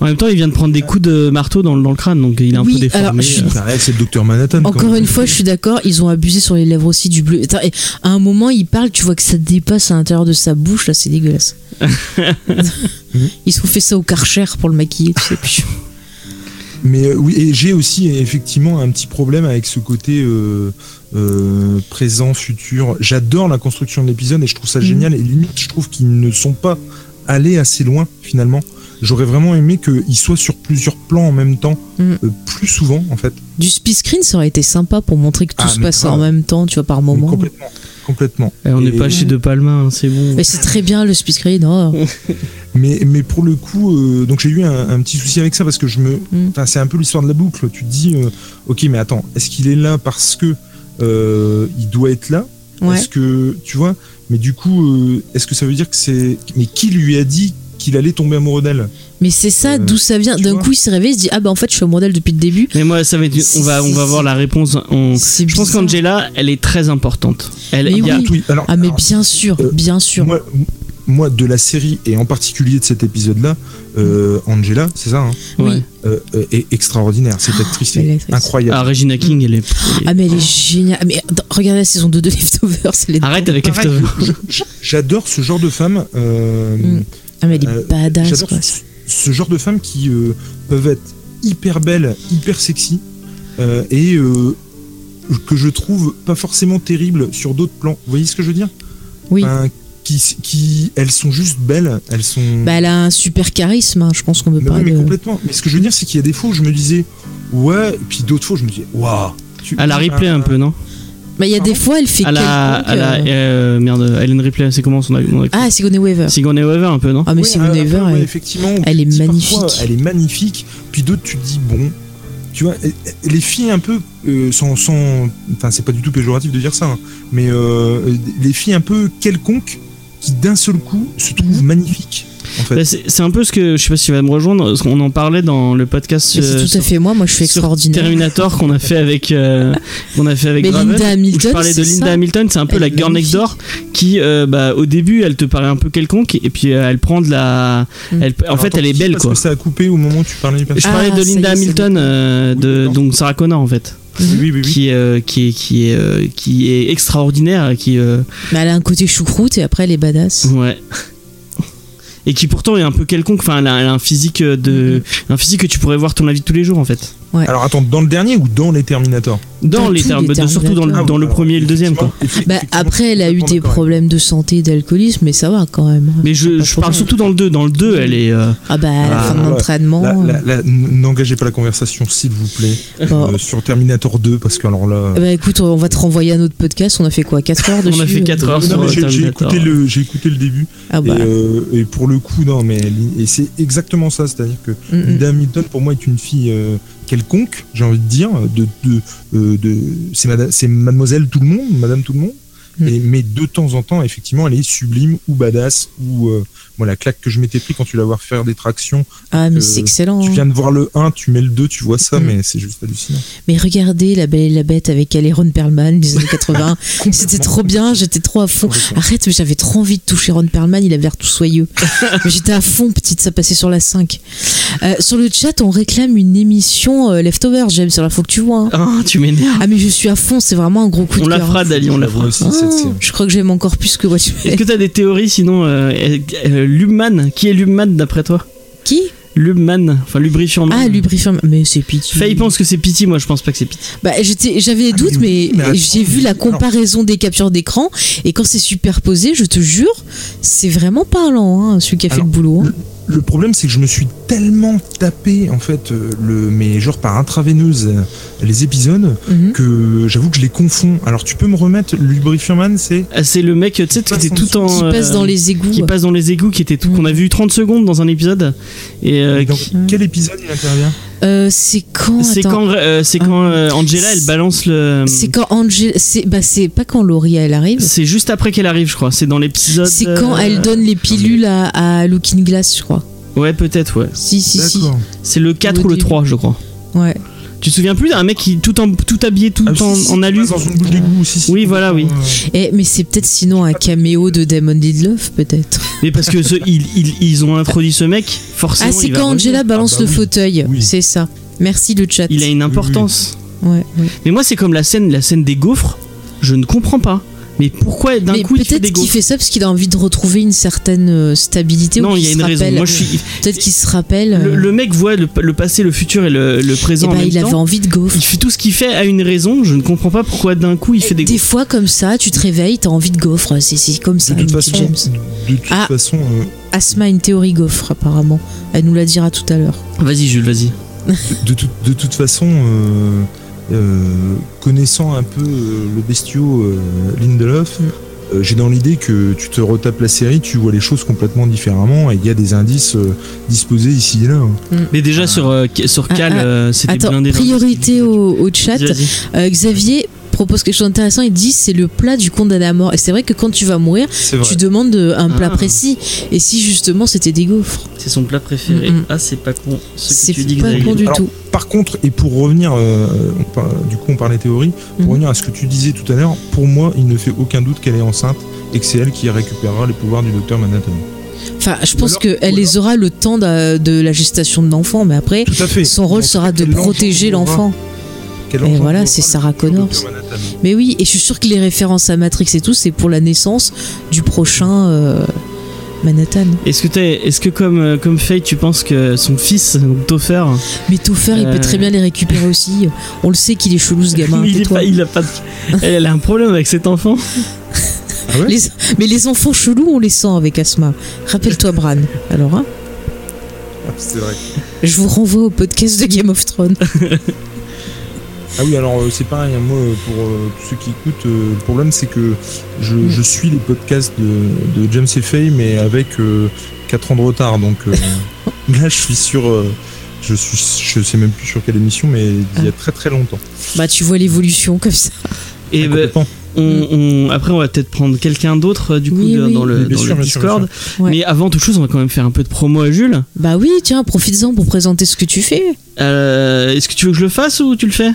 En même temps, il vient de prendre des coups de marteau dans, le- dans le crâne, donc il est un Oui, peu déformé. alors, je suis- euh. pareil, c'est le docteur Manhattan. Encore une fois, je suis d'accord, ils ont abusé sur les lèvres aussi du bleu. Attends, et à un moment, il parle, tu vois que ça dépasse à l'intérieur de sa bouche, là, c'est dégueulasse. ils ont fait ça au Karcher pour le maquiller, tu sais. puis- Mais euh, oui, et j'ai aussi effectivement un petit problème avec ce côté euh, euh, présent, futur. J'adore la construction de l'épisode et je trouve ça Mhm. génial. Et limite, je trouve qu'ils ne sont pas allés assez loin finalement. J'aurais vraiment aimé qu'ils soient sur plusieurs plans en même temps, Mhm. euh, plus souvent en fait. Du speed screen, ça aurait été sympa pour montrer que tout Ah, se passe en même temps, tu vois, par moment. Complètement. Complètement. Eh, on n'est pas chez De Palma, hein, c'est bon. Mais c'est très bien le speed screen. oh. Mais, mais pour le coup, euh, donc j'ai eu un, un petit souci avec ça parce que je me. Mm. Enfin, c'est un peu l'histoire de la boucle. Tu te dis, euh, ok, mais attends, est-ce qu'il est là parce que euh, il doit être là Ouais. Est-ce que. Tu vois Mais du coup, euh, est-ce que ça veut dire que c'est. Mais qui lui a dit qu'il allait tomber amoureux d'elle? Mais c'est ça, Euh, d'où ça vient. D'un coup, il s'est réveillé, il se dit Ah bah en fait, je suis un modèle depuis le début. Mais moi, ça va être. On va, on va voir la réponse. On- Je pense qu'Angela, elle est très importante. Elle, Mais y a- oui. alors, Ah, mais alors, bien sûr, euh, bien sûr. moi, moi, de la série et en particulier de cet épisode-là, euh, Angela, c'est ça, hein. Oui. euh, euh, est extraordinaire. Cette actrice belle est actrice. incroyable. Ah, Regina King, elle est. Ah, mais elle est géniale. Ah, Mais attends, regardez la saison 2 de Leftovers. Elle est... Arrête avec Pareil, Leftover. je- je- J'adore ce genre de femme. euh, Mm. Ah, mais elle est badass, J'adore quoi. ce, ce genre de femmes qui euh, peuvent être hyper belles, hyper sexy, euh, et euh, que je trouve pas forcément terribles sur d'autres plans. Vous voyez ce que je veux dire? Oui. Enfin, qui, qui, elles sont juste belles, elles sont. Bah, elle a un super charisme, hein, je pense qu'on peut mais, pas. oui, mais de- complètement. Mais ce que je veux dire, c'est qu'il y a des fois où je me disais, ouais, et puis d'autres fois où je me disais, waouh. tu- À la replay un peu, non? Bah, il y a des fois, elle fait À la, quelconque, à la euh, merde, Ellen Ripley, c'est comment son nom? Ah, Sigourney Weaver. Sigourney Weaver un peu, non? Ah, mais Ouais, Sigourney peu, Weaver, ouais, elle- effectivement. elle est parfois, magnifique. Elle est magnifique. Puis d'autres, tu te dis bon. Tu vois, les filles un peu euh, sans, sans- enfin c'est pas du tout péjoratif de dire ça, hein, mais euh, les filles un peu quelconques qui d'un seul coup se. En fait. Bah, c'est un peu ce que je sais pas si tu vas me rejoindre. parce qu'on en parlait dans le podcast. C'est euh, tout à sur- fait moi, moi je suis extraordinaire. Terminator qu'on a fait avec euh, qu'on a fait avec Mais Linda Hamilton, je parlais de Linda ça Hamilton c'est un peu Elle la girl next door qui euh, bah, au début elle te paraît un peu quelconque et puis euh, elle prend de la Mm. elle, en Alors, fait elle est belle parce quoi que ça a coupé au moment où tu parlais du je personnage. parlais Ah, de y Linda est, Hamilton euh, Oui, de donc Sarah Connor en fait Oui, oui, oui. qui est euh, qui est qui est euh, qui est extraordinaire qui euh, Mais elle a un côté choucroute et après elle est badass. ouais et qui pourtant est un peu quelconque enfin elle a, elle a un physique de un physique que tu pourrais voir ton avis de tous les jours en fait Alors attends, dans le dernier ou dans les Terminators dans, Dans les de- surtout dans le, Terminator. dans le premier et le deuxième quoi Bah, après, elle a eu des problèmes de santé, d'alcoolisme, mais ça va quand même. mais je, parle surtout dans le 2 dans le 2 elle est euh, Ah bah, à la Ah, fin de ouais. l'entraînement. Là, là, là, n- N'engagez pas la conversation, s'il vous plaît, Bon. euh, sur Terminator 2, parce que alors là. Bah écoute, on va te renvoyer à notre podcast. On a fait quoi? 4 heures dessus on a fait 4 heures sur euh, j'ai- j'ai Terminator. écouté, le, j'ai écouté le début Ah bah. et, euh, et pour le coup non mais et c'est exactement ça c'est-à-dire que mm, mm. Linda Hamilton pour moi est une fille euh, quelconque j'ai envie de dire de, de, euh, de c'est mada- c'est mademoiselle tout le monde madame tout le monde Mm. et, mais de temps en temps effectivement elle est sublime ou badass ou euh, la claque que je m'étais pris quand tu la voir faire des tractions Ah, mais euh, c'est excellent. tu hein. viens de voir le 1 tu mets le 2 tu vois ça Mm. mais c'est juste hallucinant Mais regardez La Belle et la Bête avec Ron Perlman, les années 80. C'était trop bien, j'étais trop à fond. Arrête, mais j'avais trop envie de toucher Ron Perlman, il avait l'air tout soyeux. mais j'étais à fond, petite, ça passait sur la 5. Euh, sur le chat, on réclame une émission euh, Leftovers, j'aime, c'est la faut que tu vois. hein. Ah, tu m'énerves Ah, mais je suis à fond, c'est vraiment un gros coup de on la cœur. fera Dali on la fera aussi, Ah, série. je crois que j'aime encore plus que Watchmen. Est-ce que t'as des théories sinon euh, euh, Lubman, qui est Lubman d'après toi? Qui? Lubman, enfin lubrifiant. Ah, lubrifiant. Mais c'est pitié. Faye pense que c'est Pity, moi je pense pas que c'est Pity. Bah, j'étais, j'avais des Ah, doutes, mais mais, oui, mais attends, j'ai vu la alors- comparaison des captures d'écran et quand c'est superposé, je te jure, c'est vraiment parlant, hein, celui qui a fait le boulot. hein. Le problème, c'est que je me suis tellement tapé, en fait, euh, le, mais genre par intraveineuse, euh, les épisodes, Mhm. que j'avoue que je les confonds. Alors, tu peux me remettre le Lubrifiant Man, c'est. Ah, c'est le mec, tu sais, qui passe était tout en. Qui passe euh, dans les égouts. Qui passe dans les égouts, qui était tout. Mm. qu'on a vu 30 secondes dans un épisode. Et euh, Dans qui- quel épisode il intervient? Euh, c'est quand c'est quand, euh, c'est quand euh, Angela elle balance le. C'est quand Angela. C'est bah, c'est pas quand Laurie elle arrive. C'est juste après qu'elle arrive, je crois. C'est dans l'épisode. C'est quand euh, elle donne les pilules à, à Looking Glass, je crois. Ouais, peut-être, ouais. Si, si, si. C'est le 4 Au ou le début. 3, je crois. Ouais. Tu te souviens plus d'un mec qui tout en tout habillé, tout Ah, en, si, en qui alu passe Dans une bouche d'égout aussi. si, Oui, voilà, oui. euh, Eh, mais c'est peut-être sinon un caméo de Damon Lindelof, peut-être. Mais parce que ce- ils, ils- ils ont introduit ce mec, forcément. Ah, c'est quand revenir. Angela balance Ah, bah le oui. fauteuil. Oui. C'est ça. Merci le chat. Il a une importance. Ouais, ouais. Mais moi, c'est comme la scène, la scène des gaufres. Je ne comprends pas. Mais pourquoi d'un coup il fait peut-être des qu'il gaufres fait ça parce qu'il a envie de retrouver une certaine euh, stabilité. ou Non, il y a une raison. rappelle- Moi, je suis. Peut-être qu'il se rappelle. Le, euh, le mec voit le, le passé, le futur et le, le eh présent en ben, même il avait envie de gaufre. Il fait tout ce qu'il fait à une raison. Je ne comprends pas pourquoi d'un coup il fait des Des gaufres. fois, comme ça, tu te réveilles, t'as envie de gaufre. C'est comme ça, De toute Nicky façon, James. de toute Ah. façon euh, Asma a une théorie gaufre, apparemment. Elle nous la dira tout à l'heure. Vas-y, Jules, vas-y. de, tout- de toute façon, euh, euh, connaissant un peu euh, le bestiau euh, Lindelof, Mm. euh, j'ai dans l'idée que tu te retapes la série, tu vois les choses complètement différemment et il y a des indices euh, disposés ici et là. hein. Mais déjà sur, euh, sur Ah, Cal, ah, euh, c'était blindé. priorité au, au chat. Euh, Xavier propose quelque chose d'intéressant. Il dit c'est le plat du condamné à mort. Et c'est vrai que quand tu vas mourir, tu demandes euh, un plat Ah. précis. Et si justement c'était des gaufres, C'est son plat préféré. Mm. Ah, c'est pas con. Ce c'est pas con du Alors, tout. Par contre, et pour revenir, euh, du coup on parlait théorie, pour Mhm. revenir à ce que tu disais tout à l'heure, pour moi il ne fait aucun doute qu'elle est enceinte et que c'est elle qui récupérera les pouvoirs du docteur Manhattan. Enfin, je pense qu'elle les aura le temps de, de la gestation de l'enfant, mais après, Tout à fait. son rôle sera de protéger engendrera- Et voilà, c'est Sarah Connors. Mais oui, et je suis sûre que les références à Matrix et tout, c'est pour la naissance du prochain euh, Manhattan. Est-ce que, t'es- est-ce que comme, euh, comme Faye, tu penses que son fils, donc Topher, Mais Topher, il Euh. peut très bien les récupérer aussi. On le sait qu'il est chelou ce gamin. il, est pas, il a pas de- Elle elle a un problème avec cet enfant. Ah ouais Les- mais les enfants chelous, on les sent avec Asma. Rappelle-toi Bran. Alors, hein, Ah, C'est vrai. je vous renvoie au podcast de Game of Thrones. Ah oui, alors euh, c'est pareil, hein, moi euh, pour euh, tous ceux qui écoutent, euh, le problème c'est que je, Mm. je suis les podcasts de, de James et Faye, mais avec 4 ans de retard. Donc euh, là, je suis sur. euh, je, suis, je sais même plus sur quelle émission, mais il y a très très longtemps. Bah, tu vois l'évolution comme ça. Et Ah, ben, complètement. on, on- après, on va peut-être prendre quelqu'un d'autre, du coup, Oui, de- oui. dans le, Oui, bien dans sûr, le bien sûr, Discord. Ouais. Mais avant toute chose, on va quand même faire un peu de promo à Jules. Bah oui, tiens, profites-en pour présenter ce que tu fais. Euh, Est-ce que tu veux que je le fasse ou tu le fais?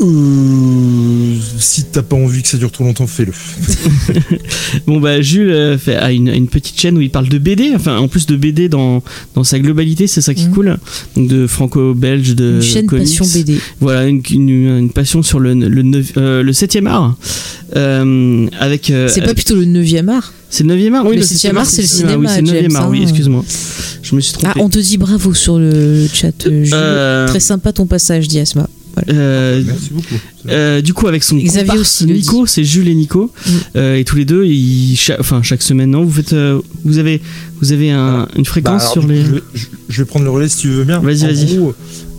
Euh, si t'as pas envie que ça dure trop longtemps, fais-le. Bon bah Jules euh, fait, a une, une petite chaîne où il parle de BD, enfin en plus de BD dans, dans sa globalité, c'est ça qui est Mhm. cool. Donc de franco-belge, de Une chaîne comics. passion BD. Voilà, une, une, une passion sur le, le, neuf- euh, le 7e art. Euh, avec, euh, C'est pas avec- plutôt le 9e art. c'est le 9e art Oui, Le le 7e art, c'est le cinéma, Oui, c'est le 9e art, oui, hein. excuse-moi. Je me suis trompé. Ah, on te dit bravo sur le chat. euh, Jules. Très sympa ton passage, dit Asma. Euh, Merci beaucoup. Euh, du coup, avec son Xavier comparse Nico, c'est Jules et Nico, Mm. Euh, et tous les deux, ils, cha- enfin chaque semaine, non, vous faites, euh, vous avez, vous avez un- une Bah, fréquence alors, sur les. je, vais prendre le relais si tu veux bien. Vas-y, vas-y.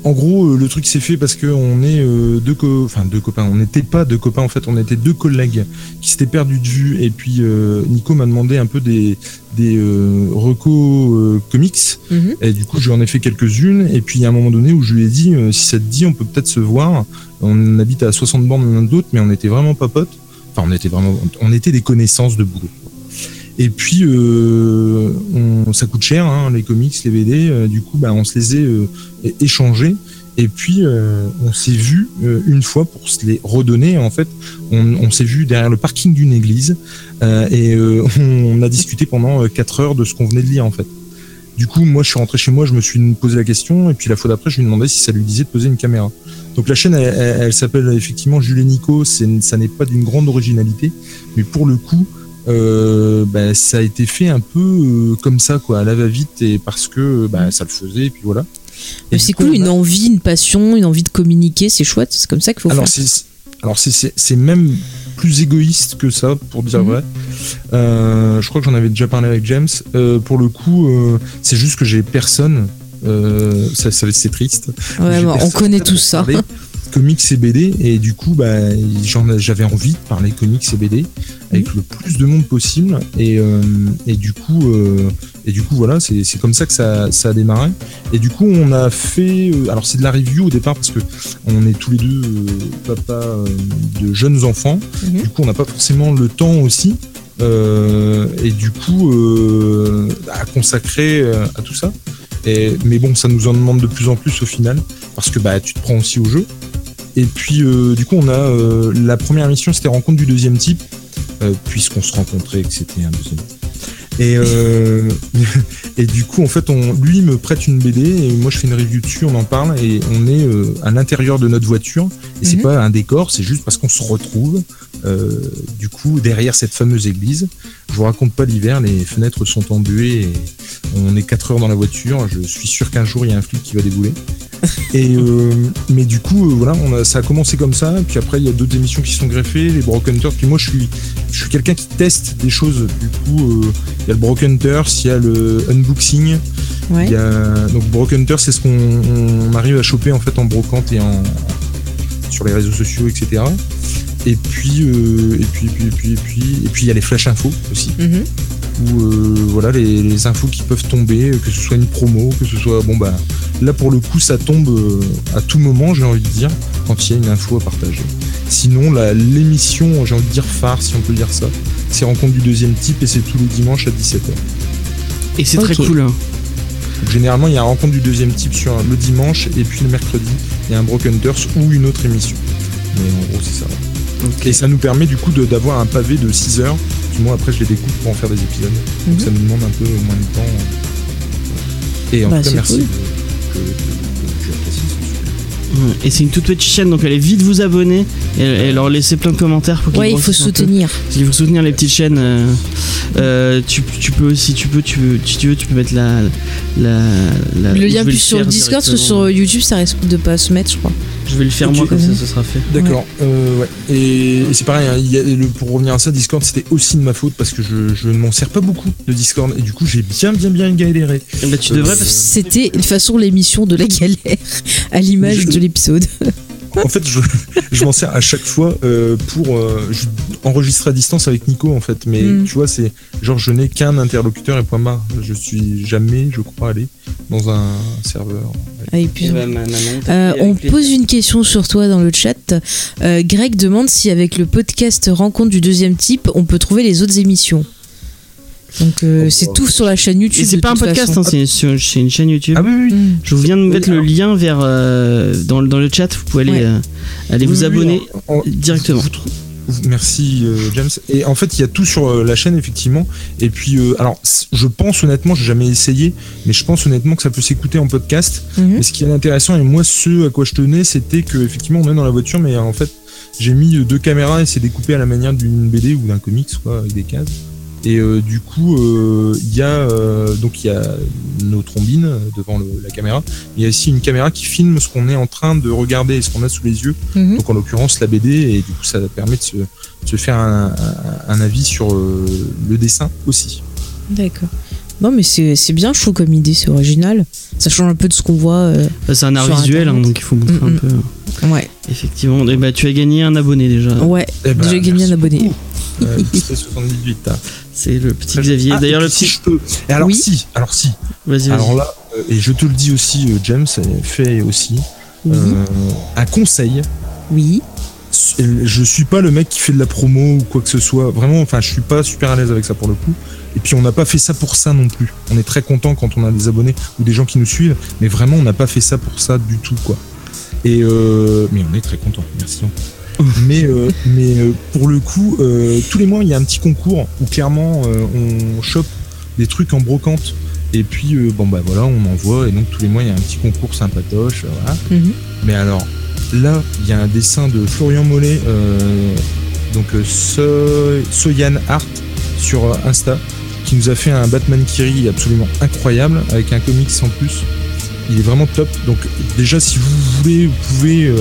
En gros, euh, le truc s'est fait parce que on est euh, deux, co- enfin deux copains. On n'était pas deux copains en fait, on était deux collègues qui s'étaient perdus de vue. Et puis euh, Nico m'a demandé un peu des des euh, recos euh, comics. Mhm. Et du coup, j'en ai fait quelques-unes. Et puis, il y a un moment donné où je lui ai dit, euh, si ça te dit, on peut peut-être se voir. On habite à 60 bornes l'un de l'autre, mais on était vraiment pas potes. Enfin, on était vraiment, on était des connaissances de boulot. Et puis, euh, on, ça coûte cher, hein, les comics, les BD. euh, du coup, bah, on se les est euh, échangés. Et puis, euh, on s'est vu euh, une fois pour se les redonner. En fait, on, on s'est vu derrière le parking d'une église euh, et euh, on a discuté pendant 4 heures de ce qu'on venait de lire, en fait. Du coup, moi, je suis rentré chez moi, je me suis posé la question, et puis la fois d'après, je lui ai demandé si ça lui disait de poser une caméra. Donc la chaîne, elle, elle- elle s'appelle effectivement Jules et Nico. Ça n'est pas d'une grande originalité, mais pour le coup, euh, bah, ça a été fait un peu euh, comme ça, quoi, à la va-vite, et parce que bah, ça le faisait, et puis voilà. Mais c'est coup, cool, a- une envie, une passion, une envie de communiquer, c'est chouette, c'est comme ça qu'il faut Alors faire. c'est alors c'est- même plus égoïste que ça pour dire Mhm. vrai. Euh, je crois que j'en avais déjà parlé avec James. Euh, pour le coup, euh, c'est juste que j'ai personne. Ça, ça c'est triste. Ouais, bah, on connaît tout ça. Comics et BD et du coup bah j'avais envie de parler comics et BD avec le plus de monde possible et, euh, et du coup euh, et du coup voilà c'est comme ça que ça, ça a démarré. Et du coup on a fait euh, alors c'est de la review au départ parce que on est tous les deux papa de jeunes enfants. Mhm. du coup on n'a pas forcément le temps aussi euh, et du coup euh, à consacrer à tout ça. Et, mais bon ça nous en demande de plus en plus au final parce que bah tu te prends aussi au jeu et puis euh, du coup on a euh, la première mission c'était rencontre du deuxième type euh, puisqu'on se rencontrait que c'était un deuxième et, euh, et du coup en fait on, lui me prête une BD et moi je fais une review dessus on en parle et on est euh, à l'intérieur de notre voiture. Et c'est Mhm. pas un décor c'est juste parce qu'on se retrouve euh, du coup derrière cette fameuse église. Je vous raconte pas l'hiver les fenêtres sont embuées et on est 4 heures dans la voiture. Je suis sûr qu'un jour il y a un flic qui va débouler et euh, mais du coup euh, voilà on a, ça a commencé comme ça puis après il y a d'autres émissions qui sont greffées les Broken Hunters puis moi je suis je suis quelqu'un qui teste des choses du coup euh, il y a le Broken Hunters il y a le unboxing Ouais. il y a, donc Broken Hunter, c'est ce qu'on on arrive à choper en fait en brocante et en sur les réseaux sociaux, etc. Et puis, et puis, et puis, et puis, et puis, et puis, il y a les flash infos aussi, Mhm. Où euh, voilà les, les infos qui peuvent tomber, que ce soit une promo, que ce soit bon bah là pour le coup ça tombe euh, à tout moment, j'ai envie de dire, quand il y a une info à partager. Sinon, la- l'émission, j'ai envie de dire phare, si on peut dire ça, c'est Rencontre du deuxième type et c'est tous les dimanches à 17h. Et c'est très cool. hein. Donc, généralement, il y a un rencontre du deuxième type sur le dimanche et puis le mercredi, il y a un Broken Hunters ou une autre émission. Mais en gros, c'est ça. Et ça nous permet du coup d'avoir un pavé de 6 heures. Puis moi, après, je les découpe pour en faire des épisodes. Donc Mhm. ça nous demande un peu moins de temps. Et en Bah, tout cas, c'est merci. cool. que- que- que. Et c'est une toute petite chaîne, donc allez vite vous abonner et, et leur laisser plein de commentaires pour qu'ils Ouais, il faut soutenir. Il faut soutenir les petites chaînes. euh, euh, tu, tu peux, si tu peux, tu veux, si tu veux, tu peux mettre la, la, la- Le lien plus sur le Discord, parce que sur YouTube, ça risque de pas se mettre, je crois. Je vais le faire moi comme ça, ce sera fait. D'accord. Euh, ouais. Et, et c'est pareil, hein, il y a le- pour revenir à ça, Discord, c'était aussi de ma faute parce que je, je ne m'en sers pas beaucoup de Discord. Et du coup, j'ai bien, bien, bien galéré. Eh ben, tu Euh, parce- C'était de toute façon l'émission de la galère, à l'image Je- de l'épisode. En fait, je, je m'en sers à chaque fois euh, pour euh, enregistrer à distance avec Nico, en fait. Mais Mm. tu vois, c'est genre, je n'ai qu'un interlocuteur et point barre. Je suis jamais, je crois, allé dans un serveur. Ah, et Eh puis, ben, Euh, on pose une question sur toi dans le chat. Euh, Greg demande si avec le podcast Rencontre du deuxième type, on peut trouver les autres émissions. Donc euh, Oh, c'est tout sur la chaîne YouTube. C'est pas un podcast, hein, c'est une chaîne YouTube. Ah oui, oui, oui. Mm. Je viens de Oui, mettre le alors- lien vers euh, dans, dans le chat. Vous pouvez aller, Ouais. euh, aller Oui, vous oui, abonner en- en- directement. vous vous- Merci euh, James. Et en fait, il y a tout sur euh, la chaîne effectivement. Et puis, euh, alors, je pense honnêtement, j'ai jamais essayé, mais je pense honnêtement que ça peut s'écouter en podcast. Mhm. Mais ce qui est intéressant et moi, ce à quoi je tenais, c'était que effectivement, on est dans la voiture, mais en fait, j'ai mis deux caméras et c'est découpé à la manière d'une BD ou d'un comics, quoi, avec des cases. Et euh, du coup, euh, il y a euh, donc il y a nos trombines devant le- la caméra. Il y a aussi une caméra qui filme ce qu'on est en train de regarder et ce qu'on a sous les yeux. Mhm. Donc en l'occurrence la BD et du coup ça permet de se, de se faire un, un- un avis sur euh, le dessin aussi. D'accord. Non mais c'est c'est bien chaud comme idée, c'est original. Ça change un peu de ce qu'on voit. euh, Bah, c'est un art visuel, hein, donc il faut montrer Mm, un peu. Ouais. Effectivement. Et bah, tu as gagné un abonné déjà. Ouais. Eh ben, J'ai gagné merci un abonné. Euh, XP 78. hein. C'est le petit Xavier. Ah, D'ailleurs, le puis si petit. je peux. Et alors Oui. si, alors si. Vas-y, vas-y. Alors là, euh, et je te le dis aussi, euh, James, euh, fait aussi Oui. euh, un conseil. Oui. Je suis pas le mec qui fait de la promo ou quoi que ce soit. Vraiment, enfin, je suis pas super à l'aise avec ça pour le coup. Et puis, on n'a pas fait ça pour ça non plus. On est très content quand on a des abonnés ou des gens qui nous suivent, mais vraiment, on n'a pas fait ça pour ça du tout, quoi. Et euh, mais on est très content. Merci. mais euh, mais euh, pour le coup, euh, tous les mois, il y a un petit concours où clairement, euh, on chope des trucs en brocante Et puis, bon, bah voilà, on envoie. Et donc, tous les mois, il y a un petit concours sympatoche. voilà. Mhm. Mais alors, là, il y a un dessin de Florian Mollet, donc So- Soyan Art sur Insta, qui nous a fait un Batman Kiri absolument incroyable, avec un comics en plus. Il est vraiment top. Donc, déjà, si vous voulez, vous pouvez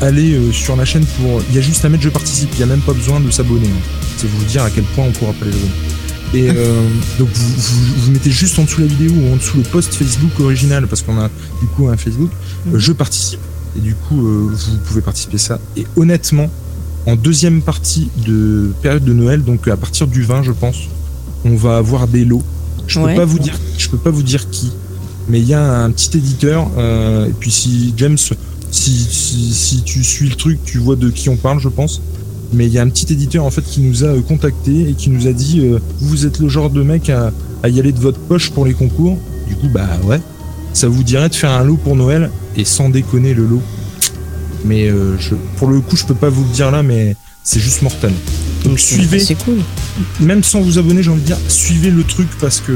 aller euh, sur la chaîne pour. Il y a juste à mettre je participe, il n'y a même pas besoin de s'abonner. hein. C'est vous dire à quel point on pourra pas les abonner. Et euh, donc vous, vous, vous mettez juste en dessous la vidéo ou en dessous le post Facebook original parce qu'on a du coup un Facebook. euh, je participe et du coup vous pouvez participer à ça. Et honnêtement, en deuxième partie de période de Noël, donc à partir du 20 je pense, on va avoir des lots. Je Ouais. peux pas vous dire, je peux pas vous dire qui, mais il y a un petit éditeur. et puis si James, si, si, si tu suis le truc, tu vois de qui on parle, je pense. Mais il y a un petit éditeur en fait qui nous a euh, contacté et qui nous a dit euh, vous êtes le genre de mec à, à y aller de votre poche pour les concours. Du coup bah ouais, ça vous dirait de faire un lot pour Noël et sans déconner le lot. Mais euh, je, pour le coup je peux pas vous le dire là, mais c'est juste mortel. Donc suivez, C'est cool. même sans vous abonner, j'ai envie de dire, suivez le truc parce que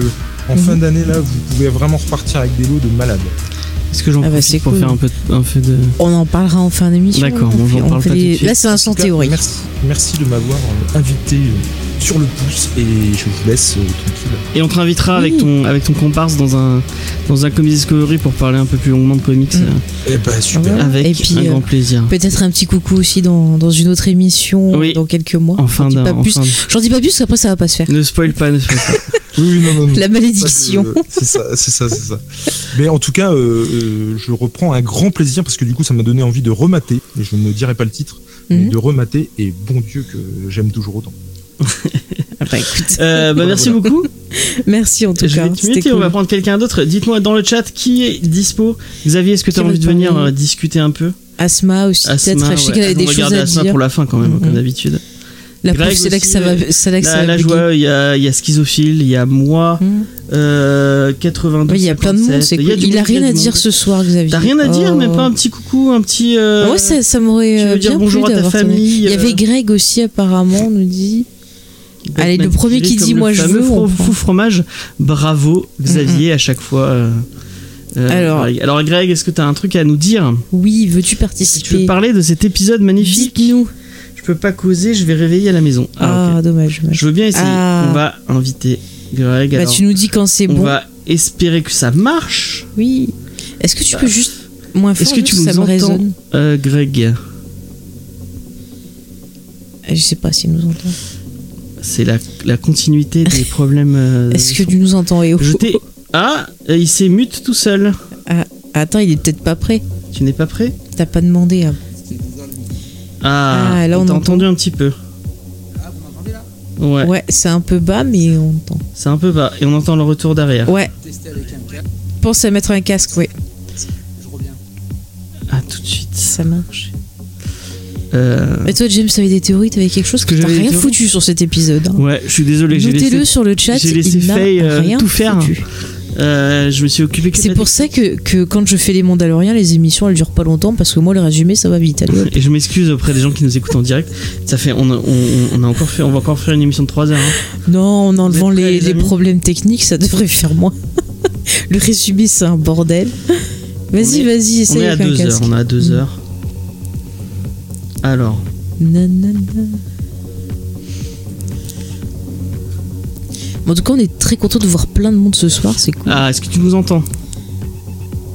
en Mhm. fin d'année là, vous pouvez vraiment repartir avec des lots de malades. Est-ce que j'en Ah bah, profite pour cool. faire un peu, de- un peu de. On en parlera en fin d'émission. D'accord, On on parle pas tout de des- suite. Là, c'est un cas, théorie. Merci, merci de m'avoir euh, invité euh, sur le pouce et je vous laisse euh, tranquille. Et on te réinvitera Oui. avec ton avec ton comparse dans un dans un Comics Discovery pour parler un peu plus longuement de comics Mm. euh, Eh bah super. Avec Et puis, un euh, grand plaisir. Peut-être un petit coucou aussi dans, dans une autre émission Oui. dans quelques mois. En fin J'en dis pas en plus. J'en dis pas plus parce qu'après ça va pas se faire. Ne spoil pas, ne spoil pas. Oui, oui, non, non, non. La malédiction. C'est ça, c'est ça, c'est ça. Mais en tout cas, euh, euh, je reprends un grand plaisir parce que du coup, ça m'a donné envie de remater. Et je ne dirai pas le titre, mais Mhm. de remater. Et bon Dieu que j'aime toujours autant. Ah bah, écoute, Euh, bah, merci beaucoup. merci en tout Je cas. vais on va prendre quelqu'un d'autre. Dites-moi dans le chat qui est dispo. Xavier, est-ce que tu as envie de venir euh, discuter un peu? Asma aussi, peut-être. Je sais ouais. qu'elle avait On des choses Asma dire. pour la fin quand même, Mhm. comme d'habitude. La Greg c'est là que ça va, ouais. là que ça Là, va là, je bugger. vois, il y a, il y a Schizophile, il y a moi, Mhm. euh, 92. Oui, il y a plein de monde. 57. c'est Il a cool. Il monde, rien à dire ce soir, Xavier. T'as rien à dire, Oh. même pas un petit coucou, un petit. euh, Ouais, ça, ça m'aurait tu veux euh, dire bonjour à ta famille, Il y euh, avait Greg aussi apparemment, on nous dit. Allez, le premier qui dit moi je veux, prend. fou fromage. Bravo Xavier à chaque fois. euh, euh, Alors- Greg. alors Greg, est-ce que tu as un truc à nous dire? Oui, veux-tu que tu veux participer? parler de cet épisode magnifique? Dites-nous. Je peux pas causer, je vais réveiller à la maison. Ah, Ah, dommage. dommage. Je veux bien essayer. Ah. On va inviter Greg. Bah, alors, tu nous dis quand c'est on bon. va espérer que ça marche. Oui. Est-ce que tu peux juste moins fort Est-ce que tu nous ça me entends, euh, Greg? Je sais pas s'il nous entend. C'est la, la continuité des problèmes. euh, Est-ce que tu nous entends et Je t'ai- Ah, euh, il s'est mute tout seul. Attends, il est peut-être pas prêt. Tu n'es pas prêt? T'as pas demandé. hein. Ah, Ah, là, on t'a entend. entendu un petit peu. Ouais, Ouais, c'est un peu bas, mais on entend. c'est un peu bas. Et on entend le retour derrière. Ouais. Pense à mettre un casque, ouais. Ah, tout de suite. Ça marche. Euh, Et toi, James, t'avais des théories, t'avais quelque chose que que j'avais rien théories foutu sur cet épisode. hein. Ouais, je suis désolé, j'ai Notez-le laissé, sur le chat. j'ai laissé Faye, euh, rien tout faire. Euh, je me suis occupé que C'est pour ça que, que quand je fais les Mandaloriens, les émissions elles durent pas longtemps parce que moi le résumé ça va vite. Allez. Et je m'excuse auprès des gens qui nous écoutent en direct. Ça fait, on, a- on, on a encore fait, on va encore faire une émission de 3 heures. hein. Non, en enlevant prêts, les, les les amis problèmes techniques, ça devrait faire moins. le résumé c'est un bordel. Vas-y, On vas-y, On essaye est à avec un 2 heures. On est à 2 Mm. heures. Alors, Nanana. Bon, en tout cas, on est très content de voir plein de monde ce soir, c'est cool. ah, est-ce que tu nous entends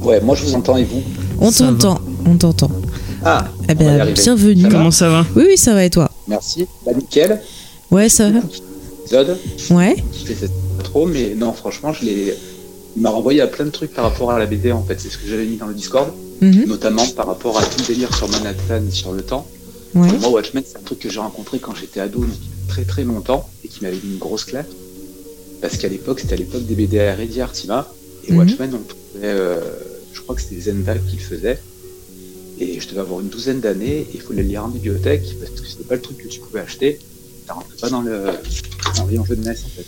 Ouais, moi je vous entends et vous on ça t'entend, on t'entend. Ah, Eh ben, bienvenue. Ça Comment ça va Oui, oui, ça va et toi Merci. Bah nickel. Ouais, ça va. Épisode. Ouais. Je sais pas trop, mais non, franchement, je l'ai. Il m'a renvoyé à plein de trucs par rapport à la BD en fait. C'est ce que j'avais mis dans le Discord, Mhm. notamment par rapport à tout le délire sur Manhattan et sur le temps. Ouais. Pour moi, Watchmen, c'est un truc que j'ai rencontré quand j'étais ado, donc très très longtemps, et qui m'avait mis une grosse claque. Parce qu'à l'époque, c'était à l'époque des BD à Reddy Artima, et Mhm. Watchmen, on trouvait, euh, je crois que c'était Zendal qui le faisait. Et je devais avoir une douzaine d'années, et il fallait le lire en bibliothèque, parce que c'était pas le truc que tu pouvais acheter. Ça rentrait pas dans le, dans rayon jeunesse, en fait.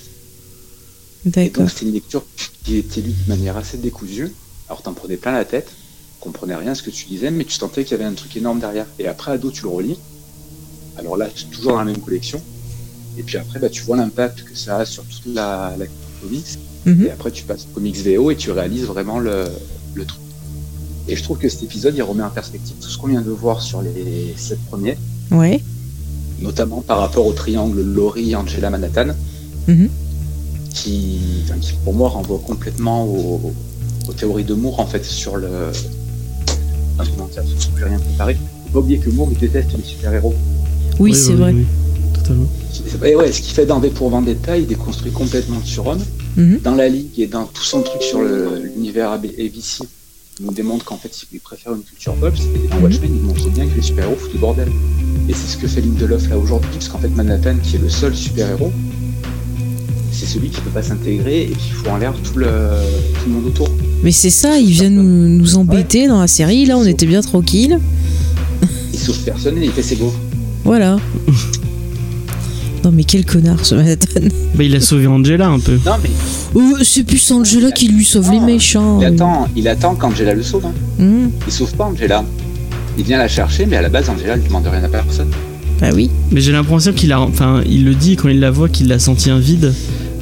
Et donc, c'était une lecture qui était lue de manière assez décousue. Alors, t'en prenais plein la tête, tu comprenais rien à ce que tu lisais, mais tu sentais qu'il y avait un truc énorme derrière. Et après, ado, tu le relis. Alors là, c'est toujours dans la même collection. Et puis après, bah, tu vois l'impact que ça a sur toute la, la comics. Mhm. Et après, tu passes au comics VO et tu réalises vraiment le, le truc. Et je trouve que cet épisode, il remet en perspective tout ce qu'on vient de voir sur les sept premiers, Ouais. notamment par rapport au triangle Laurie, Angela, Manhattan, Mhm. qui, enfin, qui, pour moi renvoie complètement aux, aux théories de Moore en fait sur le. Enfin, comment dire, je n'ai rien préparé. Faut pas oublier que Moore il déteste les super-héros. Oui, c'est vrai. Et ouais, ce qu'il fait dans V pour Vendetta, il déconstruit complètement Surhomme. Mhm. Dans la Ligue et dans tout son truc sur le- l'univers AB ABC, il nous démontre qu'en fait, il préfère une culture pop. Et dans Watchmen, il montre bien que les super-héros foutent du bordel. Et c'est ce que fait Lindelof là aujourd'hui, parce qu'en fait, Manhattan, qui est le seul super-héros, c'est celui qui peut pas s'intégrer et qui fout en l'air tout le, tout le monde autour. Mais c'est ça, il vient nous, nous embêter dans la série. Là, on était bien tranquille. Il sauve personne et il fait ses gaufres. Voilà. Non, mais quel connard ce Manhattan. Bah, il a sauvé Angela un peu. Non, mais Oh, c'est plus Angela qui lui sauve les méchants. il attend, il attend qu'Angela le sauve. Hein. Mhm. Il sauve pas Angela. Il vient la chercher, mais à la base, Angela ne demande rien à personne. Bah oui. Mais j'ai l'impression qu'il a. Enfin, il le dit quand il la voit qu'il a senti un vide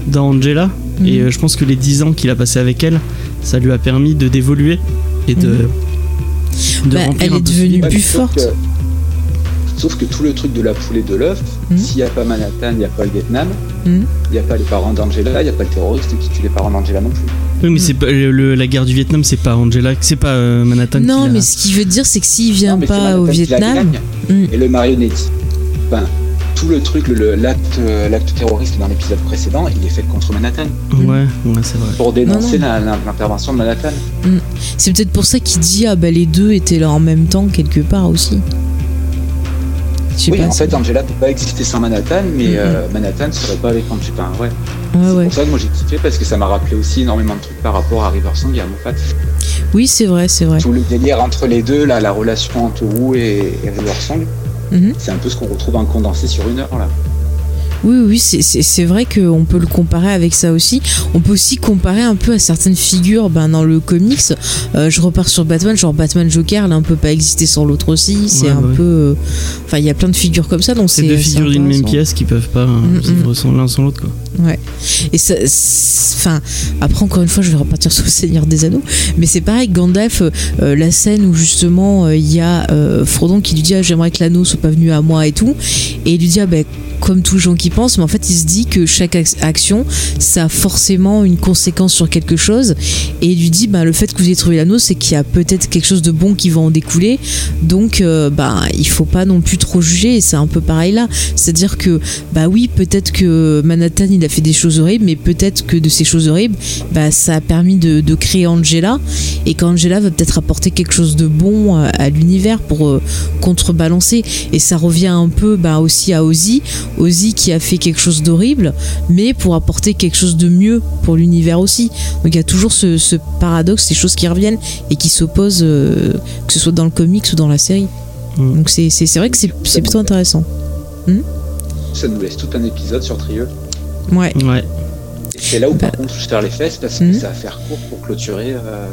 dans Angela. Et euh, je pense que les 10 ans qu'il a passé avec elle, ça lui a permis de d'évoluer et de. de Mhm. Bah, remplir elle un est devenue plus forte. que- sauf que tout le truc de la poule et de l'œuf, Mhm. s'il n'y a pas Manhattan, il n'y a pas le Vietnam, il Mhm. n'y a pas les parents d'Angela, il n'y a pas le terroriste qui tue les parents d'Angela non plus. Oui, mais c'est pas le- le- la guerre du Vietnam, c'est pas Angela, c'est pas euh, Manhattan. qui Non, mais ce qu'il veut dire, c'est que s'il vient Non, mais c'est pas au qui Vietnam. Et le marionnette. Enfin, tout le truc, le- le- l'acte euh, l'acte terroriste dans l'épisode précédent, il est fait contre Manhattan, Ouais, ouais, c'est vrai. pour dénoncer Non, l'intervention de Manhattan. C'est peut-être pour ça qu'il dit ah bah les deux étaient là en même temps quelque part aussi. Sais Oui, pas. en fait, Angela peut pas exister sans Manhattan, mais Mhm. euh, Manhattan serait pas avec Angela. Ouais. C'est ouais. pour ça que moi j'ai kiffé parce que ça m'a rappelé aussi énormément de trucs par rapport à River Song et à Moffat. Oui c'est vrai c'est vrai. Tout le délire entre les deux, là, la relation entre Wu et, et River Song, Mhm. c'est un peu ce qu'on retrouve en condensé sur une heure là. Oui oui c'est- vrai qu'on peut le comparer avec ça aussi. On peut aussi comparer un peu à certaines figures ben, dans le comics. Euh, je repars sur Batman genre Batman Joker l'un peut pas exister sans l'autre aussi. C'est Ouais, un bah peu. euh, Enfin il y a plein de figures comme ça C'est deux c'est figures d'une même pièce qui peuvent pas euh, Mm, vivre sans l'un sans l'autre, quoi. Et ça, enfin, après encore une fois, je vais repartir sur le Seigneur des Anneaux, mais c'est pareil, Gandalf, euh, la scène où justement euh, il y a euh, Frodon qui lui dit ah, j'aimerais que l'anneau soit pas venu à moi et tout, et il lui dit ah ben comme tous les gens qui pensent, mais en fait il se dit que chaque ac- action, ça a forcément une conséquence sur quelque chose, et il lui dit bah le fait que vous ayez trouvé l'anneau, c'est qu'il y a peut-être quelque chose de bon qui va en découler, donc euh, bah il faut pas non plus trop juger, et c'est un peu pareil là, c'est-à-dire que bah oui, peut-être que Manhattan il a fait des choses horribles, mais peut-être que de ces choses horribles, bah ça a permis de, de créer Angela, et qu'Angela va peut-être apporter quelque chose de bon à, à l'univers pour euh, contrebalancer. Et ça revient un peu bah, aussi à Ozzy, Ozzy qui a fait quelque chose d'horrible, mais pour apporter quelque chose de mieux pour l'univers aussi. Donc il y a toujours ce, ce paradoxe, ces choses qui reviennent et qui s'opposent, euh, que ce soit dans le comics ou dans la série. Mm. Donc c'est c'est- c'est vrai que c'est c'est plutôt intéressant. Ça nous laisse tout un épisode sur Trieux. Ouais. C'est là où par Bah. contre je serre les fesses parce que Mhm. ça va faire court pour clôturer. euh,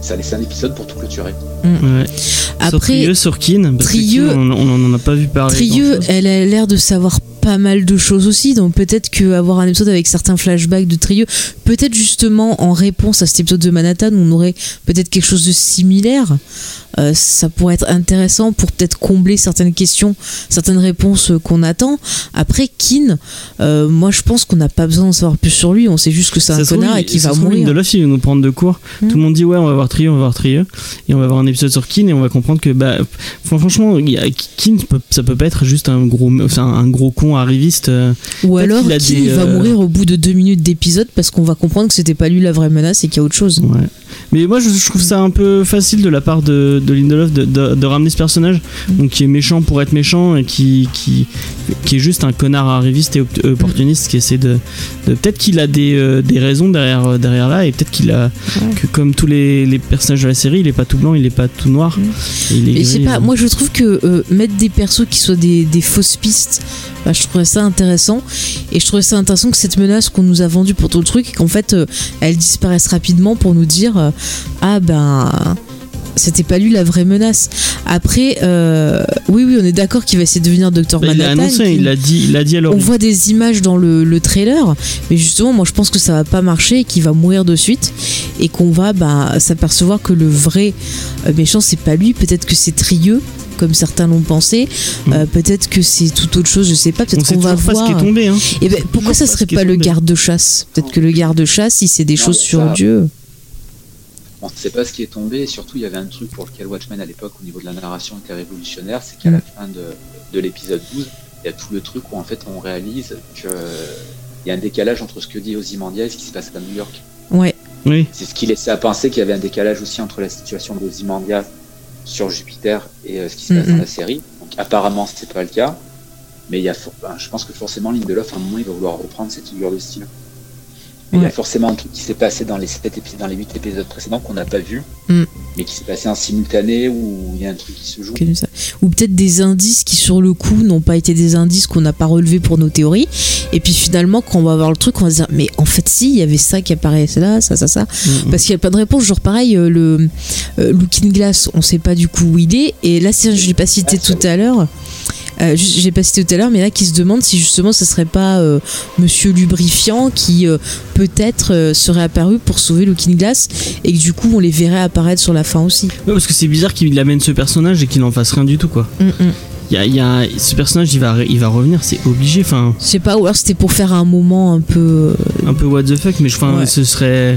Ça laisse un épisode pour tout clôturer. ouais. sur Après, Trieux, sur parce Trieux- Keane, on, on en a pas vu parler. Trieux, grand-chose. elle a l'air de savoir pas mal de choses aussi, donc peut-être qu'avoir un épisode avec certains flashbacks de Trieux, peut-être justement en réponse à cet épisode de Manhattan, on aurait peut-être quelque chose de similaire. Euh, ça pourrait être intéressant pour peut-être combler certaines questions, certaines réponses euh, qu'on attend. Après, Keane, euh, moi je pense qu'on n'a pas besoin d'en savoir plus sur lui, on sait juste que c'est un connard et il- qu'il va mourir. Lindelof, il va nous prendre de cours. Hmm. Tout le monde dit ouais, on va voir Trieux, on va voir Trieux, et on va voir un épisode sur Keane et on va comprendre que bah, franchement, Keane, peut- ça peut pas être juste un gros, enfin, un gros con arriviste. euh, Ou alors a Keane des, va euh, mourir au bout de deux minutes d'épisode parce qu'on va comprendre que c'était pas lui la vraie menace et qu'il y a autre chose. Ouais. Mais moi, je, je trouve ça un peu facile de la part de, de Lindelof de, de- de ramener ce personnage, Mm. donc qui est méchant pour être méchant et qui, qui, qui est juste un connard arriviste et op- opportuniste qui essaie de. de- peut-être qu'il a des, euh, des raisons derrière, derrière là et peut-être qu'il a. Ouais. que comme tous les, les personnages de la série, il est pas tout blanc, il est pas tout noir. Mm. Il est Et je sais gris, pas, euh. moi je trouve que euh, mettre des persos qui soient des, des fausses pistes, bah, je trouvais ça intéressant. Et je trouvais ça intéressant que cette menace qu'on nous a vendue pour tout le truc, qu'en fait euh, elle disparaisse rapidement pour nous dire euh, Ah ben. c'était pas lui la vraie menace. Après, euh, oui, oui, on est d'accord qu'il va essayer de devenir Docteur Bah, il l'a Manhattan. annoncé, il l'a dit, il l'a dit à on voit des images dans le, le trailer, mais justement, moi je pense que ça va pas marcher et qu'il va mourir de suite et qu'on va bah, s'apercevoir que le vrai méchant c'est pas lui, peut-être que c'est Trieux, comme certains l'ont pensé, Euh, peut-être que c'est tout autre chose, je sais pas, On peut-être sait qu'on va pas ce qui est voir. tombé. Hein. Et ben, pourquoi ça serait pas le garde-chasse Peut-être que le garde-chasse, il sait des Non, choses sur ça- Dieu. On ne sait pas ce qui est tombé, et surtout il y avait un truc pour lequel Watchmen à l'époque au niveau de la narration était révolutionnaire, c'est qu'à Mm. la fin de, de l'épisode 12, il y a tout le truc où en fait on réalise que il y a un décalage entre ce que dit Ozymandias et ce qui se passe à New York. Ouais. Oui. C'est ce qui laissait à penser qu'il y avait un décalage aussi entre la situation d'Ozymandias sur Jupiter et euh, ce qui se passe Mhm. dans la série. Donc apparemment c'est pas le cas, mais il y a ben, je pense que forcément Lindelof à un moment il va vouloir reprendre cette figure de style. Il y a forcément un truc qui s'est passé dans les sept épisodes, dans les 8 épisodes précédents qu'on n'a pas vu, Mm. mais qui s'est passé en simultané où il y a un truc qui se joue. Ou peut-être des indices qui sur le coup n'ont pas été des indices qu'on n'a pas relevés pour nos théories. Et puis finalement, quand on va voir le truc, on va se dire mais en fait si, il y avait ça qui apparaissait là, ça, ça, ça. Mm, Parce qu'il y a pas de réponse. Genre pareil, euh, le euh, Looking Glass, on sait pas du coup où il est. Et là, c'est- je l'ai pas cité Ah, tout à l'heure. Euh, l'ai pas cité tout à l'heure, mais là qui se demande si justement ce serait pas euh, Monsieur Lubrifiant qui euh, peut-être serait apparu pour sauver Looking Glass et que du coup on les verrait apparaître sur la fin aussi. Ouais, parce que c'est bizarre qu'il amène ce personnage et qu'il n'en fasse rien du tout, quoi. Mm, mm. Il y a, y a- ce personnage, il va, il va revenir, c'est obligé. Enfin, Je sais pas, ou alors c'était pour faire un moment un peu. euh, un peu what the fuck, mais je- enfin, Ouais. ce serait.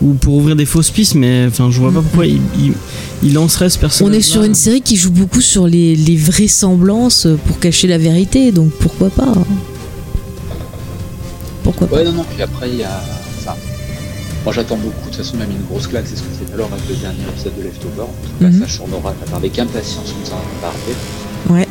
Ou pour ouvrir des fausses pistes, mais enfin, je vois pas Mhm. pourquoi il, il, il lancerait ce On personnage. est sur une série qui joue beaucoup sur les, les vraisemblances pour cacher la vérité, donc pourquoi pas hein. Pourquoi pas Ouais, non, non, puis après, il y a. Enfin, moi, j'attends beaucoup. De toute façon, il m'a mis une grosse claque, c'est ce que à l'heure avec le dernier épisode de Leftover. En tout cas, Mhm. ça, sur Nora, j'attends avec impatience comme ça va. Ouais.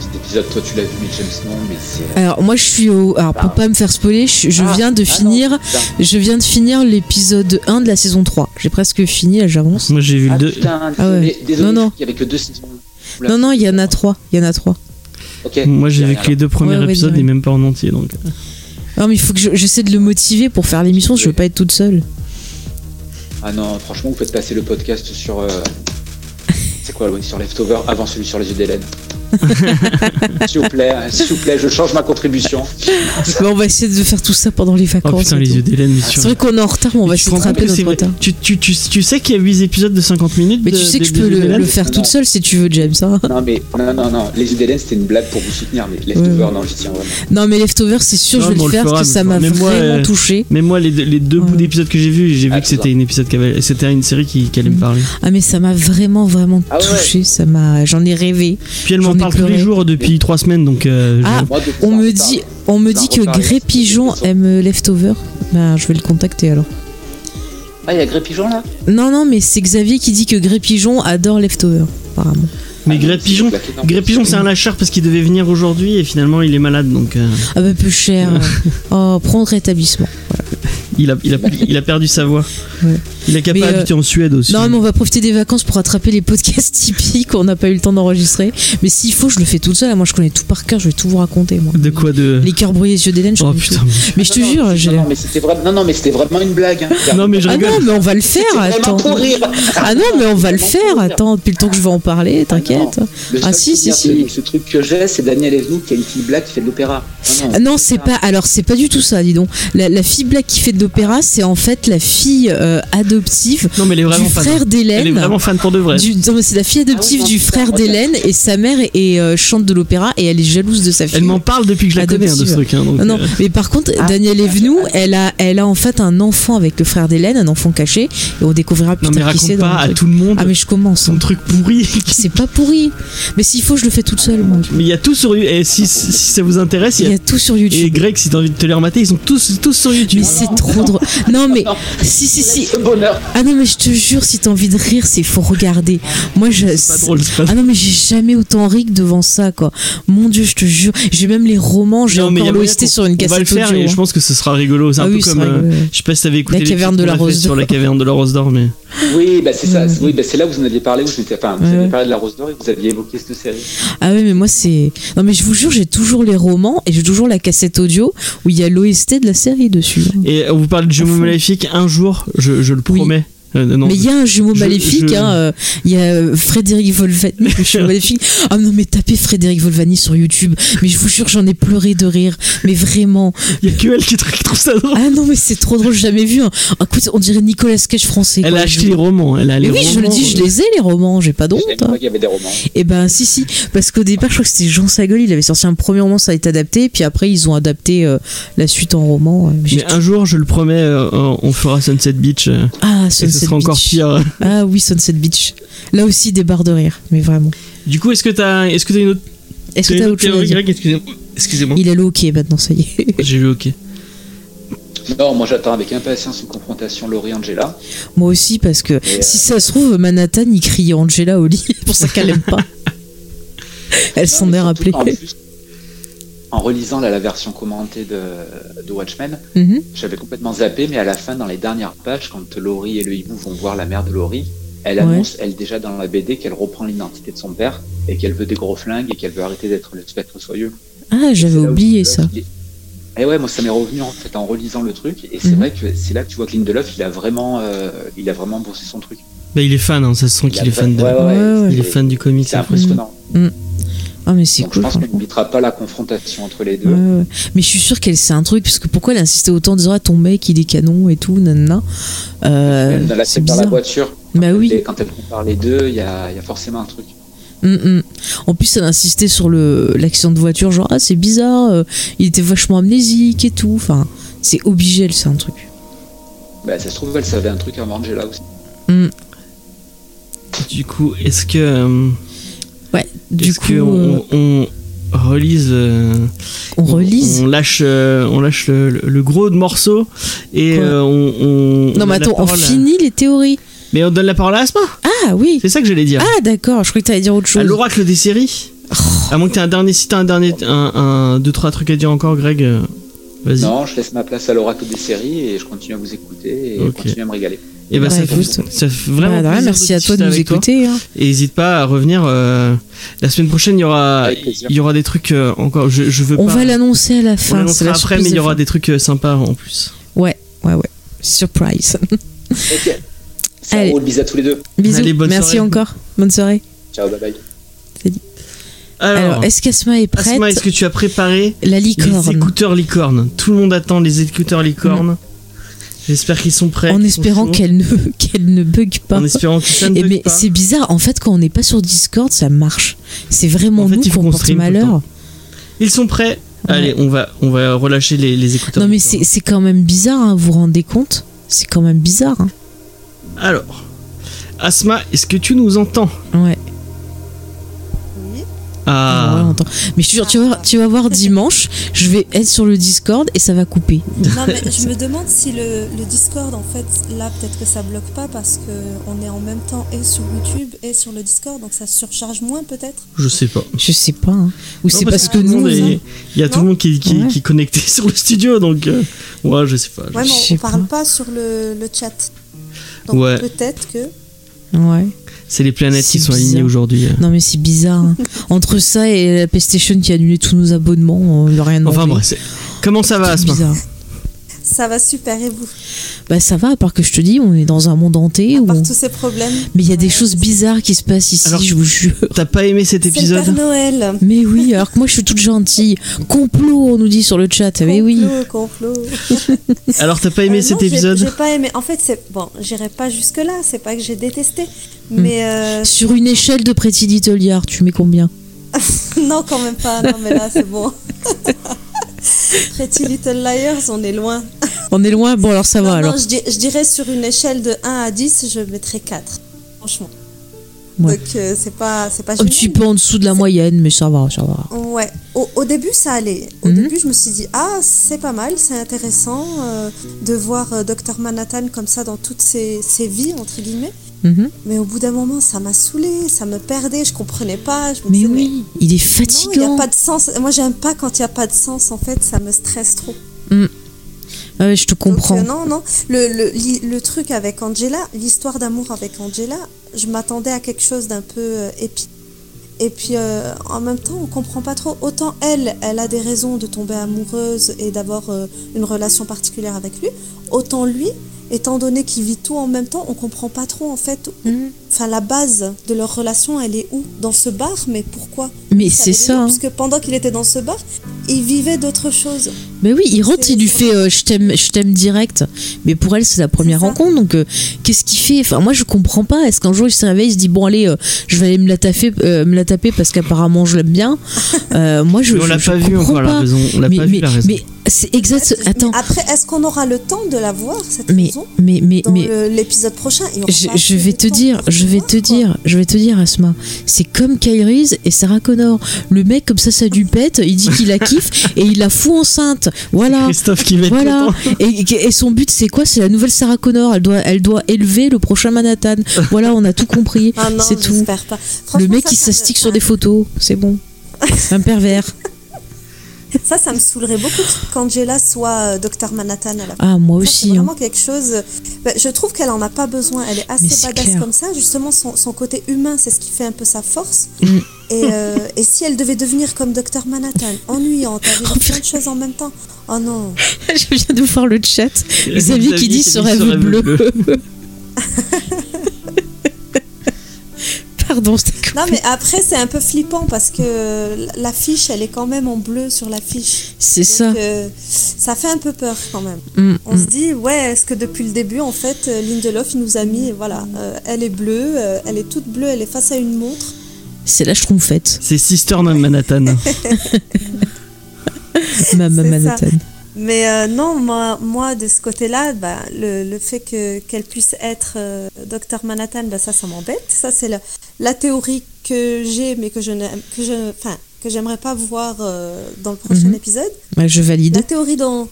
Cet épisode, toi, tu l'as vu, mais James, non, mais c'est. Alors moi je suis au. Alors pour pas me faire spoiler, je, je Ah, viens de ah non, finir. putain. Je viens de finir l'épisode 1 de la saison 3. J'ai presque fini, là j'avance. Moi, j'ai vu Ah, le 2. putain, Ah ouais. désolé, désolé, Non, non. il y avait que deux saisons. Non, non, il y en a 3. Il y en a 3. Ok. Moi, j'ai vu que les deux premiers Ouais, ouais, épisodes dis-moi. et même pas en entier, donc. Non mais il faut que je- j'essaie de le motiver pour faire l'émission, je veux pas être toute seule. Ah non, franchement, vous faites passer le podcast sur. euh, C'est quoi, le sur Leftover avant celui sur les yeux d'Hélène? S'il vous plaît, hein, s'il vous plaît, je change ma contribution. Mais on va essayer de faire tout ça pendant les vacances. Oh putain, et les tout. yeux d'Hélène, mais C'est vrai qu'on est en retard, mais on va essayer de rattraper notre retard. tu, tu, tu, tu sais qu'il y a 8 épisodes de 50 minutes Mais tu sais que je peux le, faire Non, toute seule si tu veux, James. hein. Non, mais non, non, non, les yeux d'Hélène, c'était une blague pour vous soutenir, mais Leftover, Ouais. non, j'y tiens vraiment. Non, mais Leftover, c'est sûr, Non, je vais le faire fera, parce que ça m'a vraiment euh, touché. Mais moi, les, deux- les deux Ouais. bouts d'épisodes que j'ai vus, j'ai vu Ah, que c'était une épisode qui avait, c'était une série qui, qui allait me Mm. parler. Ah, mais ça m'a vraiment, vraiment Ah touché. Ça m'a, j'en ai rêvé. Puis elle m'en ai parle tous les jours depuis 3 semaines, donc. euh, Ah, je- On me on dit, on me dit que Gré Pigeon aime Leftover. Ben, je vais le contacter alors. Ah, il y a Gré Pigeon là? Non, non, mais c'est Xavier qui dit que Gré Pigeon adore Leftover, apparemment. Mais Ah, c'est Pigeon, c'est un lâcheur parce qu'il devait venir aujourd'hui et finalement il est malade, donc euh, Ah bah peu cher. oh, prendre rétablissement. il, a, il, a, il a perdu sa voix. Ouais. Il a qu'à pas euh, habiter en Suède aussi. Non, mais on va profiter des vacances pour attraper les podcasts typiques qu'on n'a pas eu le temps d'enregistrer. Mais s'il faut, je le fais toute seule. Moi, je connais tout par cœur. Je vais tout vous raconter, moi. De quoi de. Les cœurs brouillés, les yeux d'Hélène, je Oh putain. tout. Mais je te Non, jure, non, j'ai. non, mais c'était vrai- non, non, mais c'était vraiment une blague. hein. Non, mais je Ah non, mais on va le faire. Attends. pour rire. Ah non, mais on va le faire. Attends, depuis le temps que je vais en parler, t'inquiète. Le Ah, seul si, si, si. Ce truc que j'ai, c'est Daniel Evenou qui a une fille blague qui fait de l'opéra. Non, Ah Non, c'est pas. Alors, c'est pas du tout ça, dis donc. La, la fille black qui fait de l'opéra, c'est en fait la fille euh, adoptive Non, mais elle est vraiment du frère Elle est d'Hélène. vraiment fan pour de vrai. Du- non, mais c'est la fille adoptive Ah oui, du frère d'Hélène et sa mère est, euh, chante de l'opéra et elle est jalouse de sa fille. Elle m'en parle depuis que je la connais hein, de ce Adoptive. truc. hein, donc, Non, euh, mais par contre, Ah. Daniel Evenou, elle a, elle a en fait un enfant avec le frère d'Hélène, un enfant caché, et on découvrira plus tard qui c'est pas à truc. tout le monde Ah, mais je commence. son hein. truc pourri. C'est pas pourri. Mais s'il faut, je le fais toute seule, moi. Mais il y a tout sur YouTube. Et si, si ça vous intéresse, il y y a. tout sur Et YouTube. Greg, si t'as envie de te les remater, ils sont tous, tous sur YouTube. Mais c'est trop drôle. Non, mais si, si, si. Ah non, mais je te jure, si t'as envie de rire, c'est faut regarder. Moi, je. C'est pas drôle, c'est pas Ah non, mais j'ai jamais autant ri que devant ça, quoi. Mon dieu, je te jure. J'ai même les romans, j'ai encore l'OST sur une On va le cassette faire audio. et hein. je pense que ce sera rigolo. C'est Ah un oui, peu comme. euh, je sais pas si t'avais écouté La caverne de la Rose sur la caverne de la Rose d'Or, mais. Oui, bah c'est ça. Ouais. Oui, bah c'est là où vous en aviez parlé, où je m'étais. Enfin, vous Ouais. aviez parlé de la Rose d'Or et vous aviez évoqué cette série. Ah ouais, mais moi c'est. Non, mais je vous jure, j'ai toujours les romans et j'ai toujours la cassette audio où il y a l'OST de la série dessus. Et on vous parle de fond. Maléfiques un jour, je, je le Oui. promets. Euh, non, mais il y a un jumeau je- maléfique, je- hein, euh, il y a euh, Frédéric Volvani, le jumeau maléfique. Ah non, mais tapez Frédéric Volvani sur YouTube. Mais je vous jure, j'en ai pleuré de rire. Mais vraiment. il y a que elle qui, trouve ça drôle. Ah non, mais c'est trop drôle, j'ai jamais vu. Écoute, on dirait Nicolas Cage français. Elle quoi. a acheté les romans. Elle a les oui, je le dis, je euh, les ai les romans, j'ai pas d'honte. hein. y avait des romans. Et ben si si, parce qu'au départ je crois que c'était Jean Sagol, il avait sorti un premier roman, ça a été adapté, puis après ils ont adapté euh, la suite en roman. euh, Mais tout- un jour, je le promets, euh, on fera Sunset Beach. euh, Ah et ce Sunset sera encore pire. Ah oui Sunset Beach. Là aussi des barres de rire, mais vraiment. Du coup, est-ce que t'as, est-ce que t'as une autre, Est-ce que t'as autre autre chose à dire Excusez-moi. Il est le hockey maintenant, ça y est. J'ai vu OK. Non, moi j'attends avec impatience une confrontation Laurie-Angela. Moi aussi parce que Et, euh, si ça se trouve Manhattan il crie Angela au lit, c'est pour ça qu'elle aime pas. Elle s'en est rappelée. plus, En relisant là, la version commentée de, de Watchmen, Mhm. j'avais complètement zappé, mais à la fin, dans les dernières pages, quand Laurie et le hibou vont voir la mère de Laurie, elle Ouais. annonce, elle déjà dans la BD, qu'elle reprend l'identité de son père et qu'elle veut des gros flingues et qu'elle veut arrêter d'être le spectre soyeux. Ah j'avais oublié ça. est- Et ouais, moi ça m'est revenu en fait en relisant le truc, et c'est Mhm. vrai que c'est là que tu vois que Lindelof, il a vraiment, euh, il a vraiment bossé son truc. Bah, il est fan, hein, ça se sent Il qu'il est fan de. ouais, ouais, Ouais, ouais. Il est fan du comics. C'est après. impressionnant. Ah mais c'est Donc cool. je pense qu'on franchement. n'évitera pas la confrontation entre les deux. Mais je suis sûre qu'elle sait un truc, parce que pourquoi elle insistait autant en disant ah, ton mec il est canon et tout, nanana. Euh, la c'est dans la voiture, Bah oui. et quand elle compare les deux, il y a, il y a forcément un truc. Mm, mm. En plus, elle insistait sur le l'accident de voiture, genre ah c'est bizarre, euh, il était vachement amnésique et tout. Enfin, c'est obligé, elle sait un truc. Bah, ça se trouve, elle savait un truc avant Angela aussi. Mm. Du coup, est-ce que. Euh, Ouais. Du coup, euh, on, on relise. euh, on relise. On lâche, euh, on lâche le, le- le gros de morceaux et euh, on, on- on Non mais attends, on à- finit les théories. Mais on donne la parole à Asma. Ah oui. C'est ça que j'allais dire. Ah d'accord, je croyais que t'allais dire autre à chose. l'oracle des séries. À moins que t'aies un dernier, si t'as un dernier, un, un, deux trois trucs à dire encore, Greg. euh, Vas-y. Non, je laisse ma place à l'oracle des séries et je continue à vous écouter et Ok. continuer à me régaler. Et bah, Bah, ça, écoute. fait, ça fait vraiment Bah, merci à toi de nous toi. écouter. hein. Et n'hésite pas à revenir. euh, la semaine prochaine, il y aura, il y aura des trucs euh, encore. Je, je veux On pas. va l'annoncer à la on fin. C'est l'annoncera la après, mais il y aura fin. des trucs euh, sympas en plus. Ouais, ouais, ouais. Surprise. Ok. Ça Allez. roule, bisous à tous les deux. Bisous. Allez, bonne Merci soirée. encore. Bonne soirée. Ciao, bye bye. Alors, Alors, est-ce qu'Asma est prête Asma, est-ce que tu as préparé La les licorne. écouteurs licorne? Tout le monde attend les écouteurs licorne. J'espère qu'ils sont prêts. En espérant qu'elle ne, qu'elle ne bug pas. En espérant que ça ne Et bug mais pas. c'est bizarre, en fait, quand on n'est pas sur Discord, ça marche. C'est vraiment En fait, nous qu'on porte malheur. Ils sont prêts. Allez, on va, on va relâcher les, les écouteurs. Non, mais c'est c'est quand même bizarre, hein, vous vous rendez compte? C'est quand même bizarre. hein. Alors, Asma, est-ce que tu nous entends? Ouais. Oui. Ah. Ouais. Mais je te jure, tu vas, voir- tu vas voir dimanche, je vais être sur le Discord et ça va couper. Non, mais je me demande si le, le Discord, en fait, là, peut-être que ça bloque pas parce que on est en même temps et sur YouTube et sur le Discord, donc ça surcharge moins, peut-être? Je sais pas. Je sais pas. hein. Ou c'est parce que tout le nous. monde est- hein. Il y a tout le monde qui, qui, Ouais. qui est connecté sur le studio, donc. euh, ouais, je sais pas. Ouais, mais on parle pas sur le, le chat. Donc Ouais. peut-être que. Ouais. C'est les planètes qui sont alignées aujourd'hui. Non, mais c'est bizarre. hein. Entre ça et la PlayStation qui a annulé tous nos abonnements, on lui a rien. Enfin bref, comment ça va, Asma bizarre. Ça va super, et vous? Bah ça va, à part que je te dis, on est dans un monde hanté. À part on- tous ces problèmes. Mais il y a des choses bizarres qui se passent ici, Alors- je vous jure. T'as pas aimé cet C'est le épisode Père Noël. Mais oui, alors que moi je suis toute gentille. Complot, on nous dit sur le chat. Mais oui. Complot, complot. Alors t'as pas aimé Euh, cet non, j'ai- épisode J'ai pas aimé. En fait, c'est bon. J'irai pas jusque là. C'est pas que j'ai détesté, mais euh, Sur une échelle de Pretty Little Yard, tu mets combien? Non, quand même pas. Non, mais là, c'est bon. Pretty Little Liars, on est loin. On est loin Bon, alors ça va Non, alors. non, je, di- je dirais sur une échelle de 1 à 10, je mettrais 4. Franchement. Ouais. Donc, euh, c'est pas, c'est pas Un petit peu en dessous de la moyenne, mais ça va, ça va. Ouais, au, au début ça allait. Au Mhm. début je me suis dit ah c'est pas mal, c'est intéressant euh, de voir euh, Dr Manhattan comme ça dans toutes ses, ses vies entre guillemets. Mhm. Mais au bout d'un moment ça m'a saoulé, ça me perdait, je comprenais pas. Je me Mais disais, oui, il est non, il n'y fatigant. a pas de sens. Moi j'aime pas quand il n'y a pas de sens en fait, ça me stresse trop. Ah ouais, je te comprends. euh, non, non. Le, le, truc avec Angela, l'histoire d'amour avec Angela, je m'attendais à quelque chose d'un peu euh, épique. Et puis euh, en même temps, on comprend pas trop. Autant elle, elle a des raisons de tomber amoureuse et d'avoir une relation particulière avec lui. Autant lui, étant donné qu'il vit tout en même temps, on comprend pas trop en fait. Mhm. Enfin, la base de leur relation, elle est où? Dans ce bar, mais pourquoi? Mais c'est ça. hein. Parce que pendant qu'il était dans ce bar, il vivait d'autres choses. Mais oui, il rentre, il lui fait euh, je t'aime, je t'aime direct. Mais pour elle, c'est la première rencontre, donc euh, qu'est-ce qu'il fait? Enfin, moi, je comprends pas. Est-ce qu'un jour il se réveille, il se dit bon allez, euh, je vais aller me la taper, euh, me la taper parce qu'apparemment je l'aime bien. Euh, moi, je. Mais on l'a je pas vu encore la raison. On l'a pas mais, vu la raison. mais c'est exact. Mais Attends, Après, est-ce qu'on aura le temps de la voir, cette mais raison mais mais dans mais. l'épisode prochain? Je, vais te dire, je vais voir, te quoi. dire, je vais te dire, Asma. C'est comme Kyle Reese et Sarah Connor. Le mec, comme ça, ça lui pète, il dit qu'il la kiffe et il la fout enceinte. Voilà. Christophe qui va être Voilà. Et, et son but, c'est quoi? C'est la nouvelle Sarah Connor. Elle doit, elle doit élever le prochain Manhattan. Voilà, on a tout compris. Ah c'est tout. pas. Le mec, ça, il s'astique sur des photos. C'est bon. C'est un pervers. Ça, ça me saoulerait beaucoup qu'Angela soit euh, Docteur Manhattan à la fin. Ah, moi Ça, c'est aussi. hein. vraiment quelque chose. Ben, je trouve qu'elle en a pas besoin. Elle est assez c'est badass clair. comme ça. Justement, son, son côté humain, c'est ce qui fait un peu sa force. Mm. Et, euh, et si elle devait devenir comme Docteur Manhattan, ennuyante, avec Oh, plein de choses en même temps. Oh non. Je viens de voir le chat. Xavier qui dit ce rêve rêve bleu. Pardon, je t'ai coupé. Non, mais après, c'est un peu flippant parce que l'affiche, elle est quand même en bleu sur l'affiche. C'est ça. euh, ça fait un peu peur quand même. Mm, On mm. se dit, ouais, est-ce que depuis le début, en fait, euh, Lindelof, il nous a mis, voilà, euh, elle est bleue, euh, elle est toute bleue, elle est face à une montre. C'est la schtroumpfette. C'est Sister Manhattan. Mama Manhattan. Mais euh, non, moi, moi, de ce côté-là, bah, le, le fait que, qu'elle puisse être euh, Docteur Manhattan, bah, ça, ça m'embête. Ça, c'est la, la théorie que j'ai, mais que je n'aime, que je, enfin, que j'aimerais pas voir euh, dans le prochain Mhm. épisode. Ouais, je valide. La théorie dont,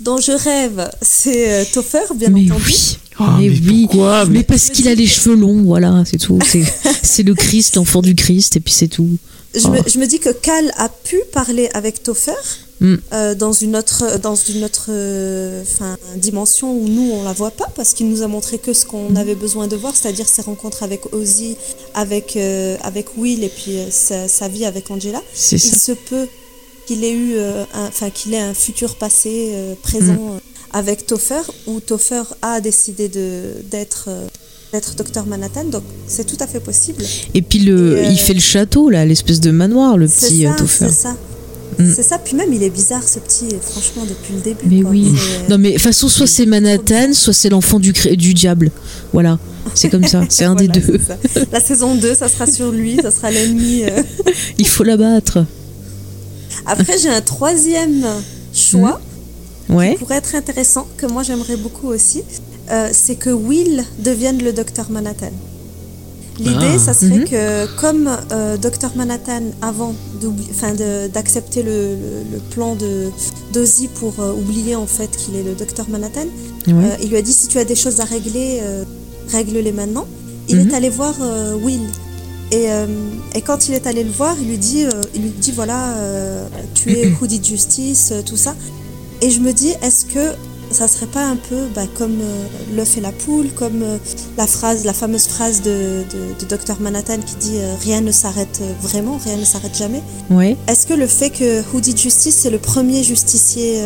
dont je rêve, c'est euh, Topher, bien Mais entendu. oui. Oh, mais, mais oui. pourquoi mais Mais- parce qu'il a les cheveux longs, voilà, c'est tout. C'est, c'est le Christ, l'enfant du Christ, et puis c'est tout. Je, me, je me dis que Cal a pu parler avec Topher Mm. euh, dans une autre, dans une autre euh, dimension où nous on la voit pas parce qu'il nous a montré que ce qu'on Mm. avait besoin de voir, c'est-à-dire ses rencontres avec Ozzy, avec, euh, avec Will et puis euh, sa, sa vie avec Angela. Ça. Il se peut qu'il ait eu, un- enfin qu'il ait un futur passé présent Mm. avec Topher où Topher a décidé de d'être d'être Docteur Manhattan, donc c'est tout à fait possible. Et puis le, Et, euh, il fait le château là, l'espèce de manoir, le petit euh, Topher. c'est ça. Mm. C'est ça, puis même il est bizarre ce petit, franchement, depuis le début. Mais quoi. oui. Non mais de toute façon, soit c'est Manhattan, soit c'est l'enfant du, du diable. Voilà, c'est comme ça, c'est un des deux. La saison 2, ça sera sur lui, ça sera l'ennemi. euh. Il faut l'abattre. Après, j'ai un troisième choix Ouais. qui pourrait être intéressant, que moi j'aimerais beaucoup aussi. Euh, c'est que Will devienne le docteur Manhattan. L'idée, Ah. ça serait Mhm. que comme euh, docteur Manhattan, avant de- d'accepter le, le- le plan de d'Ozzy pour euh, oublier en fait qu'il est le docteur Manhattan. Euh, il lui a dit si tu as des choses à régler, règle-les maintenant. Il Mhm. est allé voir Will. Et, et quand il est allé le voir, il lui dit, il lui dit voilà, tu es who did justice, tout ça. Et je me dis, est-ce que ça serait pas un peu bah, comme euh, l'œuf et la poule, comme euh, la phrase, la fameuse phrase de, Dr Manhattan qui dit euh, rien ne s'arrête vraiment, rien ne s'arrête jamais. Est-ce que le fait que Who Did Justice c'est le premier justicier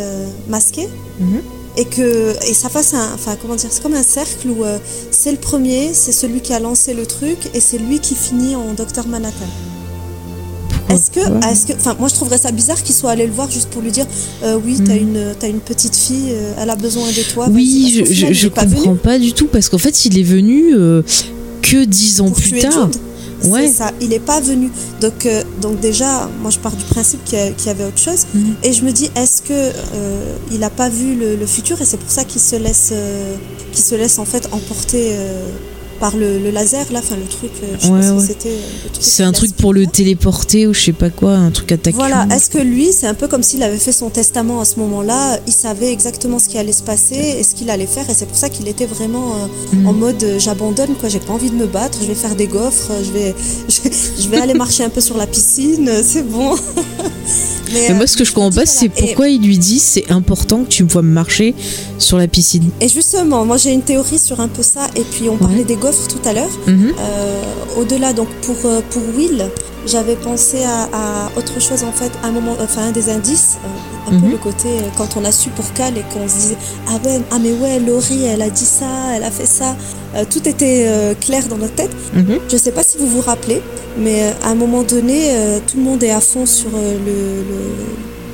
masqué? Mhm. et que et ça fasse un enfin comment dire c'est comme un cercle où c'est le premier c'est celui qui a lancé le truc et c'est lui qui finit en docteur Manhattan est-ce que est-ce que enfin moi je trouverais ça bizarre qu'il soit allé le voir juste pour lui dire euh, oui t'as Mhm. une t'as une petite fille euh, elle a besoin de toi Oui, je, final, je venu comprends pas du tout parce qu'en fait, il est venu euh, que dix ans pour plus tard. Ouais. C'est ça, il n'est pas venu. Donc, euh, donc déjà, moi je pars du principe qu'il y, avait autre chose. Mhm. Et je me dis, est-ce que euh, il n'a pas vu le, le futur et c'est pour ça qu'il se laisse, euh, qu'il se laisse en fait emporter par le, le laser là, enfin le truc. euh, Ouais, ouais. c'était. euh, C'est un truc pour le téléporter ou je sais pas quoi, un truc attaquant. Voilà, est-ce que lui, c'est un peu comme s'il avait fait son testament à ce moment-là, il savait exactement ce qui allait se passer et ce qu'il allait faire, et c'est pour ça qu'il était vraiment euh, Mhm. en mode euh, j'abandonne, quoi, j'ai pas envie de me battre, je vais faire des gaufres, je vais, je, vais- je vais aller marcher un peu sur la piscine, c'est bon. Mais euh, moi, ce que je comprends pas, c'est pourquoi il lui dit c'est important que tu me vois marcher sur la piscine. Et justement, moi j'ai une théorie sur un peu ça, et puis on parlait Ouais. des gaufres tout à l'heure. Mhm. Euh, Au-delà, donc pour, euh, pour Will, j'avais pensé à, à autre chose en fait, un moment, enfin un des indices, euh, un peu Mhm. le côté euh, quand on a su pour Cal et qu'on se disait ah ben ah mais ouais Laurie elle a dit ça, elle a fait ça, Euh, tout était euh, clair dans notre tête. Mhm. Je sais pas si vous vous rappelez, mais à un moment donné, euh, tout le monde est à fond sur le, le-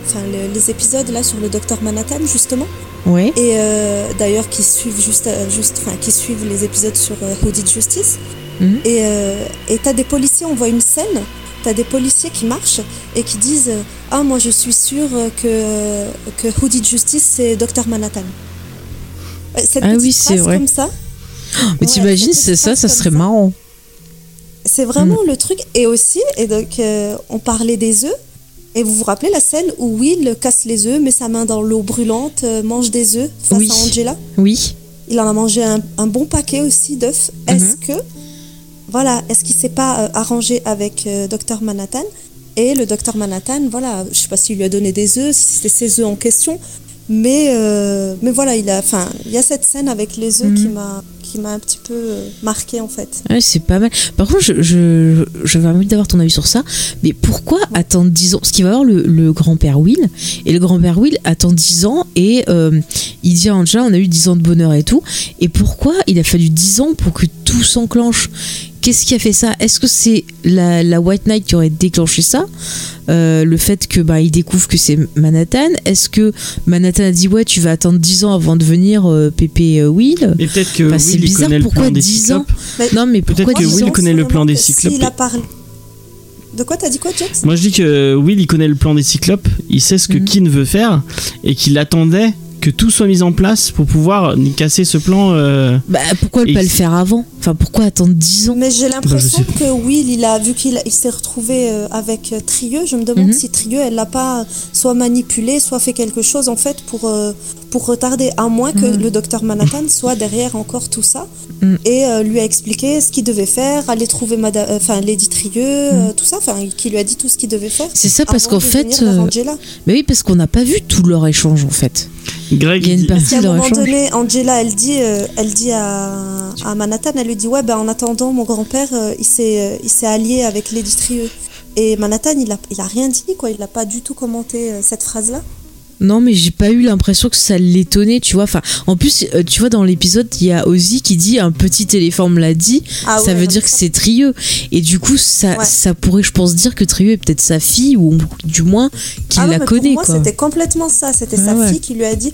enfin, le- les épisodes là sur le docteur Manhattan justement. Ouais. Et euh, d'ailleurs, qui suivent juste, juste, enfin, qui suivent les épisodes sur euh, Who Did Justice. Mhm. Et euh, et t'as des policiers, on voit une scène. T'as des policiers qui marchent et qui disent euh, ah moi je suis sûr que que Who Did Justice c'est Docteur Manhattan. Euh, Cette Ah oui, c'est vrai. comme ça. Mais Ouais, t'imagines, c'est ça, ça serait marrant. C'est vraiment le truc. Et aussi, et donc, euh, on parlait des œufs. Et vous vous rappelez la scène où Will casse les œufs, met sa main dans l'eau brûlante, mange des œufs face Oui. à Angela? Oui. Il en a mangé un, un bon paquet aussi d'œufs. Est-ce que, voilà, est-ce qu'il s'est pas euh, arrangé avec euh, Dr Manhattan Et le Dr Manhattan, voilà, je sais pas s'il lui a donné des œufs, si c'était ses œufs en question, mais euh, mais voilà, il a, enfin, il y a cette scène avec les œufs qui m'a qui m'a un petit peu marqué en fait. Ouais, c'est pas mal. Par contre, je, envie d'avoir ton avis sur ça. Mais pourquoi attendre 10 ans? Parce qu'il va avoir le, le grand-père Will. Et le grand-père Will attend 10 ans et euh, il dit à Angela on a eu 10 ans de bonheur et tout. Et pourquoi il a fallu 10 ans pour que tout s'enclenche? Qu'est-ce qui a fait ça? Est-ce que c'est la, la White Knight qui aurait déclenché ça? Euh, Le fait que bah, il découvre que c'est Manhattan. Est-ce que Manhattan a dit ouais tu vas attendre 10 ans avant de venir euh, pépé euh, Will? Et peut-être que Enfin, c'est bizarre, connaît le pourquoi plan des 10 ans? Cyclopes. Non mais pourquoi Peut-être que 10 Will ans? connaît le plan des cyclopes. S'il a parlé. De quoi t'as dit quoi, Jax? Moi je dis que Will il connaît le plan des cyclopes, il sait ce que. Keane veut faire et qu'il attendait que tout soit mis en place pour pouvoir casser ce plan. euh, Bah pourquoi ne Et pas le faire avant Enfin pourquoi attendre 10 ans Mais j'ai l'impression sais pas. que Will, il a vu qu'il il s'est retrouvé euh, avec euh, Trieux. Je me demande Mhm. si Trieux, elle l'a pas soit manipulé, soit fait quelque chose en fait pour euh, pour retarder, à moins que Mhm. le docteur Manhattan soit derrière encore tout ça Mhm. et euh, lui a expliqué ce qu'il devait faire, aller trouver Madame, euh, enfin Lady Trieux, euh, tout ça, enfin qui lui a dit tout ce qu'il devait faire. C'est ça parce qu'en fait, euh, Angela. Mais oui parce qu'on n'a pas vu tout leur échange en fait. Greg Il y a une partie à un de leur moment échange. donné, Angela, elle dit, euh, elle dit à, à Manhattan, elle lui dit ouais, ben en attendant, mon grand-père, euh, il s'est, euh, il s'est allié avec Lady Trieux. Et Manhattan, il a, il a rien dit, quoi. Il n'a pas du tout commenté euh, cette phrase-là. Non mais j'ai pas eu l'impression que ça l'étonnait, tu vois. Enfin en plus euh, tu vois dans l'épisode il y a Ozzy qui dit un petit éléphant me l'a dit, Ah ça ouais, veut dire que c'est Trieux. Et du coup ça Ouais. ça pourrait je pense dire que Trieux est peut-être sa fille ou du moins qu'il Ah ouais, la mais connaît Pour moi, c'était complètement ça. C'était sa fille qui lui a dit.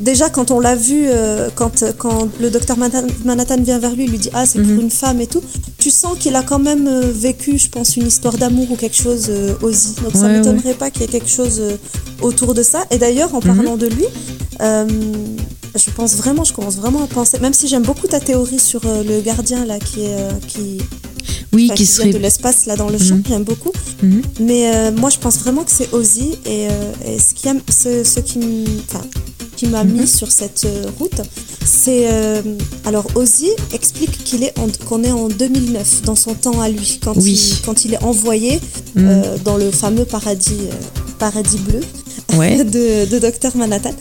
Déjà, quand on l'a vu, euh, quand, quand le docteur Manhattan, vient vers lui, il lui dit Ah, c'est Mhm. pour une femme et tout. Tu sens qu'il a quand même euh, vécu, je pense, une histoire d'amour ou quelque chose, euh, Ozzy. Donc ça Ouais, m'étonnerait pas qu'il y ait quelque chose euh, autour de ça. Et d'ailleurs, en Mhm. parlant de lui, je pense vraiment, je commence vraiment à penser, même si j'aime beaucoup ta théorie sur le gardien là qui est. qui, oui enfin, qui qui serait de l'espace là dans le Mhm. champ, j'aime beaucoup. Mhm. Mais euh, moi, je pense vraiment que c'est Ozzy. Et, euh, et ce qui, a- ce, ce qui, m- enfin, qui m'a Mhm. mis sur cette euh, route, c'est. euh, alors, Ozzy explique qu'il est qu'on est en 2009, dans son temps à lui, quand, Oui. il, quand il est envoyé dans le fameux paradis, paradis bleu Ouais. de, de Dr Manhattan.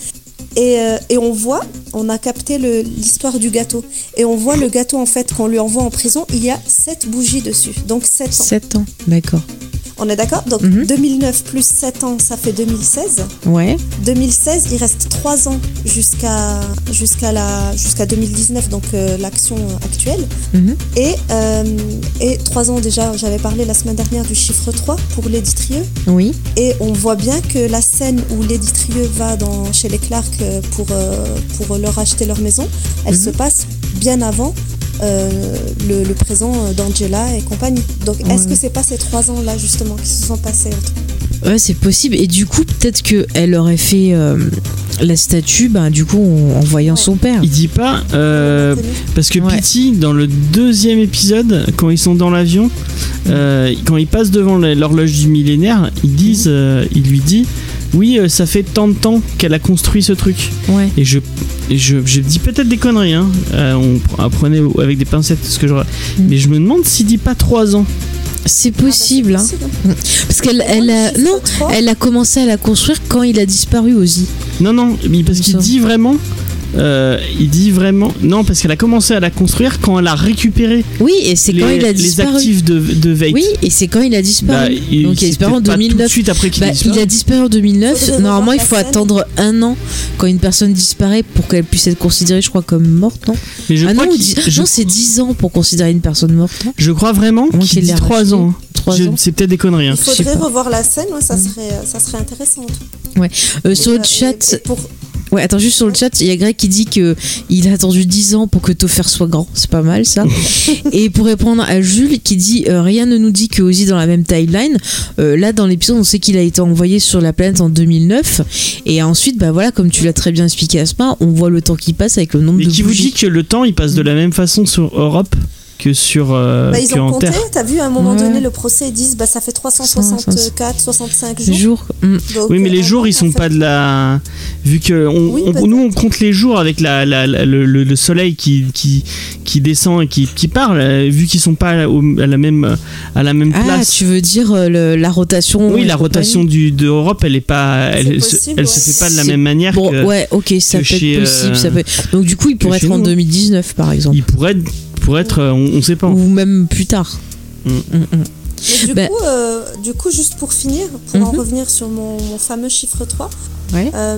Et, euh, et on voit, on a capté l'histoire du gâteau. Et on voit le gâteau, en fait, qu'on lui envoie en prison, il y a 7 bougies dessus. Donc 7 ans. 7 ans, d'accord. On est d'accord Donc Mhm. 2009 plus 7 ans, ça fait 2016. Ouais. 2016, il reste 3 ans jusqu'à jusqu'à la jusqu'à 2019, donc euh, l'action actuelle. Mhm. Et, euh, et 3 ans déjà, j'avais parlé la semaine dernière du chiffre 3 pour Lady Trieux. Oui. Et on voit bien que la scène où Lady Trieux va dans, chez les Clark euh, pour, euh, pour leur acheter leur maison, elle Mhm. se passe bien avant le, le présent d'Angela et compagnie. Donc est-ce que c'est pas ces trois ans-là justement qui se sont passés entre Ouais, c'est possible. Et du coup, peut-être qu'elle aurait fait euh, la statue, bah, du coup, en, en voyant Ouais. son père. Il dit pas euh, parce que Ouais. Pity dans le deuxième épisode quand ils sont dans l'avion euh, quand ils passent devant l'horloge du millénaire ils disent euh, il lui dit oui euh, ça fait tant de temps qu'elle a construit ce truc Ouais. et je et je, je dis peut-être des conneries hein. Euh, on apprenait avec des pincettes ce que je mais je me demande s'il dit pas 3 ans C'est possible, Ah, hein. bah. Parce qu'elle elle a, non, elle a commencé à la construire quand il a disparu aussi. non non mais parce qu'il dit vraiment euh, il dit vraiment non parce qu'elle a commencé à la construire quand elle a récupéré Oui, et c'est les, quand il a les disparu. actifs de, de. Oui, et c'est quand il a disparu. Bah, il- Donc il a disparu en peut-être pas Tout de 2009. suite après qu'il Bah, il a disparu en 2009. Faudrait Normalement, il faut attendre un an quand une personne disparaît pour qu'elle puisse être considérée, je crois, comme morte, non Mais je Ah crois non, je, non, c'est 10 ans pour considérer une personne morte. non je crois vraiment qu'il dit l'ait 3 racheté. ans. Trois Je- ans. C'est peut-être des conneries. hein. Il faudrait revoir la scène, ouais, ça, serait, ça serait intéressant. Euh, sur le euh, chat, et- et pour, Ouais, attends, juste sur le chat, il y a Greg qui dit que il a attendu 10 ans pour que Topher soit grand. C'est pas mal, ça. et pour répondre à Jules qui dit euh, rien ne nous dit que Ozzy dans la même timeline. Euh, là, dans l'épisode, on sait qu'il a été envoyé sur la planète en 2009. Et ensuite, bah voilà, comme tu l'as très bien expliqué, Asma, on voit le temps qui passe avec le nombre Mais de qui vous dit que le temps il passe de la même façon sur Europe? Que sur euh, bah, ils que ont en compté, Terre t'as vu, à un moment Ouais. donné, le procès, ils disent bah, ça fait 364, 65 jours. jours. Mm. Donc, Oui, mais euh, les jours, ils sont fait, pas de la. Vu que on- Oui, on- peut-être. nous, on compte les jours avec la, la- la- le, le- le soleil qui, qui, qui descend et qui, qui parle, euh, vu qu'ils sont pas au- à la même, à la même Ah, place. tu veux dire le- la rotation Oui, la rotation du, de Europe, elle est pas, elle, se- possible, elle ouais. se fait pas de la même manière Bon, que. ouais, ok, ça peut être possible. euh, ça peut... Donc, du coup, il pourrait être en nous. 2019, par exemple. Il pourrait, être- pourrait être, euh, on, on sait pas. Ou même plus tard. Mm. Mm, mm. Mais du, Bah- coup, euh, du coup, juste pour finir, pour en Mhm. revenir sur mon, mon fameux chiffre 3, Ouais. euh,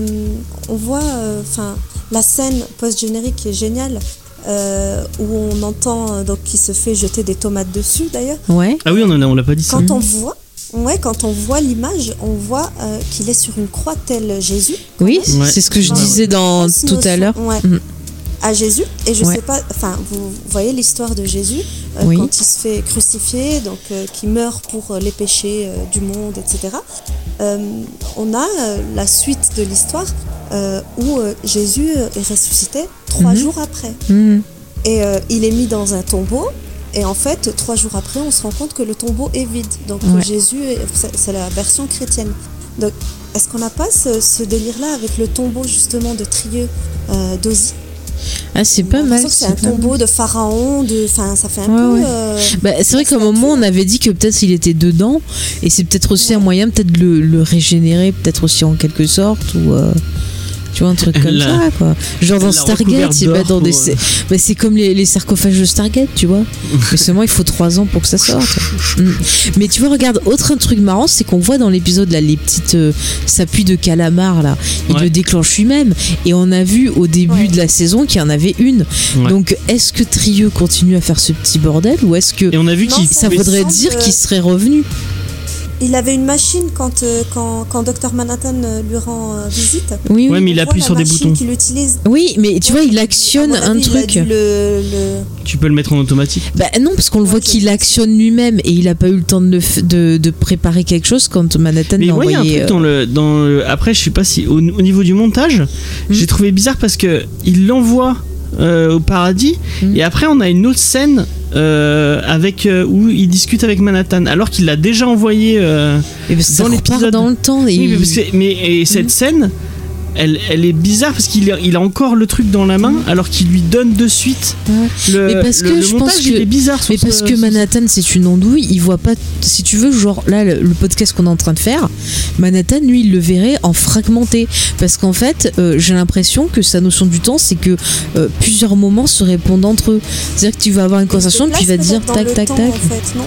on voit enfin la scène post-générique est géniale, euh, où on entend euh, donc qui se fait jeter des tomates dessus d'ailleurs. Ouais. Ah oui, on en a, on l'a pas dit ça. Quand on voit, ouais, quand on voit l'image, on voit euh, qu'il est sur une croix tel Jésus. Oui. Ouais. c'est ce que je Ouais, disais dans tout à l'heure. ouais, Mm. À Jésus. Et je Ouais. sais pas, enfin, vous voyez l'histoire de Jésus, euh, Oui. quand il se fait crucifier, donc euh, qui meurt pour euh, les péchés euh, du monde, etc. On a la suite de l'histoire où Jésus est ressuscité trois Mhm. jours après. Mm. Et il est mis dans un tombeau. Et en fait, trois jours après, on se rend compte que le tombeau est vide. Donc Ouais. Jésus, est- c'est la version chrétienne. Donc, est-ce qu'on n'a pas ce, ce délire-là avec le tombeau justement de Trieux d'Ozy Ah, c'est pas mal. C'est un tombeau de pharaon, de, enfin, ça fait un Ouais, peu. ouais. euh, Bah, c'est vrai qu'à un moment on avait dit que peut-être il était dedans et c'est peut-être aussi un moyen peut-être de le, le régénérer peut-être aussi en quelque sorte ou euh, tu vois un truc comme La- ça quoi genre dans Stargate il va dans des c'est bah, c'est comme les, les sarcophages de Stargate tu vois mais seulement il faut trois ans pour que ça sorte Mm. mais tu vois regarde autre un truc marrant c'est qu'on voit dans l'épisode là les petites euh, de calamar là il Ouais. le déclenche lui-même et on a vu au début Ouais. de la saison qu'il y en avait une Ouais. donc est-ce que Trieux continue à faire ce petit bordel ou est-ce que Et on a vu qu'il ça voudrait dire qu'il serait revenu? Il avait une machine quand, euh, quand, quand Dr Manhattan euh, lui rend euh, visite. Oui, Ouais, mais il appuie sur des boutons. qu'il utilise. Oui, mais tu vois, il actionne un il truc. dû le, le- Tu peux le mettre en automatique. Bah non, parce qu'on le voit qu'il actionne lui-même et il a pas eu le temps de, de, de préparer quelque chose quand Manhattan Mais l'a ouais, il y a un envoyé. truc euh, dans le, dans le- Après, je sais pas si. Au, au niveau du montage, j'ai trouvé bizarre parce que il l'envoie euh, au paradis Mm. et après, on a une autre scène euh, avec euh, où il discute avec Manhattan alors qu'il l'a déjà envoyé. et dans l'épisode. dans le temps. Et Oui, mais, parce que- mais- et cette Mm. scène. Elle, elle est bizarre parce qu'il a, il a encore le truc dans la main alors qu'il lui donne de suite le, Mais parce que le je pense montage que- il est bizarre sur Mais parce ce- que Manhattan c'est une andouille, il voit pas. Si tu veux, genre là, le, le podcast qu'on est en train de faire, Manhattan, lui, il le verrait en fragmenté. Parce qu'en fait, euh, j'ai l'impression que sa notion du temps, c'est que euh, plusieurs moments se répondent entre eux. C'est-à-dire que tu vas avoir une conversation, puis il va dire tac, tac, temps, tac. En fait, non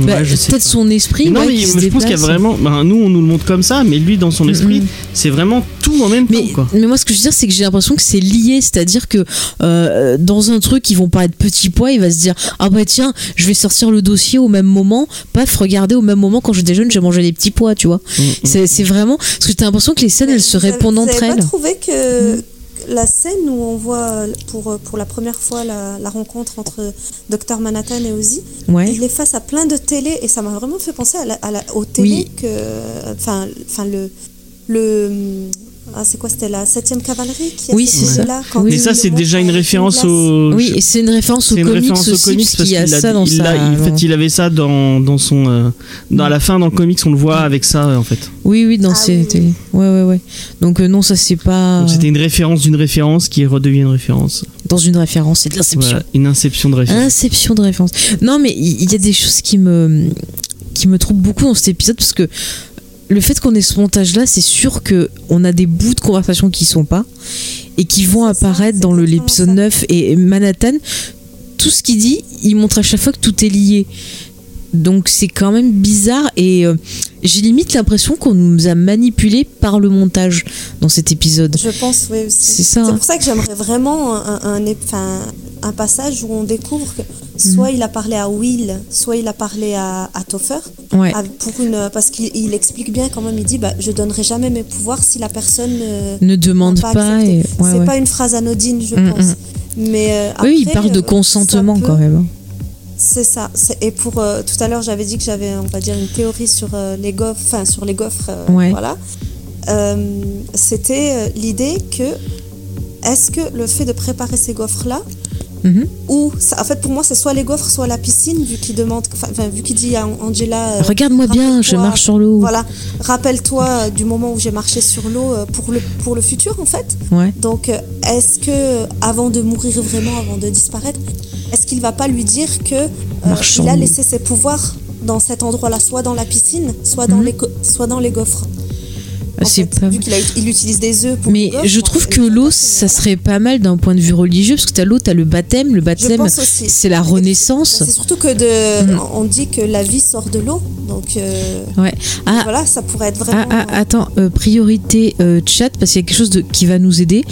Ouais, Bah, Peut-être son esprit. non ouais, mais qui se je pense qu'il y a vraiment ben, nous on nous le montre comme ça mais lui dans son esprit Mhm. c'est vraiment tout en même Mais, temps quoi. mais moi, ce que je veux dire, c'est que j'ai l'impression que c'est lié, c'est-à-dire que euh, dans un truc, ils vont paraître petits pois, il va se dire ah bah tiens, je vais sortir le dossier au même moment, paf, regardez au même moment quand j'étais jeune, j'ai mangé des petits pois, tu vois. Mhm. C'est c'est vraiment parce que t'as l'impression que les scènes elles se répondent entre elles. pas trouvé que la scène où on voit pour, pour la première fois la, la rencontre entre Dr Manhattan et Ozzy, Ouais. il est face à plein de télé et ça m'a vraiment fait penser à la, à la- aux télé Oui. que enfin enfin le le ah, c'est quoi c'était la 7 cavalerie qui a Oui, c'est ça. quand Oui, mais ça c'est déjà à une référence au Oui, et c'est une référence c'est aux une comics référence aux aussi, comics parce qu'il y a ça dans il sa. en fait il avait ça dans, dans son euh, dans la fin dans le comics on le voit avec ça en fait Oui, oui, dans Ah ses oui, télé. Ouais, ouais, ouais. Donc euh, non, ça c'est pas donc c'était une référence d'une référence qui redevient une référence dans une référence, c'est de l'inception. Voilà, une inception de référence Inception de référence. Non, mais il il y, a des choses qui me, qui me trouvent beaucoup dans cet épisode parce que le fait qu'on ait ce montage-là, c'est sûr que on a des bouts de conversation qui sont pas. et qui vont ça, apparaître dans l'épisode ça. 9 et Manhattan, tout ce qu'il dit, il montre à chaque fois que tout est lié. Donc c'est quand même bizarre et euh, j'ai limite l'impression qu'on nous a manipulés par le montage dans cet épisode. Je pense, oui aussi. C'est ça, C'est hein. pour ça que j'aimerais vraiment un, un, un- enfin, un passage où on découvre que Mhm. soit il a parlé à Will, soit il a parlé à, à Topher. Ouais. à- pour une, parce qu'il il explique bien quand même, il dit bah, Je donnerai jamais mes pouvoirs si la personne euh, Ne demande pas. accepté. et- ouais, C'est ouais. pas une phrase anodine, je Mm, pense. Mais euh, Oui, il après, parle de consentement peut- quand même. C'est ça. Et pour euh, tout à l'heure, j'avais dit que j'avais, on va dire, une théorie sur euh, les gaufres, enfin sur les gaufres. euh, Ouais. Voilà. C'était l'idée que est-ce que le fait de préparer ces gaufres-là, Mhm. ou ça- en fait pour moi c'est soit les gaufres, soit la piscine, vu qu'il demande, enfin vu qu'il dit à Angela. Regarde-moi bien, je marche sur l'eau. Voilà. Rappelle-toi du moment où j'ai marché sur l'eau pour le pour le futur en fait. Ouais. Donc, est-ce que, avant de mourir vraiment, avant de disparaître, est-ce qu'il va pas lui dire que euh, il a laissé ses pouvoirs dans cet endroit-là, soit dans la piscine, soit dans Mhm. les soit dans les gaufres? C'est pas- Vu qu'il a- il utilise des œufs pour. Mais je trouve que il a l'eau, ça serait pas mal d'un point de vue religieux, parce que t'as l'eau, t'as le baptême. Le baptême, c'est la renaissance. C'est surtout que de, Mhm. on dit que la vie sort de l'eau, donc euh, Ouais. Ah, voilà, ça pourrait être Ah, vraiment. ah, attends, euh, priorité euh, chat, parce qu'il y a quelque chose de, qui va nous aider.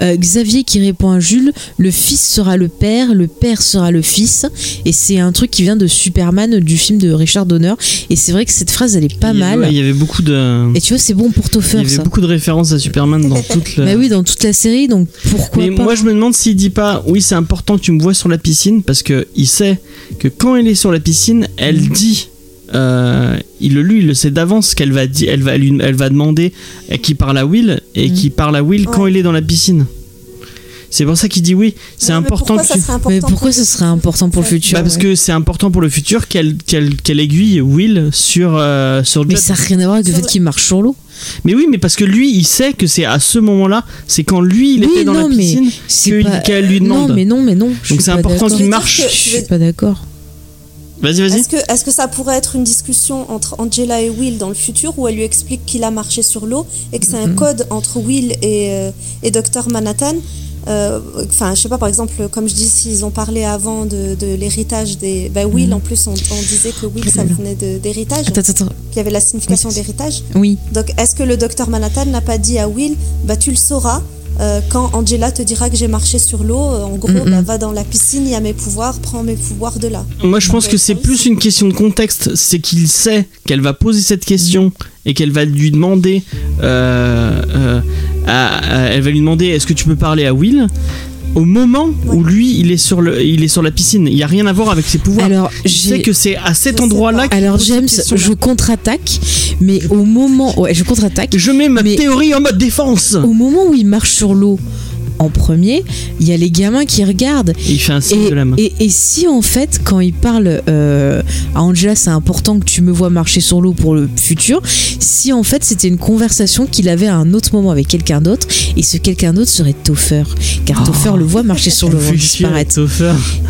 Euh, Xavier qui répond à Jules, le fils sera le père, le père sera le fils. Et c'est un truc qui vient de Superman, du film de Richard Donner. Et c'est vrai que cette phrase, elle est pas Il mal. ouais, Il y avait beaucoup de. Et tu vois, c'est bon pour Il y avait beaucoup de références à Superman dans toute la. Bah oui, dans toute la série, donc pourquoi Mais pas moi je me demande s'il dit pas oui c'est important que tu me vois sur la piscine parce que il sait que quand elle est sur la piscine elle Mhm. dit euh, il le lui il le sait d'avance qu'elle va dire elle va elle va demander qui parle à Will et Mhm. qui parle à Will quand Ouais. il est dans la piscine c'est pour ça qu'il dit oui c'est Ouais, mais important pourquoi que ça tu important Mais pourquoi pour ce serait important pour le futur bah parce ouais. que c'est important pour le futur qu'elle qu'elle qu'elle aiguille Will sur euh, sur Mais Judd. ça n'a rien à voir avec le Sur fait qu'il marche sur l'eau. mais oui mais parce que lui il sait que c'est à ce moment-là c'est quand lui il Oui, était dans non, la piscine C'est que- pas- qu'elle lui demande Non, mais non, mais non. je Donc c'est important qu'il marche que- Je suis pas d'accord. vas-y vas-y Est-ce que, est-ce que ça pourrait être une discussion entre Angela et Will dans le futur où elle lui explique qu'il a marché sur l'eau et que c'est un Mhm. code entre Will et, euh, et Dr Manhattan Euh, Enfin, je sais pas, par exemple, comme je dis, s'ils ont parlé avant de, de l'héritage des. Ben, Will, Mhm. en plus, on, on disait que Will, ça venait d'héritage, Attends, attends, attends. qu'il y avait la signification Oui, c'est- d'héritage. Oui. Donc, est-ce que le Dr Manhattan n'a pas dit à Will, bah, tu le sauras euh, quand Angela te dira que j'ai marché sur l'eau, euh, en gros, Mhm. bah, va dans la piscine, il y a mes pouvoirs, prends mes pouvoirs de là. Moi, je pense que c'est ça plus une question de contexte. C'est qu'il sait qu'elle va poser cette question et qu'elle va lui demander. euh, euh, à- à- elle va lui demander est-ce que tu peux parler à Will? Au moment où lui il est sur le il est sur la piscine il y a rien à voir avec ses pouvoirs Alors, sait j'ai. que c'est à cet Je sais endroit-là pas. qu'il Alors James, je contre-attaque, mais au moment, ouais, je contre-attaque. je mets ma mais- théorie en mode défense Au moment où il marche sur l'eau, en premier, il y a les gamins qui regardent. et il fait un signe Et, de la main et- et si en fait, quand il parle euh, à Angela, c'est important que tu me vois marcher sur l'eau pour le futur, si en fait c'était une conversation qu'il avait à un autre moment avec quelqu'un d'autre, et ce quelqu'un d'autre serait Topher, car Oh. Topher le voit marcher sur l'eau Fais chier, disparaître.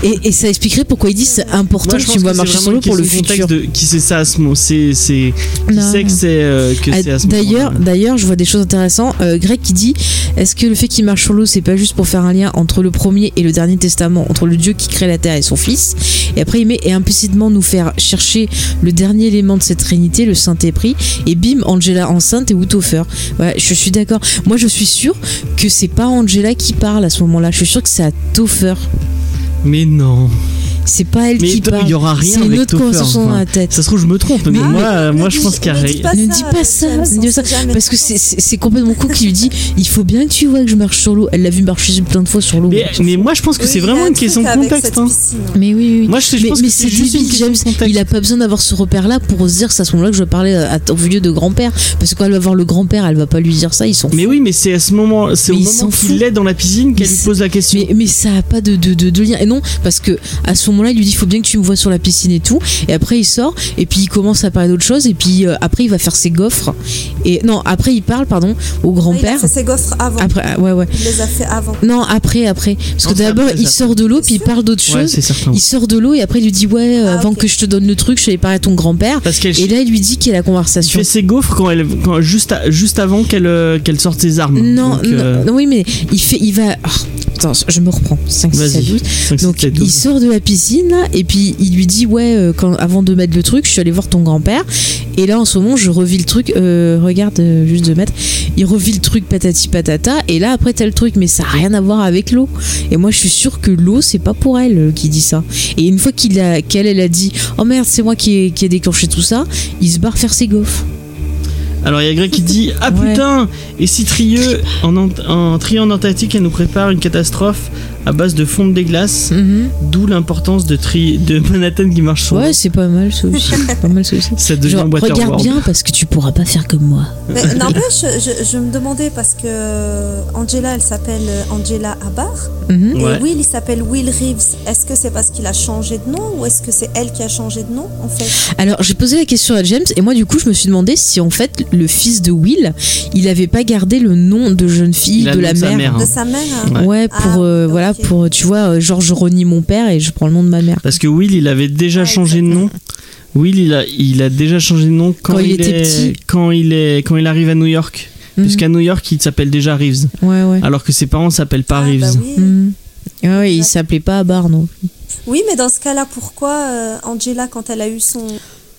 Et, et ça expliquerait pourquoi il dit c'est important Moi, que tu me vois marcher c'est sur l'eau pour le futur. de- qui sait ça à ce moment c'est c'est qui sait que c'est euh, que Ah, c'est à ce D'ailleurs, d'ailleurs, je vois des choses intéressantes. Euh, Greg qui dit est-ce que le fait qu'il marche sur l'eau, c'est pas juste pour faire un lien entre le premier et le dernier testament, entre le Dieu qui crée la terre et son fils Et après, il met et implicitement nous faire chercher le dernier élément de cette trinité, le Saint-Esprit, et bim, Angela enceinte et Wuthofer. Voilà, je suis d'accord. Moi, je suis sûr que c'est pas Angela qui parle à ce moment-là. Je suis sûr que c'est à Topher. mais non C'est pas elle Mais qui toi, parle. il y aura rien C'est une avec autre Topher, conversation dans la tête. ça se trouve je me trompe mais, Mais- moi moi je pense qu'il y a ne rien dis pas ne ça, dis pas ça, ne dis pas ça, parce que c'est- complètement con qu'il lui dit il faut bien que tu vois que je marche sur l'eau. Elle l'a vu marcher plein de fois sur l'eau. mais, moi je pense que Oui, c'est vraiment un une question de contexte hein. Mais oui, oui. Moi, je, pense mais que c'est juste une débile, question James. de contexte. Il a pas besoin d'avoir ce repère-là pour se dire que c'est à ce moment-là que je dois parler à, au vieux de grand-père. Parce que quand elle va voir le grand-père, elle va pas lui dire ça. Ils sont. Mais oui, mais c'est à ce moment, c'est au moment qu'il est dans la piscine qu'elle lui pose la question. Mais, mais ça a pas de, de, de, de lien. Et non, parce que à ce moment moment-là, il lui dit faut bien que tu me vois sur la piscine et tout. Et après, il sort et puis il commence à parler d'autre chose. Et puis euh, après, il va faire ses gaufres. Et non, après, il parle, pardon, au Il a grand-père. fait ses gaufres avant. Après, ah, ouais, ouais. Il les a fait avant. Non, après, après. Parce que Non, d'abord, il sort de l'eau, puis il parle d'autre Ouais, chose. il sort de l'eau et après, il lui dit ouais, euh, Ah, avant que je te donne le truc, je vais parler à ton grand-père. Et là, il lui dit qu'il y a la conversation. fait ses gaufres quand elle, quand, juste, à- juste avant qu'elle euh, qu'elle sorte ses armes. Non, Donc, euh, non, oui, mais il fait, il va. oh, attends, je me reprends. 5, 6, 7, Vas-y. 12. 5, Donc 7, 12. il sort de la piscine et puis il lui dit ouais euh, quand, avant de mettre le truc je suis allé voir ton grand-père. Et là en ce moment je revis le truc euh, regarde euh, juste de mettre il revit le truc patati patata. Et là après t'as le truc mais ça a rien à voir avec l'eau. Et moi je suis sûre que l'eau c'est pas pour elle qui dit ça. Et une fois qu'il a qu'elle elle a dit oh merde c'est moi qui ai, qui ai déclenché tout ça il se barre faire ses gaufres. Alors il y a Greg qui dit Ah Ouais. putain! Et si Trieux, en, en Trieux en Antarctique, elle nous prépare une catastrophe à base de fonte des glaces, Mhm. d'où l'importance de, tri de Manhattan qui marche sur ouais c'est pas mal ça aussi pas mal ça aussi Ça devient Genre, regarde bien parce que tu pourras pas faire comme moi Mais n'empêche, je, je me demandais parce que euh, Angela, elle s'appelle euh, Angela Abar. Mhm. Et Ouais. Will, il s'appelle Will Reeves. Est-ce que c'est parce qu'il a changé de nom ou est-ce que c'est elle qui a changé de nom en fait? Alors j'ai posé la question à James et moi du coup je me suis demandé si en fait le fils de Will il avait pas gardé le nom de jeune fille de la mère. mère, De hein. sa mère hein Ouais. Pour Ah, euh, pour tu vois euh, genre je renie mon père et je prends le nom de ma mère. Parce que Will, il avait déjà Ah, changé de nom. Will, il a, il a déjà changé de nom quand, Quand il était est, petit. Quand il, est, quand il arrive à New York. Mhm. Puisqu'à New York, il s'appelle déjà Reeves. Ouais ouais. Alors que ses parents s'appellent pas Ah, Reeves. bah oui. Mhm. Ouais, ouais, il s'appelait pas Abar non. Oui, mais dans ce cas-là, pourquoi euh, Angela, quand elle a eu son,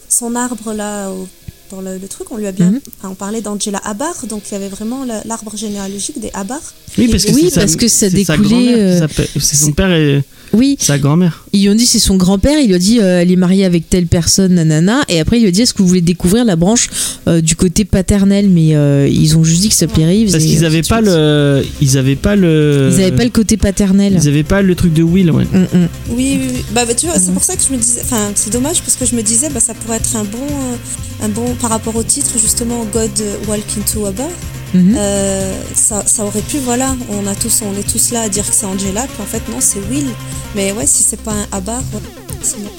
son arbre là au- dans le, le truc, on lui a bien. Enfin, on parlait d'Angela Abar, donc il y avait vraiment l'arbre généalogique des Abar. Oui, parce que Oui, c'est sa- parce que ça sa découlait, euh, C'est son père et Oui, sa grand-mère. ils lui ont dit c'est son grand-père, il lui a dit euh, elle est mariée avec telle personne nanana et après il lui a dit est-ce que vous voulez découvrir la branche euh, du côté paternel? Mais euh, ils ont juste dit que ça s'appelait Reeves. Parce qu'ils avaient ainsi de pas le. Ils avaient pas le. Ils avaient pas le côté paternel. Ils avaient pas le truc de Will, ouais. Mm, mm. Oui, oui, oui. Bah, bah, tu vois, c'est pour ça que je me disais. Enfin, c'est dommage parce que je me disais, bah, ça pourrait être un bon, un bon par rapport au titre justement, God Walk into Mhm. Euh, ça, ça aurait pu, voilà, on a tous, on est tous là à dire que c'est Angela, puis en fait non, c'est Will. Mais ouais, si c'est pas un ouais, c'est bon.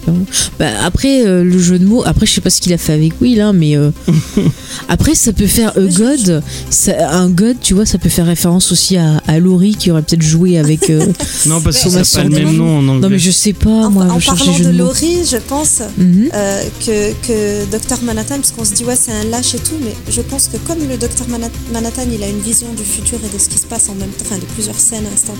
Pas bon. Bah, après, euh, le jeu de mots, après, je sais pas ce qu'il a fait avec Will, hein, mais euh, après, ça peut faire euh, God. ça- un God, tu vois, ça peut faire référence aussi à, à Laurie qui aurait peut-être joué avec. euh, Non, parce que ça n'a pas le même nom en anglais. non, mais je sais pas, En, moi, en parlant de de. Laurie, je pense Mhm. euh, que, que Dr Manhattan, parce qu'on se dit ouais c'est un lâche et tout, mais je pense que comme le Dr Manhattan, il a une vision du futur et de ce qui se passe en même temps, enfin de plusieurs scènes instants.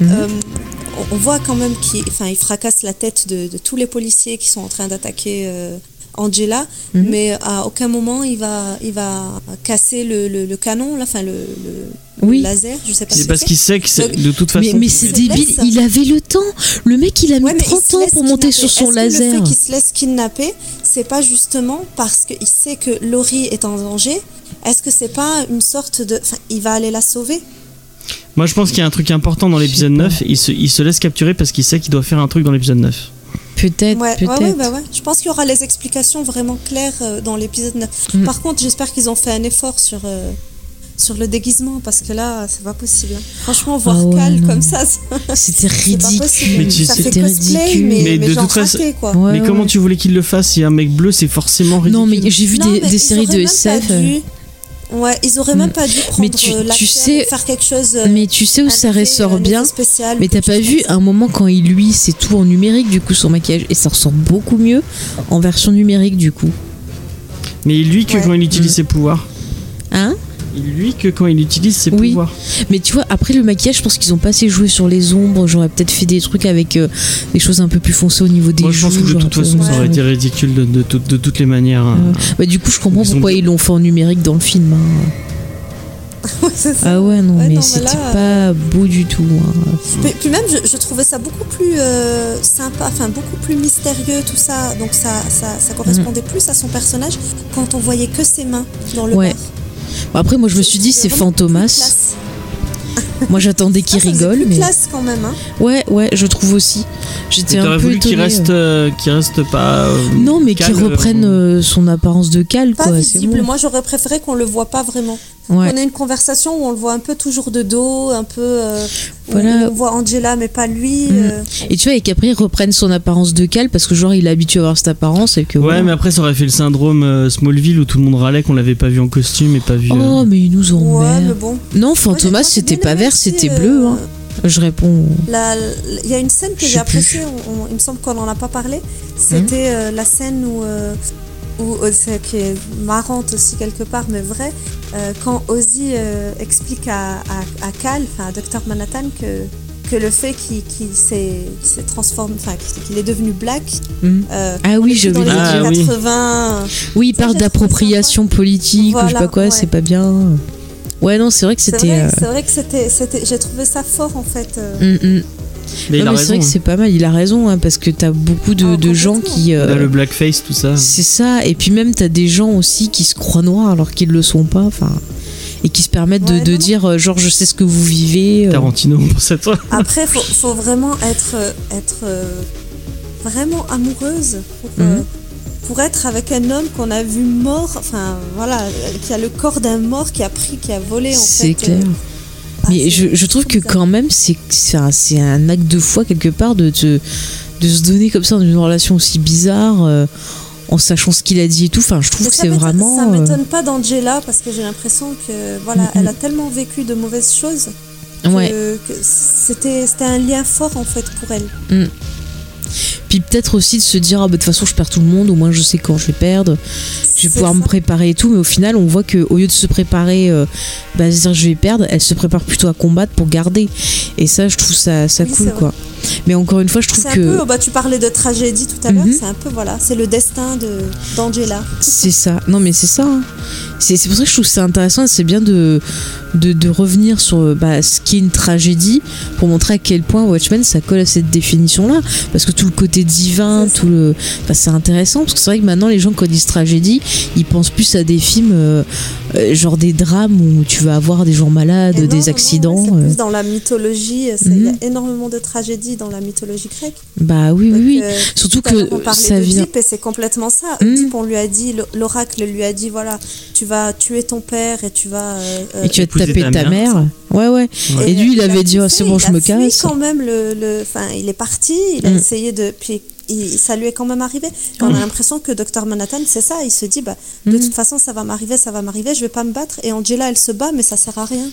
Mhm. Euh, on- on voit quand même qu'il enfin, il fracasse la tête de, de tous les policiers qui sont en train d'attaquer euh, Angela, Mhm. mais à aucun moment il va, il va casser le, le- le canon, là, enfin le, le- Oui. laser, je sais pas C'est ce parce qu'il sait que c'est- de toute façon. Mais, mais c'est débile, il avait le temps. Le mec, il a mis Ouais, mais il 30 se ans pour monter sur son Est-ce que laser. Le fait qu'il se laisse kidnapper, c'est pas justement parce qu'il sait que Laurie est en danger? Est-ce que c'est pas une sorte de. Enfin, il va aller la sauver? Moi, je pense qu'il y a un truc important dans l'épisode Je sais pas. 9. Il se, il se laisse capturer parce qu'il sait qu'il doit faire un truc dans l'épisode 9. Peut-être, ouais, ouais, peut-être. ouais, bah ouais. Je pense qu'il y aura les explications vraiment claires euh, dans l'épisode 9. Mm. Par contre, j'espère qu'ils ont fait un effort sur. euh, sur le déguisement parce que là c'est pas possible. hein. Franchement voir ouais, Cal non. comme ça, c'est C'était ridicule. Mais tu ça sais- fait C'était cosplay ridicule. mais, Mais mais de toute façon- quoi. Ouais, mais comment ouais. tu voulais qu'il le fasse Si un mec bleu, c'est forcément ridicule. Non, mais j'ai vu Non, des, mais des ils séries de pas SF. euh, dû- Ouais, ils auraient même Mm. pas dû prendre Mais tu- euh, tu sais- faire quelque chose. euh, Mais tu sais où ça ressort effet bien spécial, Mais t'as pas vu un moment quand il lui c'est tout en numérique du coup son maquillage et ça ressort beaucoup mieux en version numérique du coup. Mais lui que Ouais. quand il utilise Mm. ses pouvoirs. Hein? Lui que quand il utilise ses Oui. pouvoirs. Mais tu vois après le maquillage je pense qu'ils ont pas assez joué sur les ombres, j'aurais peut-être fait des trucs avec euh, des choses un peu plus foncées au niveau des Moi, je pense joues, que de toute façon, ça aurait été ridicule de, de, tout- de toutes les manières. hein. Ouais. Bah, du coup je comprends Ils pourquoi ils l'ont fait en numérique dans le film. hein. Ouais, c'est ça. Ah ouais non Ouais, mais mais c'était là, pas beau du tout. hein. Puis, puis même, je, je trouvais ça beaucoup plus euh, sympa, enfin beaucoup plus mystérieux, tout ça. Donc ça, ça, ça correspondait plus à son personnage quand on voyait que ses mains dans le Ouais. bar. Bon, après moi je me suis dit c'est Fantomas. Moi j'attendais qu'il Ah, faisait rigole plus mais classe quand même. Hein. Ouais, ouais, je trouve aussi. J'étais un peu voulu qu'il étonnée, reste, euh. euh, qu'il reste pas. euh, Non, mais qu'il calme, reprenne euh, euh, son apparence de cal, Pas quoi. C'est visible. bon. Moi, j'aurais préféré qu'on le voit pas vraiment. Ouais. On a une conversation où on le voit un peu toujours de dos, un peu. euh, Voilà. On voit Angela, mais pas lui. Mm. euh. Et tu vois, et qu'après, il reprenne son apparence de cal parce que, genre, il est habitué à avoir cette apparence et que. Ouais, voilà. mais après, ça aurait fait le syndrome euh, Smallville où tout le monde râlait qu'on l'avait pas vu en costume et pas vu. euh, Oh, mais il nous Ouais, mais bon. Non, Fantomas, c'était pas vert, c'était euh, bleu. Hein. Je réponds. Il y a une scène que j'ai appréciée, on- on- il me semble qu'on n'en a pas parlé. C'était Hein euh, la scène où, euh, où euh, c'est- qui est marrante aussi quelque part, mais vraie, euh, quand Ozzy euh, explique à, à, à Cal, enfin à Dr Manhattan, que, que le fait qu'il s'est transformé, enfin qu'il est devenu black. Hmm. euh, Ah oui, je plus dans vais les le années dire. 80. Oui, il parle d'appropriation politique ou je sais pas quoi, ouais. c'est pas bien. Ouais, non, c'est vrai que C'est c'était. vrai, euh, c'est vrai que c'était, j'ai trouvé ça fort en fait. euh. hum. Mais il Non, a mais c'est vrai que hein. c'est pas mal, il a raison, hein, parce que t'as beaucoup de, Ah, de gens qui. euh, Là, le blackface, tout ça. C'est ça, et puis même t'as des gens aussi qui se croient noirs alors qu'ils le sont pas, enfin. Et qui se permettent de, Ouais, de non, dire, euh, genre, je sais ce que vous vivez. euh. Tarantino, pense à toi. Après, faut, faut vraiment être, être euh, vraiment amoureuse pour, euh, Mhm. pour être avec un homme qu'on a vu mort, enfin voilà, qui a le corps d'un mort qui a pris, qui a volé en fait. C'est clair. euh, Mais je, je trouve que quand même, c'est un, acte de foi quelque part de, se donner comme ça dans une relation aussi bizarre, euh, en sachant ce qu'il a dit et tout. Enfin, je trouve Mais que c'est vraiment. Ça euh, m'étonne pas d'Angela parce que j'ai l'impression que voilà, elle a tellement vécu de mauvaises choses que, ouais. que c'était un lien fort en fait pour elle. Puis peut-être aussi de se dire, ah, bah, de toute façon, je perds tout le monde, au moins je sais quand je vais perdre. Je vais pouvoir me préparer et tout, mais au final, on voit que au lieu de se préparer, euh, bah, dire je vais perdre, elle se prépare plutôt à combattre pour garder. Et ça, je trouve ça, ça Oui, cool, quoi. Mais encore une fois, je trouve C'est un que peu, bah, tu parlais de tragédie tout à l'heure, Mhm. c'est un peu voilà, c'est le destin de d'Angela. c'est ça. Non, mais c'est ça. hein. C'est pour ça que je trouve ça intéressant. C'est bien de, de, de revenir sur bah, ce qui est une tragédie pour montrer à quel point Watchmen ça colle à cette définition-là. Parce que tout le côté divin, tout le. Enfin, c'est intéressant parce que c'est vrai que maintenant, les gens, quand ils disent tragédie, ils pensent plus à des films euh, euh, genre des drames où tu vas avoir des gens malades, des accidents. c'est euh. plus dans la mythologie, il y a Mhm. énormément de tragédies dans la mythologie grecque. Bah oui, oui, Donc, oui. euh, Surtout que on parlait ça vient. et c'est complètement ça. Mhm. Oedipe, on lui a dit, l'oracle lui a dit voilà, tu vas tuer ton père et tu vas. Et tu vas te taper ta ta mère. mère. Ouais, ouais. Et lui, il avait dit, oh, c'est bon, il je a me casse. quand même le, le, enfin, il est parti, il a Mm. essayé de, puis il- ça lui est quand même arrivé. Et on a l'impression que Dr Manhattan, c'est ça, il se dit bah de Mm. toute façon ça va m'arriver, ça va m'arriver, je vais pas me battre. Et Angela, elle se bat, mais ça sert à rien.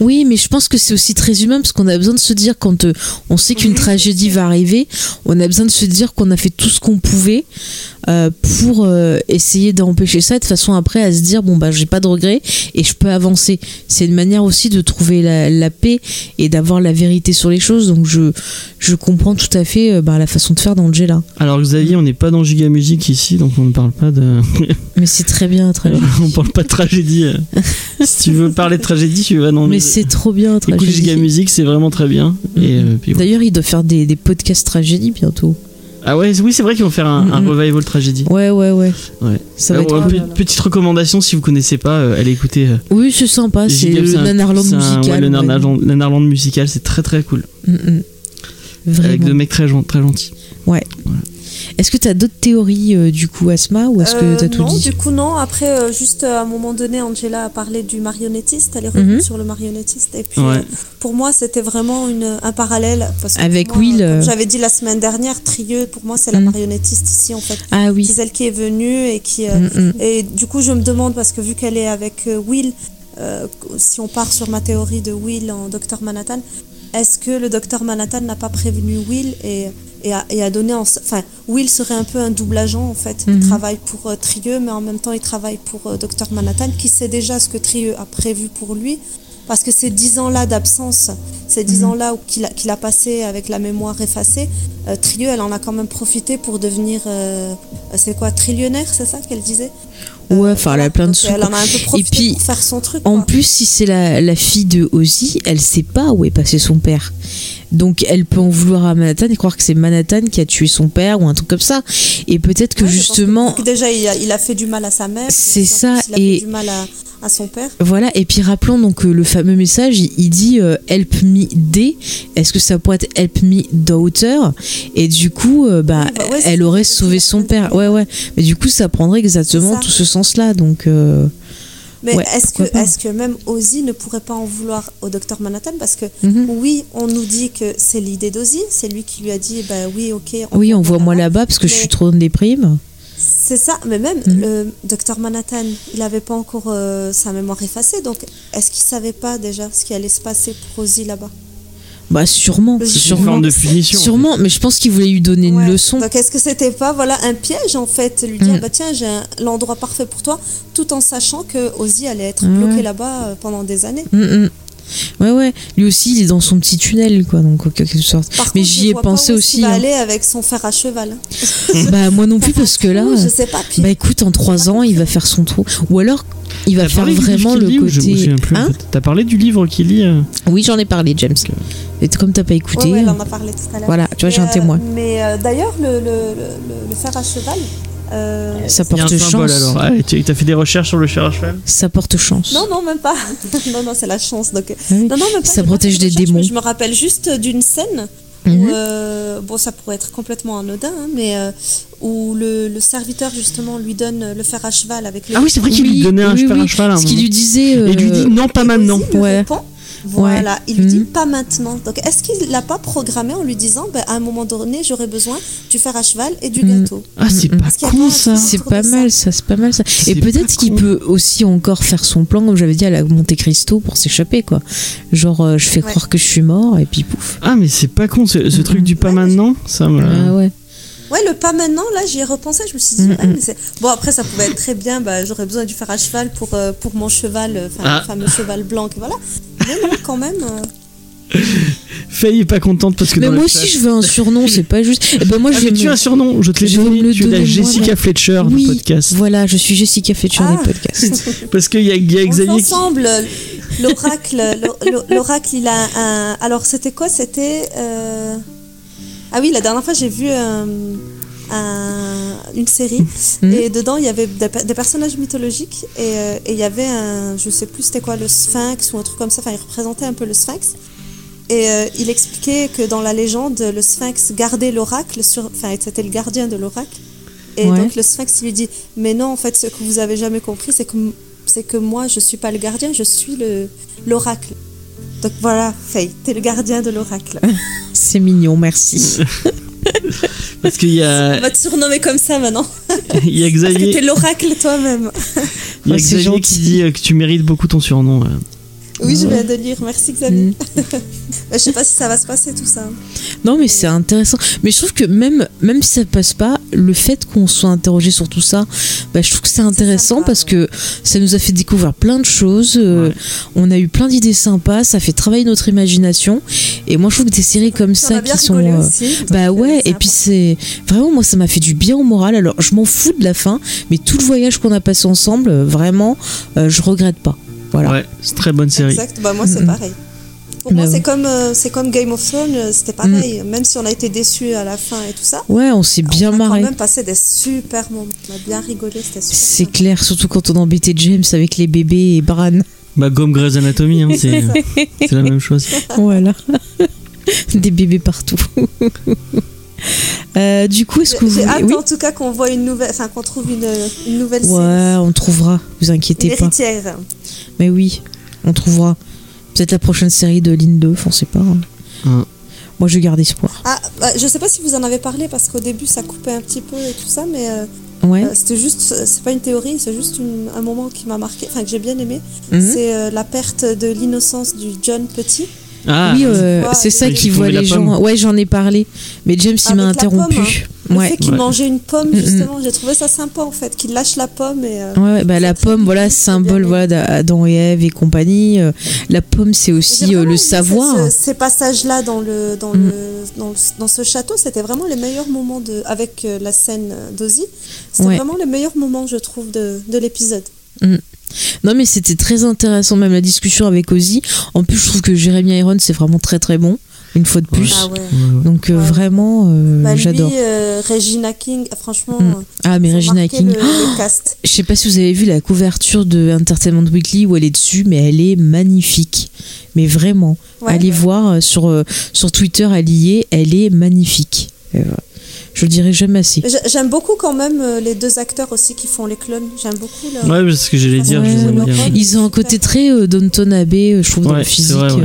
Oui, mais je pense que c'est aussi très humain parce qu'on a besoin de se dire quand euh, on sait qu'une tragédie va arriver, on a besoin de se dire qu'on a fait tout ce qu'on pouvait euh, pour euh, essayer d'empêcher ça et de façon après à se dire bon bah j'ai pas de regrets et je peux avancer. C'est une manière aussi de trouver la, la paix et d'avoir la vérité sur les choses. Donc je je comprends tout à fait euh, bah, la façon de faire d'Angela. Alors, Xavier, on n'est pas dans Giga Music ici, donc on ne parle pas de. Mais c'est très bien, très bien. on parle pas de tragédie. si tu veux parler de tragédie, tu vas dans Mais le- c'est trop bien, Écoute tragédie. Giga Music, c'est vraiment très bien. Et, puis voilà. D'ailleurs, il doit faire des, des podcasts tragédie bientôt. Ah ouais, oui, c'est vrai qu'ils vont faire un, un Mhm. revival tragédie. Ouais, ouais, ouais. Ouais. Ça va être euh, cool. pe- petite recommandation si vous connaissez pas, euh, allez écouter. euh, Oui, c'est sympa. C'est le Nanarland musical. ouais, le. Nanarland, musical, c'est très très cool. Mm, mm. Avec des mecs très, très gentils. Est-ce que tu as d'autres théories euh, du coup, Asma, ou est-ce que Euh, tu as tout non, dit du coup non. Après, euh, juste euh, à un moment donné, Angela a parlé du marionnettiste. Elle est revenue Mhm. sur le marionnettiste. Et puis, Ouais. euh, pour moi, c'était vraiment une, un parallèle. Parce que Avec moi, Will, J'avais dit la semaine dernière, Trieux, pour moi, c'est la Mhm. marionnettiste ici, en fait. Ah oui. C'est celle qui est venue et qui. euh, Mm, mm. Et du coup, je me demande, parce que vu qu'elle est avec euh, Will, euh, si on part sur ma théorie de Will en Docteur Manhattan, est-ce que le Docteur Manhattan n'a pas prévenu Will et, et, a, et a donné. En, enfin, Will serait un peu un double agent en fait. Mhm. Il travaille pour euh, Trieux, mais en même temps, il travaille pour euh, Docteur Manhattan, qui sait déjà ce que Trieux a prévu pour lui. Parce que ces dix ans-là d'absence, ces dix Mhm. ans-là qu'il a, passé avec la mémoire effacée, euh, Trieux, elle en a quand même profité pour devenir, euh, c'est quoi, trillionnaire, c'est ça qu'elle disait? Ouais, enfin, elle a plein de sous. Elle en a un peu profité puis, pour faire son truc. En quoi. plus, si c'est la, la fille de Ozzy, elle sait pas où est passé son père. Donc elle peut en vouloir à Manhattan et croire que c'est Manhattan qui a tué son père ou un truc comme ça. Et peut-être que Ouais, justement, que déjà, il a, il a fait du mal à sa mère. C'est ça, Il a et- fait du mal à, à son père. Voilà, et puis rappelons donc euh, le fameux message, il, dit euh, Help me D. Est-ce que ça pourrait être Help me daughter? Et du coup, euh, bah, bah ouais, elle aurait sauvé son père. Ouais, ouais. Mais du coup, ça prendrait exactement ça. tout ce sens-là. Donc, euh, Mais Ouais, est-ce que, est que même Ozzy ne pourrait pas en vouloir au docteur Manhattan? Parce que mhm. oui, on nous dit que c'est l'idée d'Ozzy, c'est lui qui lui a dit bah oui, ok. oui, envoie-moi là-bas parce que je suis trop en déprime. C'est ça, mais même Mhm. le docteur Manhattan, il n'avait pas encore euh, sa mémoire effacée, donc est-ce qu'il savait pas déjà ce qui allait se passer pour Ozzy là-bas? Bah, sûrement. C'est une Sûrement. forme de punition. Sûrement, mais je pense qu'il voulait lui donner une leçon. Donc est-ce que c'était pas voilà un piège en fait, lui dire Mhm. bah tiens j'ai un- l'endroit parfait pour toi, tout en sachant que Ozzy allait être bloqué là-bas euh, pendant des années. Mm, mm. Ouais, ouais. Lui aussi, il est dans son petit tunnel, quoi. Donc, en quelque sorte. Par Mais j'y ai pensé pas où aussi, Il va hein. aller avec son fer à cheval. bah, moi non plus, parce que là. Je sais pas. Puis Bah écoute, en trois ans, il va faire son trou. Ou alors, il va faire vraiment le lit côté. Hein T'as parlé du livre qu'il lit euh oui, j'en ai parlé, James. Et comme t'as pas écouté, ouais, ouais, en a parlé tout à l'heure. voilà, tu vois, j'ai Mais, un témoin. euh, mais euh, d'ailleurs, le, le, le, le fer à cheval. Euh, Ça Il y a un porte symbole chance. alors. Ouais, tu as fait des recherches sur le fer à cheval Ça porte chance. Non, non, même pas. non, non, c'est la chance. Donc... Ah oui. Non, non, même pas, Ça protège des démons. Je me rappelle juste d'une scène Mhm. où, euh, bon, ça pourrait être complètement anodin, hein, mais euh, où le, le serviteur justement lui donne le fer à cheval avec le. Ah oui, c'est vrai qu'il lui Oui, donnait un oui, fer à cheval. un Ce qu'il lui disait. Et lui euh, dit non, pas maintenant. Ouais. répond, Voilà, il lui dit Mhm. pas maintenant. Donc, est-ce qu'il l'a pas programmé en lui disant, ben, à un moment donné, j'aurais besoin du fer à cheval et du Mhm. gâteau Ah, c'est Mm, mm. pas con ça. C'est pas mal, ça, c'est pas mal ça. Et peut-être qu'il peut aussi encore faire son plan, comme j'avais dit à la Monte Cristo, pour s'échapper, quoi. Genre, euh, je fais Ouais. croire que je suis mort, et puis pouf. Ah, mais c'est pas con ce, ce truc du pas maintenant. Ça me. Ah ouais. Ouais, le pas maintenant, là, j'y ai repensé. Je me suis dit, Mm, ouais, mm. mais c'est- bon, après, ça pouvait être très bien. Bah, j'aurais besoin du fer à cheval pour, euh, pour mon cheval, euh, enfin, Ah. le fameux cheval blanc, que voilà. Mais non, quand même. euh, Faye est pas contente parce que Mais dans moi le aussi, chat- je veux un surnom, c'est pas juste. Et ben moi, Ah, je mais vais tu me- un surnom, je te l'ai donné. le Tu es la Jessica. Fletcher Oui, du podcast. Voilà, je suis Jessica Fletcher Ah. des podcasts. Parce qu'il y a, il y a Xavier qui. ensemble. L'oracle, l'o- l'o- l'oracle, il a un. Alors, c'était quoi? C'était. euh, Ah oui, la dernière fois, j'ai vu un- une série Mhm. et dedans, il y avait des, pe- des personnages mythologiques et euh, et il y avait un. Je sais plus c'était quoi, le sphinx ou un truc comme ça. Enfin, il représentait un peu le sphinx. Et euh, il expliquait que dans la légende, le sphinx gardait l'oracle, sur... enfin, c'était le gardien de l'oracle. Et Ouais. donc le sphinx lui dit Mais non, en fait, ce que vous avez jamais compris, c'est que, c'est que moi, je suis pas le gardien, je suis le... l'oracle. Donc voilà, Faye, t'es le gardien de l'oracle. C'est mignon, merci. Parce qu'il y On a, va te surnommer comme ça maintenant. il y a Parce que t'es Xavier, l'oracle toi-même. il y a c'est Xavier qui dit euh, que tu mérites beaucoup ton surnom. Oui, je viens de lire. Merci Xavier. Mm. je sais pas si ça va se passer tout ça. Non, mais c'est intéressant. Mais je trouve que même, même si ça passe pas, le fait qu'on soit interrogé sur tout ça, bah, je trouve que c'est intéressant sympa, parce que ça nous a fait découvrir plein de choses. euh, Ouais. On a eu plein d'idées sympas, ça fait travailler notre imagination. Et moi, je trouve que des séries comme On ça qui sont. euh, aussi. Bah ouais, et puis c'est vraiment moi ça m'a fait du bien au moral. Alors je m'en fous de la fin, mais tout le voyage qu'on a passé ensemble, euh, vraiment, euh, je regrette pas. Voilà. Ouais, c'est très bonne série. Exact, bah moi c'est Mhm. pareil. Pour moi, c'est comme, euh, c'est comme Game of Thrones, euh, c'était pareil. Même si on a été déçus à la fin et tout ça, Ouais, on s'est bien on a marré. quand même passé des super moments. On a bien rigolé, c'était super. C'est clair, surtout quand on embêtait James avec les bébés et Bran. Bah, comme Grey's Anatomy, hein, c'est c'est la même chose. voilà. Des bébés partout. Euh, du coup, est-ce que vous hâte oui en tout cas qu'on voit une nouvelle, enfin qu'on trouve une, une nouvelle série. Ouais, on trouvera, vous inquiétez pas. L'héritière. Mais oui, on trouvera. Peut-être la prochaine série de Ligne 2, on sait pas. hein. Hum. Moi, je garde espoir. Ah, bah, je sais pas si vous en avez parlé parce qu'au début ça coupait un petit peu et tout ça, mais euh, Ouais. euh, c'était juste, c'est pas une théorie, c'est juste une- un moment qui m'a marqué, enfin que j'ai bien aimé. Mhm. C'est euh, la perte de l'innocence du John Petit. Ah, oui, euh, c'est ça qui voit les pomme. gens. Ouais, j'en ai parlé. Mais James, il m'a interrompu. pomme, Le Ouais. fait qu'il Ouais. mangeait une pomme, justement, j'ai trouvé ça sympa en fait, qu'il lâche la pomme et. euh, Ouais, bah, la pomme, voilà, symbole voilà, d'Adam et Ève et compagnie. Euh, La pomme, c'est aussi euh, le savoir. ce- ce- ces passages-là dans, le, dans, Mm. le, dans, le- dans ce château, c'était vraiment les meilleurs moments de, avec euh, la scène d'Ozzy. C'était Ouais. vraiment les meilleurs moments, je trouve, de, de l'épisode. Non, mais c'était très intéressant, même la discussion avec Ozzy. En plus, je trouve que Jeremy Irons, c'est vraiment très très bon. une fois de plus. Ah ouais. Ouais, ouais. Donc euh, Ouais. vraiment, euh, Bah, j'adore. euh, Regina King, franchement. Mm. euh, Ah mais Regina King. Le, le cast. Je sais pas si vous avez vu la couverture de Entertainment Weekly où elle est dessus, mais elle est magnifique. Mais vraiment, Ouais. allez voir euh, sur, euh, sur Twitter, elle y est, elle est magnifique. Euh, je le dirai jamais assez. J'ai- J'aime beaucoup quand même euh, les deux acteurs aussi qui font les clones. J'aime beaucoup leur. Ouais, c'est ce que j'allais dire, je les aime Ouais. bien. Ils ont un côté très euh, Downton Abbey, euh, je trouve, dans Ouais, le c'est physique. vrai, ouais.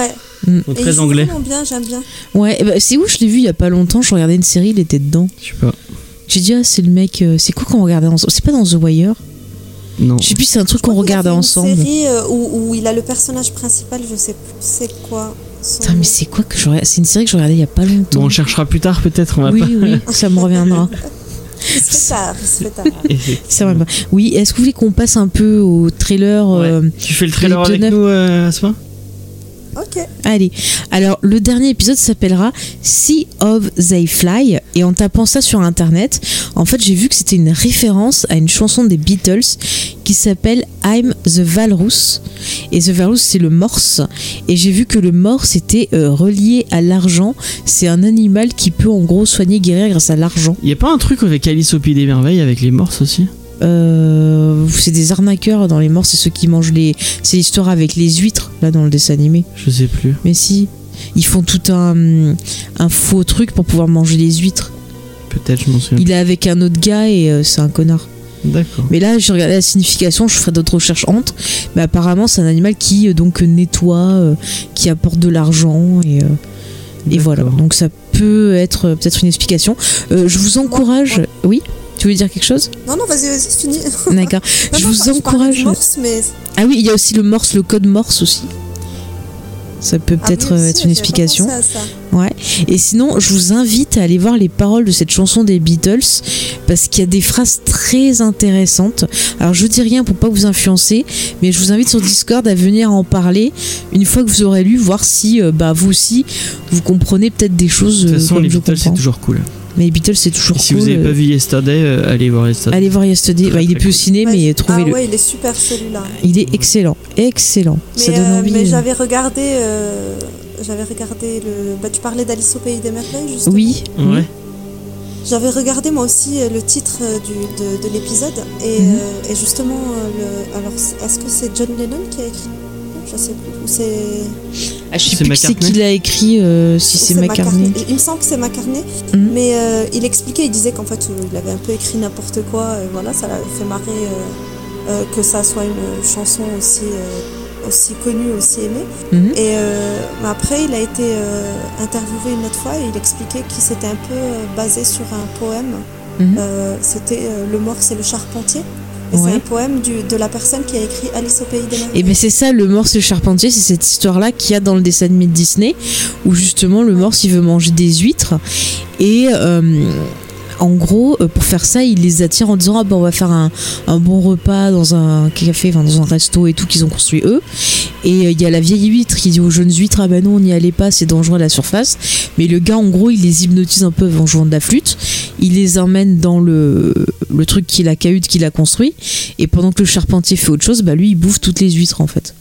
euh. Mm. Et Très ils anglais. vraiment bien, j'aime bien. Ouais, eh ben, c'est où je l'ai vu il y a pas longtemps, je regardais une série, il était dedans. Je sais pas. J'ai dit, ah, c'est le mec, euh, c'est quoi qu'on regardait ensemble? C'est pas dans The Wire? Non. Je sais plus, c'est un truc qu'on regardait ensemble. Une série où, où il a le personnage principal, je sais plus c'est quoi. Putain, mais c'est quoi que je regarde? C'est une série que je regardais il y a pas longtemps. Bon, on cherchera plus tard peut-être, oui, pas. oui, ça me reviendra. Tard, tard. Ça va pas. Oui, est-ce que vous voulez qu'on passe un peu au trailer euh, Tu fais le trailer avec nous, euh, Asma Ok. Allez, alors le dernier épisode s'appellera Sea of They Fly et en tapant ça sur internet, en fait j'ai vu que c'était une référence à une chanson des Beatles qui s'appelle I'm the Walrus et the Walrus c'est le morse et j'ai vu que le morse était euh, relié à l'argent, c'est un animal qui peut en gros soigner guérir grâce à l'argent. Y a pas un truc avec Alice au Pays des Merveilles avec les morses aussi? Euh, c'est des arnaqueurs dans les morses, c'est ceux qui mangent les c'est l'histoire avec les huîtres là dans le dessin animé. Je sais plus. Mais si, ils font tout un, un faux truc pour pouvoir manger les huîtres. Peut-être, je m'en souviens. Il est avec un autre gars et euh, c'est un connard. D'accord. Mais là, j'ai regardé la signification, je ferai d'autres recherches entre. Mais apparemment, c'est un animal qui euh, donc nettoie, qui apporte de l'argent et, et voilà. Donc ça peut être peut-être une explication. Je vous encourage. Oui? Tu voulais dire quelque chose Non, non, vas-y, vas-y, finis. D'accord. Je non, vous encourage. Morse, mais... Ah oui, il y a aussi le morse, le code morse aussi. Ça peut Ah peut-être oui, euh, être une explication. pensé à ça. Ouais. Et sinon, je vous invite à aller voir les paroles de cette chanson des Beatles parce qu'il y a des phrases très intéressantes. Alors, je dis rien pour pas vous influencer, mais je vous invite sur Discord à venir en parler une fois que vous aurez lu, voir si euh, bah, vous aussi vous comprenez peut-être des choses. De toute euh, façon, comme les je Beatles, c'est toujours cool. Mais les Beatles, c'est toujours Et si cool. vous avez euh, pas vu Yesterday, euh, allez voir Yesterday. Allez voir Yesterday. Bah, il est plus au ciné, Ouais, mais ah trouvez-le. ouais, il est super celui-là. Il est excellent, excellent. Mais, Ça donne euh, envie. mais euh. j'avais regardé, euh, j'avais regardé le. Bah, tu parlais d'Alice au pays des merveilles, justement. Oui. Ouais. J'avais regardé moi aussi euh, le titre euh, du, de, de l'épisode et, Mhm. euh, et justement euh, le. Alors, est-ce que c'est John Lennon qui a écrit Je sais plus. C'est. Ah, je sais C'est plus qui c'est l'a écrit, euh, si c'est McCartney. Il me semble que c'est McCartney. Mhm. Mais euh, il expliquait, il disait qu'en fait, euh, il avait un peu écrit n'importe quoi. Et voilà, ça l'a fait marrer euh, euh, que ça soit une chanson aussi, euh, aussi connue, aussi aimée. Mhm. Et euh, après, il a été euh, interviewé une autre fois et il expliquait qu'il s'était un peu euh, basé sur un poème. Mhm. Euh, C'était euh, Le Morse et le Charpentier. Et Ouais. c'est un poème du- de la personne qui a écrit Alice au pays des merveilles. Et ben c'est ça, le morse et le charpentier, c'est cette histoire-là qu'il y a dans le dessin animé de Disney, où justement le morse il veut manger des huîtres et euh, en gros, euh, pour faire ça, il les attire en disant ah ben on va faire un, bon repas dans un café, dans un resto et tout qu'ils ont construit eux. Et euh, il y a la vieille huître qui dit aux jeunes huîtres ah ben non on n'y allait pas, c'est dangereux à la surface. Mais le gars en gros il les hypnotise un peu en jouant de la flûte, il les emmène dans le le truc qui est la cahute qu'il a construit et pendant que le charpentier fait autre chose, bah lui il bouffe toutes les huîtres en fait.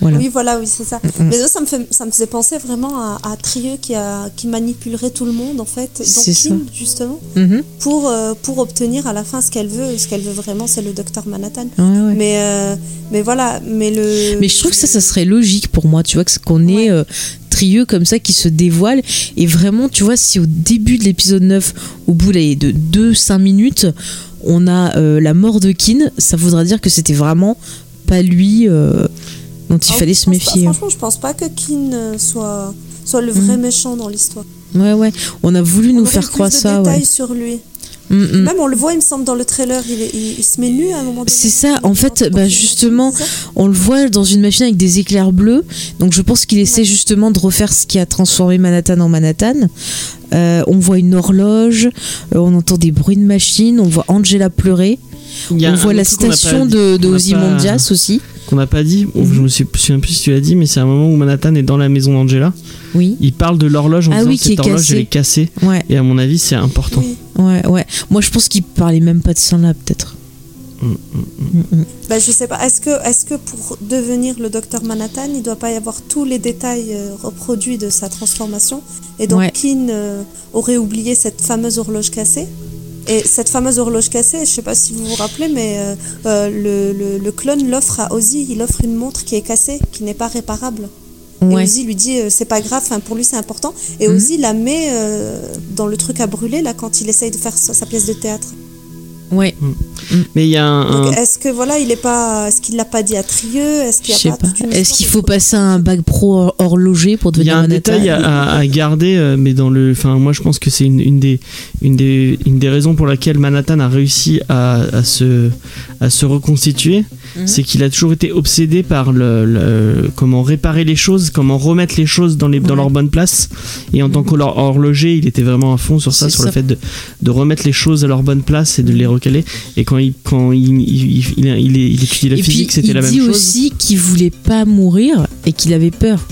Voilà. Oui, voilà, oui, c'est ça. Mm. Mais ça, ça me, fait, ça me faisait penser vraiment à, à Trieux qui, a, qui manipulerait tout le monde, en fait. Donc. Kim, justement, Mhm. pour, euh, pour obtenir à la fin ce qu'elle veut. Ce qu'elle veut vraiment, c'est le docteur Manhattan. Ouais, ouais. Mais, euh, mais voilà, mais le. Mais je trouve que ça, ça serait logique pour moi, tu vois, qu'on ait Ouais. euh, Trieux comme ça qui se dévoile. Et vraiment, tu vois, si au début de l'épisode 9, au bout là, de 2-5 minutes, on a la mort de Kin, ça voudra dire que c'était vraiment pas lui dont il Ah, fallait se pas- méfier. franchement, je pense pas que Kin euh, soit, soit le vrai Mm. méchant dans l'histoire. Ouais, ouais. On a voulu On nous faire croire de ça, détails ouais. sur lui. Mm, mm. Même on le voit, il me semble, dans le trailer, il, est- il, il se met nu à un moment donné. C'est ça, en fait, bah, justement, On le voit dans une machine avec des éclairs bleus. Donc je pense qu'il essaie Ouais. justement de refaire ce qui a transformé Manhattan en Manhattan. Euh, on voit une horloge, euh, on entend des bruits de machine, on voit Angela pleurer, on voit la citation dit- de, de Ozymandias aussi. Qu'on n'a pas dit, ou je me souviens plus si tu l'as dit, mais c'est un moment où Manhattan est dans la maison d'Angela. Oui, Il parle de l'horloge en Ah disant oui, cette est horloge cassée. elle est cassée. ouais, Et à mon avis, c'est important. Oui. ouais, ouais. Moi je pense qu'il parlait même pas de ça là peut-être. Mm, mm. Bah, je sais pas. Est-ce que, est que pour devenir le docteur Manhattan, il doit pas y avoir tous les détails euh, reproduits de sa transformation? Et donc, Ouais. Keane euh, aurait oublié cette fameuse horloge cassée? Et cette fameuse horloge cassée, je sais pas si vous vous rappelez, mais euh, euh, le, le- le clone l'offre à Ozzy. Il offre une montre qui est cassée, qui n'est pas réparable. Et. Ozzy lui dit euh, c'est pas grave, enfin, pour lui c'est important. Et Mhm. Ozzy la met euh, dans le truc à brûler là quand il essaye de faire sa, sa pièce de théâtre. Ouais, Mais il y a un, un- est-ce que voilà, il est pas, est-ce qu'il l'a pas dit à Trieux? Est-ce qu'il a pas, Est-ce qu'il faut passer un bac pro hor- horloger pour il y devenir a un détail à, garder, euh, mais dans le, enfin, moi je pense que c'est une, une des, une des, une des raisons pour laquelle Manhattan a réussi à, à se, à se reconstituer, Mhm. c'est qu'il a toujours été obsédé par le, le- comment réparer les choses, comment remettre les choses dans les, dans leur bonne place. Et en tant qu'horloger, il était vraiment à fond sur ça, sur ça. le fait de, de remettre les choses à leur bonne place et de les recaler. Et quand quand il, il, il, il, il, il étudie la et physique, c'était il la même dit chose. aussi qu'il voulait pas mourir et qu'il avait peur.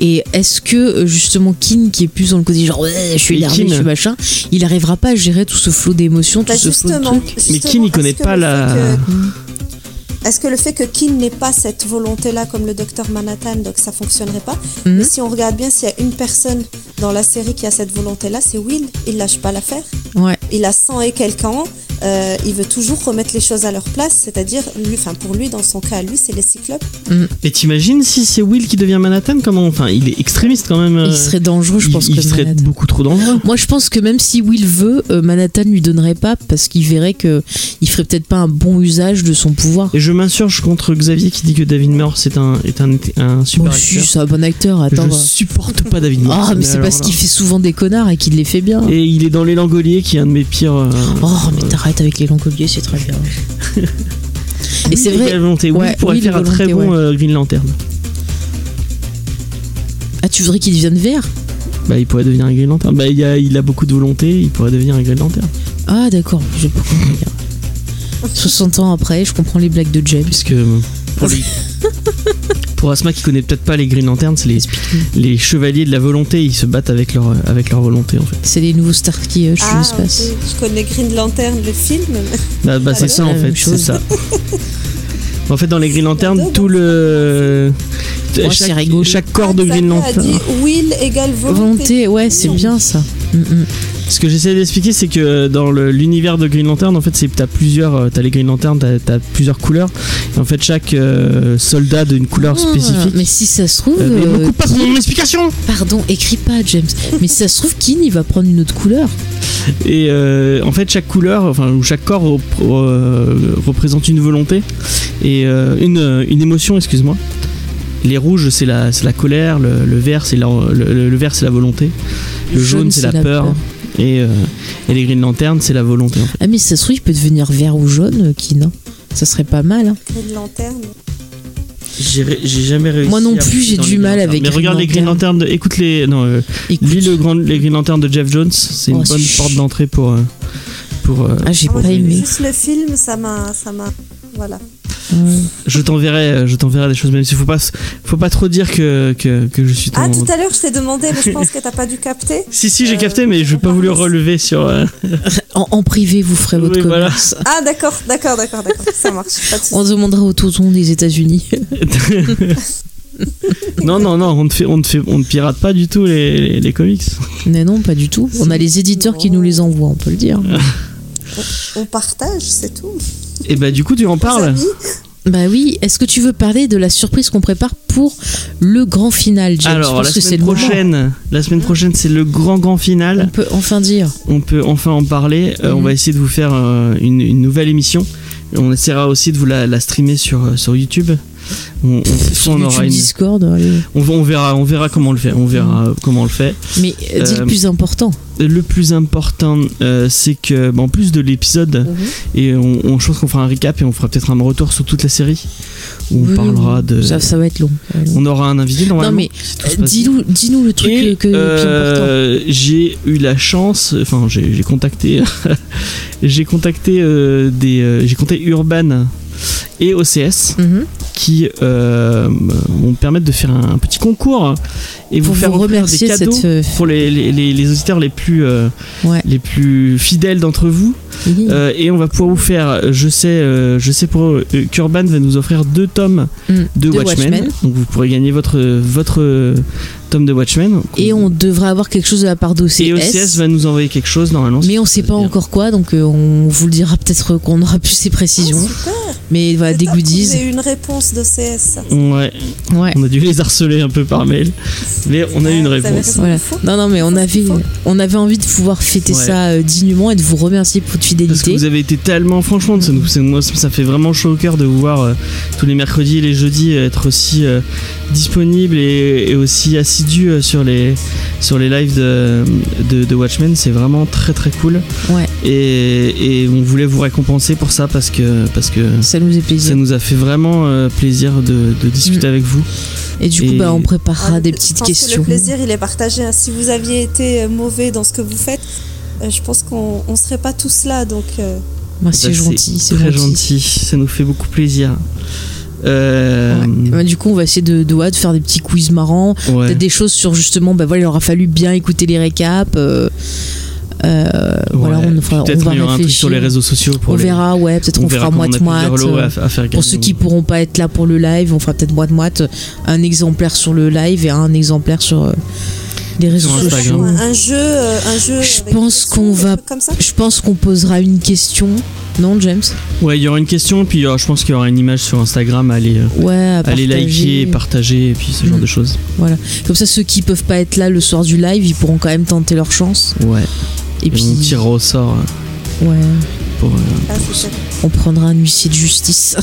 Et est-ce que euh, justement Kin, qui est plus dans le côté genre ouais, je suis énervé, je suis machin, il arrivera pas à gérer tout ce flot d'émotions, tout Bah, ce flot de trucs Mais Keane, il connaît pas la- que- Est-ce que le fait que Keane n'ait pas cette volonté-là comme le docteur Manhattan, donc ça fonctionnerait pas Mhm. Mais si on regarde bien, s'il y a une personne dans la série qui a cette volonté-là, c'est Will. Il lâche pas l'affaire. Ouais. Il a 100 et quelques ans. euh, il veut toujours remettre les choses à leur place, c'est-à-dire, lui, enfin pour lui, dans son cas, lui, c'est les cyclopes. Mais t'imagines si c'est Will qui devient Manhattan Comment Enfin, il est extrémiste quand même. euh, Il serait dangereux, je il- pense il que serait Manhattan. beaucoup trop dangereux. Moi, je pense que même si Will veut, euh, Manhattan lui donnerait pas parce qu'il verrait que il ferait peut-être pas un bon usage de son pouvoir. Et je m'insurge contre Xavier qui dit que David Morse est un, est un, un super si, acteur. c'est un bon acteur. Attends. je supporte pas David Morse. Ah, mais c'est parce qu'il fait souvent des connards et qu'il les fait bien. Et il est dans Les Langoliers qui est un de mes pires. euh, Oh, mais t'arrêtes avec les Langoliers, c'est très bien. et c'est vrai. la volonté. Ouais, pourrait Will faire un très bon ouais. euh, Green Lantern. Ah, tu voudrais qu'il devienne vert? Bah, il pourrait devenir un Green Lantern. Bah, il a, il a beaucoup de volonté, il pourrait devenir un Green Lantern. Ah, d'accord, j'ai pas compris. 60 ans après, je comprends les blagues de James. Puisque euh, pour, lui- pour Asma qui connaît peut-être pas les Green Lanterns, c'est les, les chevaliers de la volonté. Ils se battent avec leur, avec leur volonté en fait. C'est les nouveaux Starsky Hutch de l'espace. ok. je connais Green Lantern, le film. mais- Bah, bah, c'est Ah, ça en fait, c'est ça. En fait, dans les Green Lanterns, tout le. Ouais, c'est chaque, rigolo. chaque corps de Ah, Green Lantern. dit Will égale volonté. Volonté, ouais, c'est bien ça. Mm, mm. Ce que j'essaie d'expliquer, c'est que dans le- l'univers de Green Lantern, en fait, c'est t'as plusieurs, euh, t'as les Green Lantern, t'as as plusieurs couleurs. Et en fait, chaque euh, soldat d'une couleur Ah, spécifique. Mais si ça se trouve. Euh, euh, coupe pas pour mon explication. Pardon, écris pas, James. Mais si ça se trouve, Keane, il va prendre une autre couleur. Et euh, en fait, chaque couleur, enfin, ou chaque corps rep- euh, représente une volonté et euh, une, euh, une émotion, excuse-moi. Les rouges, c'est la, la colère. Le, le vert, c'est la, le, le- le vert, c'est la volonté. Le jaune, c'est la, peur. Et, euh, et les Green Lantern, c'est la volonté. En fait. Ah, mais si ça se trouve, il peut devenir vert ou jaune, euh, hein. Ça serait pas mal. hein. Green Lantern. J'ai jamais réussi. Moi non plus, j'ai du mal avec Mais Green regarde les Green Lantern. Lantern. De, écoute les. Non, euh, Écoute. lis le grand, les Green Lantern de Jeff Jones. C'est une Oh, bonne porte d'entrée pour. pour Ah, j'ai Ah, pas aimé. Juste le film, ça m'a, ça m'a, voilà. Ouais. je t'enverrai, euh, je t'enverrai des choses. Même s'il faut pas, faut pas trop dire que, que, que je suis ton. Ah, tout à l'heure, je t'ai demandé, mais je pense que t'as pas dû capter. Si si j'ai Euh, capté mais je n'ai pas voulu relever sur euh, En, en privé, vous ferez votre oui, voilà. Ah, d'accord, d'accord, d'accord, d'accord. Ça marche. Pas de. On demandera au tonton des États-Unis. non non non on ne fait on ne fait on ne pirate pas du tout les, les, les comics Mais non, pas du tout. On a les éditeurs qui nous les envoient, on peut le dire. On partage, c'est tout. Et bah du coup tu en Les parles. Bah oui, est-ce que tu veux parler de la surprise qu'on prépare pour le grand final, James? Alors la que c'est semaine prochaine la semaine prochaine c'est le grand grand On final peut enfin dire. on peut enfin en parler. Euh, on Mhm. va essayer de vous faire euh, une, une nouvelle émission. On essaiera aussi de vous la, la streamer sur euh, sur YouTube on, on, on aura une- Discord, allez. on, on verra on verra comment on le fait on verra euh, comment on le fait Mais euh, dis Euh, le plus important. le plus important, euh, c'est que, bah, en plus de l'épisode, Mhm. et on, on- je pense qu'on fera un recap et on fera peut-être un retour sur toute la série. Où on Oui, parlera oui. de. Ça, ça va être long. On aura un invité normalement. Non, mais, si Euh. Dis-nous dis-nous le truc Et, que, euh, j'ai eu la chance, enfin j'ai contacté, j'ai contacté euh, des, euh, j'ai contacté Urban et OCS Mhm. Qui euh, vont me permettre de faire un, petit concours et Pour vous faire vous remercier des de cadeaux cette, euh, pour les, les, les- les auditeurs les plus, euh, Ouais. les plus fidèles d'entre vous. Euh, et on va pouvoir vous faire, je sais, je sais pour qu'Urban va nous offrir deux tomes Mm. de, De Watchmen. Watchmen. Donc vous pourrez gagner votre, votre tome de Watchmen. Et on devrait avoir quelque chose de la part d'OCS. Et OCS va nous envoyer quelque chose normalement. Mais on sait pas encore quoi, donc euh, on vous le dira peut-être qu'on aura plus ces précisions. Ah, super. Mais voilà, des goodies. Eu une réponse de CS. Ouais, Ouais. on a dû les harceler un peu par mail, mais on a eu une réponse. Voilà. Non, non, mais on avait, on avait envie de pouvoir fêter Ouais. ça euh, dignement et de vous remercier pour votre Parce que fidélité. vous avez été tellement, franchement, ça, nous, ça- moi, ça fait vraiment chaud au cœur de vous voir euh, tous les mercredis et les jeudis être aussi euh, disponible et, et aussi assidu euh, sur les, sur les lives de, de, de Watchmen. C'est vraiment très très cool. Ouais. Et, et on voulait vous récompenser pour ça parce que, parce que Ça nous est plaisir. ça nous a fait vraiment euh, plaisir de, de discuter Mm. avec vous. Et du coup, Et- bah, on préparera Ah, des je petites pense que questions. le plaisir, il est partagé. hein. Si vous aviez été euh, mauvais dans ce que vous faites, je pense qu'on ne serait pas tous là. Donc, Bah, c'est Bah, gentil, c'est très gentil. gentil. Ça nous fait beaucoup plaisir. Euh, Ouais. Bah, du coup, on va essayer de, de, ouais, de faire des petits quiz marrants, ouais. peut-être des choses sur justement, bah voilà, il aura fallu bien écouter les récaps. euh, euh, voilà, on, fera- on Peut-être va y aura un truc sur les réseaux sociaux pour on les- verra, ouais, peut-être on, fera moite-moite. euh, Pour ceux qui pourront pas être là pour le live, on fera peut-être moite-moite un exemplaire sur le live et un exemplaire sur euh, les réseaux sociaux. Instagram. un, jeu, euh, un jeu. Je pense des qu'on des va- trucs Comme ça. Je pense qu'on posera une question, non, James? Ouais, il y aura une question, puis euh, je pense qu'il y aura une image sur Instagram à aller, euh, Ouais, à aller liker, partager, et puis ce genre Mm. de choses. Comme ça, ceux qui peuvent pas être là le soir du live, ils pourront quand même tenter leur chance. Ouais. Et Et puis, on tirera au sort euh, ouais, pour. euh, Ah, on prendra un huissier de justice.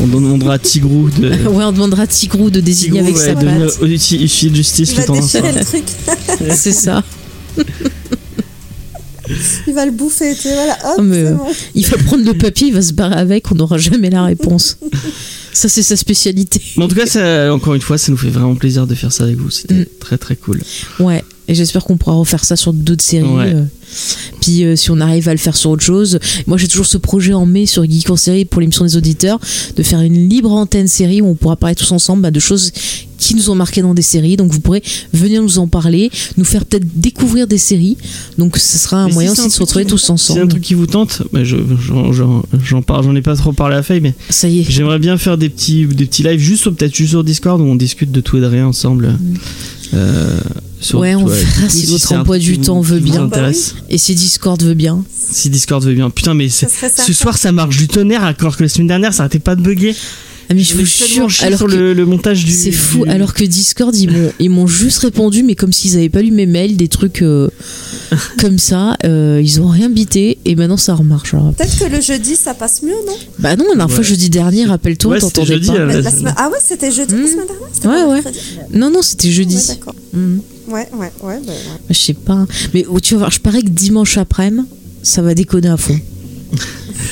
on demandera à Tigrou de. ouais, on demandera à Tigrou de désigner Tigrou, avec ouais, sa devenir patte. huissier huissier de justice Il va le truc. C'est ça. Il va le bouffer. Tu sais, voilà. Hop, mais, c'est euh, bon. Il va prendre le papier, il va se barrer avec, on n'aura jamais la réponse. Ça, c'est sa spécialité. Mais en tout cas, ça, encore une fois, ça nous fait vraiment plaisir de faire ça avec vous. C'était Mm. très très cool. Ouais, et j'espère qu'on pourra refaire ça sur d'autres séries. Ouais. euh. Puis euh, si on arrive à le faire sur autre chose, moi j'ai toujours ce projet en mai sur Geek en série pour l'émission des auditeurs de faire une libre antenne série où on pourra parler tous ensemble bah, de choses qui nous ont marqué dans des séries. Donc vous pourrez venir nous en parler, nous faire peut-être découvrir des séries. Donc ce sera un Mais moyen aussi de se retrouver tous C'est un ensemble. truc qui vous tente. bah, je- j'en- parle, j'en ai pas trop parlé à Faye, mais Ça y est. j'aimerais bien faire des petits, des petits lives juste peut-être juste sur Discord où on discute de tout et de rien ensemble. Euh, sur-. Ouais, on ouais, verra coup, si votre emploi du temps veut bien. intéresse. Et si Discord veut bien. Si Discord veut bien. Putain, mais ce soir ça marche du tonnerre, alors que la semaine dernière ça arrêtait pas de bugger. Ah, mais je vous jure, alors sur que le, le montage du. C'est fou, du- alors que Discord, ils m'ont, ils m'ont juste répondu, mais comme s'ils avaient pas lu mes mails, des trucs euh, comme ça, euh, ils ont rien bité, et maintenant ça remarche. alors. Peut-être que le jeudi, ça passe mieux, non? Bah non, la dernière fois Ouais. jeudi dernier, rappelle-toi, Ouais, t'entendait jeudi, pas. euh, La- Ah ouais, c'était jeudi Hmm. la semaine dernière c'était Ouais, ouais. mercredi Non, non, c'était jeudi. Ouais, d'accord. Mhm. Ouais, ouais, ouais. bah, ouais. Je sais pas. Mais oh, tu vas voir, je parais que dimanche après-midi, ça va déconner à fond.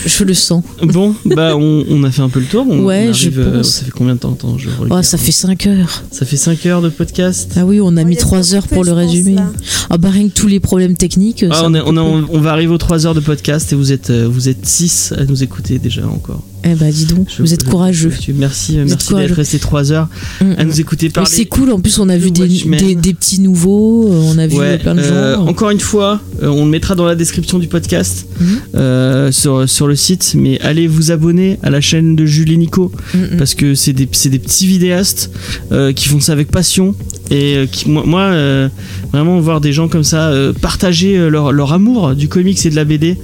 je le sens. Bon, bah on, on a fait un peu le tour. On, Ouais, on je arrive, euh, pense. ça fait combien de temps je Oh, ça fait 5 heures. Ça fait 5 heures de podcast. Ah oui, on a Oh, mis il y a 3 beaucoup heures pour le là. Ah bah rien que tous les problèmes techniques. Ah, on, est- va arriver aux 3 heures de podcast et vous êtes euh, vous êtes 6 à nous écouter déjà encore. Eh bah dis donc, Je- vous êtes courageux. je- Merci, merci d'être resté 3 heures Mm, à mm. nous écouter parler. c'est cool, en plus on a vu de des, Watchmen. des, des petits nouveaux, euh, on a vu Ouais, plein de euh, gens. encore une fois, on le mettra dans la description du podcast euh, sur, sur le site, mais allez vous abonner à la chaîne de Jules et Nico Mm, mm. parce que c'est des, petits vidéastes euh, qui font ça avec passion et euh, qui, moi, moi, euh, vraiment voir des gens comme ça partager leur, leur amour du comics et de la BD,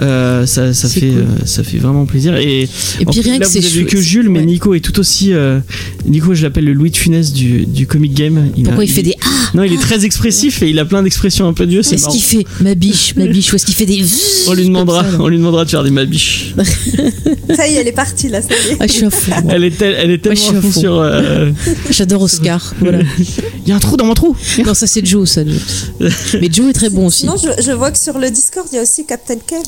euh, ça, fait, cool. euh, ça fait vraiment plaisir. Et, puis plus, rien là, que c'est vous avez chou- que Jules, mais ouais. Nico est tout aussi. euh, Nico, je l'appelle le Louis de Funès du, du comic game. Il a- Pourquoi il fait des ah Non, il est très expressif et il a plein d'expressions un peu dieu. C'est Est-ce qu'il fait ma biche, ma biche, ou est-ce qu'il fait des On lui demandera, ça, on lui demandera de faire des mabiches. Ça y est, elle est partie là, ça y est. Ah, je suis à fond. moi. Elle est, tel- elle est je tellement à fond fond. sur. euh, J'adore Oscar. Voilà. Il y a un trou dans mon trou. Non, ça c'est Joe, ça. Joe. Mais Joe est très bon aussi. Je, je vois que sur le Discord, il y a aussi Captain Kev.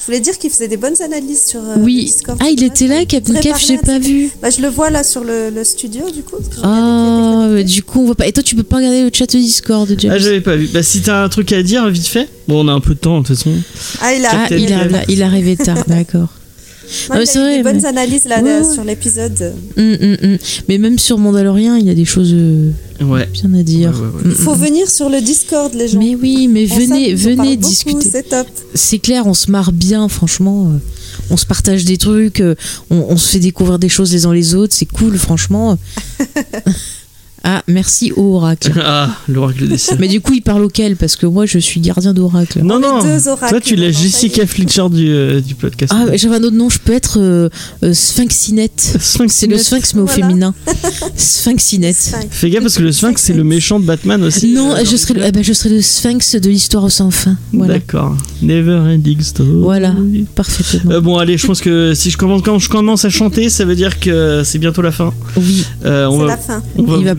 Je voulais dire qu'il faisait des bonnes analyses sur euh, le Oui. Discord. Ah, il était là, Captain Kev, j'ai pas vu. Bah, je le vois là sur le, le studio, du coup. parce que j'ai Ah, était du coup, on voit pas. Et toi, tu peux pas regarder le chat Discord, James Ah, j'avais pas vu. Bah, si t'as un truc à dire, vite fait. Bon, on a un peu de temps, de toute façon. Ah, il a. Ah, il, a, il est arrivé tard, d'accord. Non, Ah, il c'est vrai, des bonnes mais- analyses là, Ouais, de- ouais. sur l'épisode. Hum, hum, hum. Mais même sur Mandalorian, il y a des choses euh, Ouais. bien à dire. Ouais, ouais, ouais. Il faut venir sur le Discord, les gens. Mais oui, mais On venez, venez discuter. C'est top. C'est clair, on se marre bien, franchement. euh, On se partage des trucs, euh, on, on se fait découvrir des choses les uns les autres, c'est cool, franchement. ah, merci au oracle. Ah, l'oracle des. Mais du coup, il parle auquel? Parce que moi, je suis gardien d'oracle. Non, non. deux oracles Toi, tu l'as Jessica. Fletcher du, euh, du podcast. Ah, j'avais un autre nom, je peux être euh, euh, Sphinxinette. Sphinx C'est le sphinx, mais au Voilà. féminin. Sphinxinette. Sphinx. Fais gaffe parce que le Sphinx, c'est le méchant de Batman aussi. Non, Euh, je serai, le, eh ben, je serai le sphinx de l'histoire sans fin. Voilà. D'accord. Never ending story. Voilà. Parfaitement. Euh, bon, allez, je pense que si je commence, quand je commence à chanter, ça veut dire que c'est bientôt la fin. Oui, Euh, on va, la fin. on va il va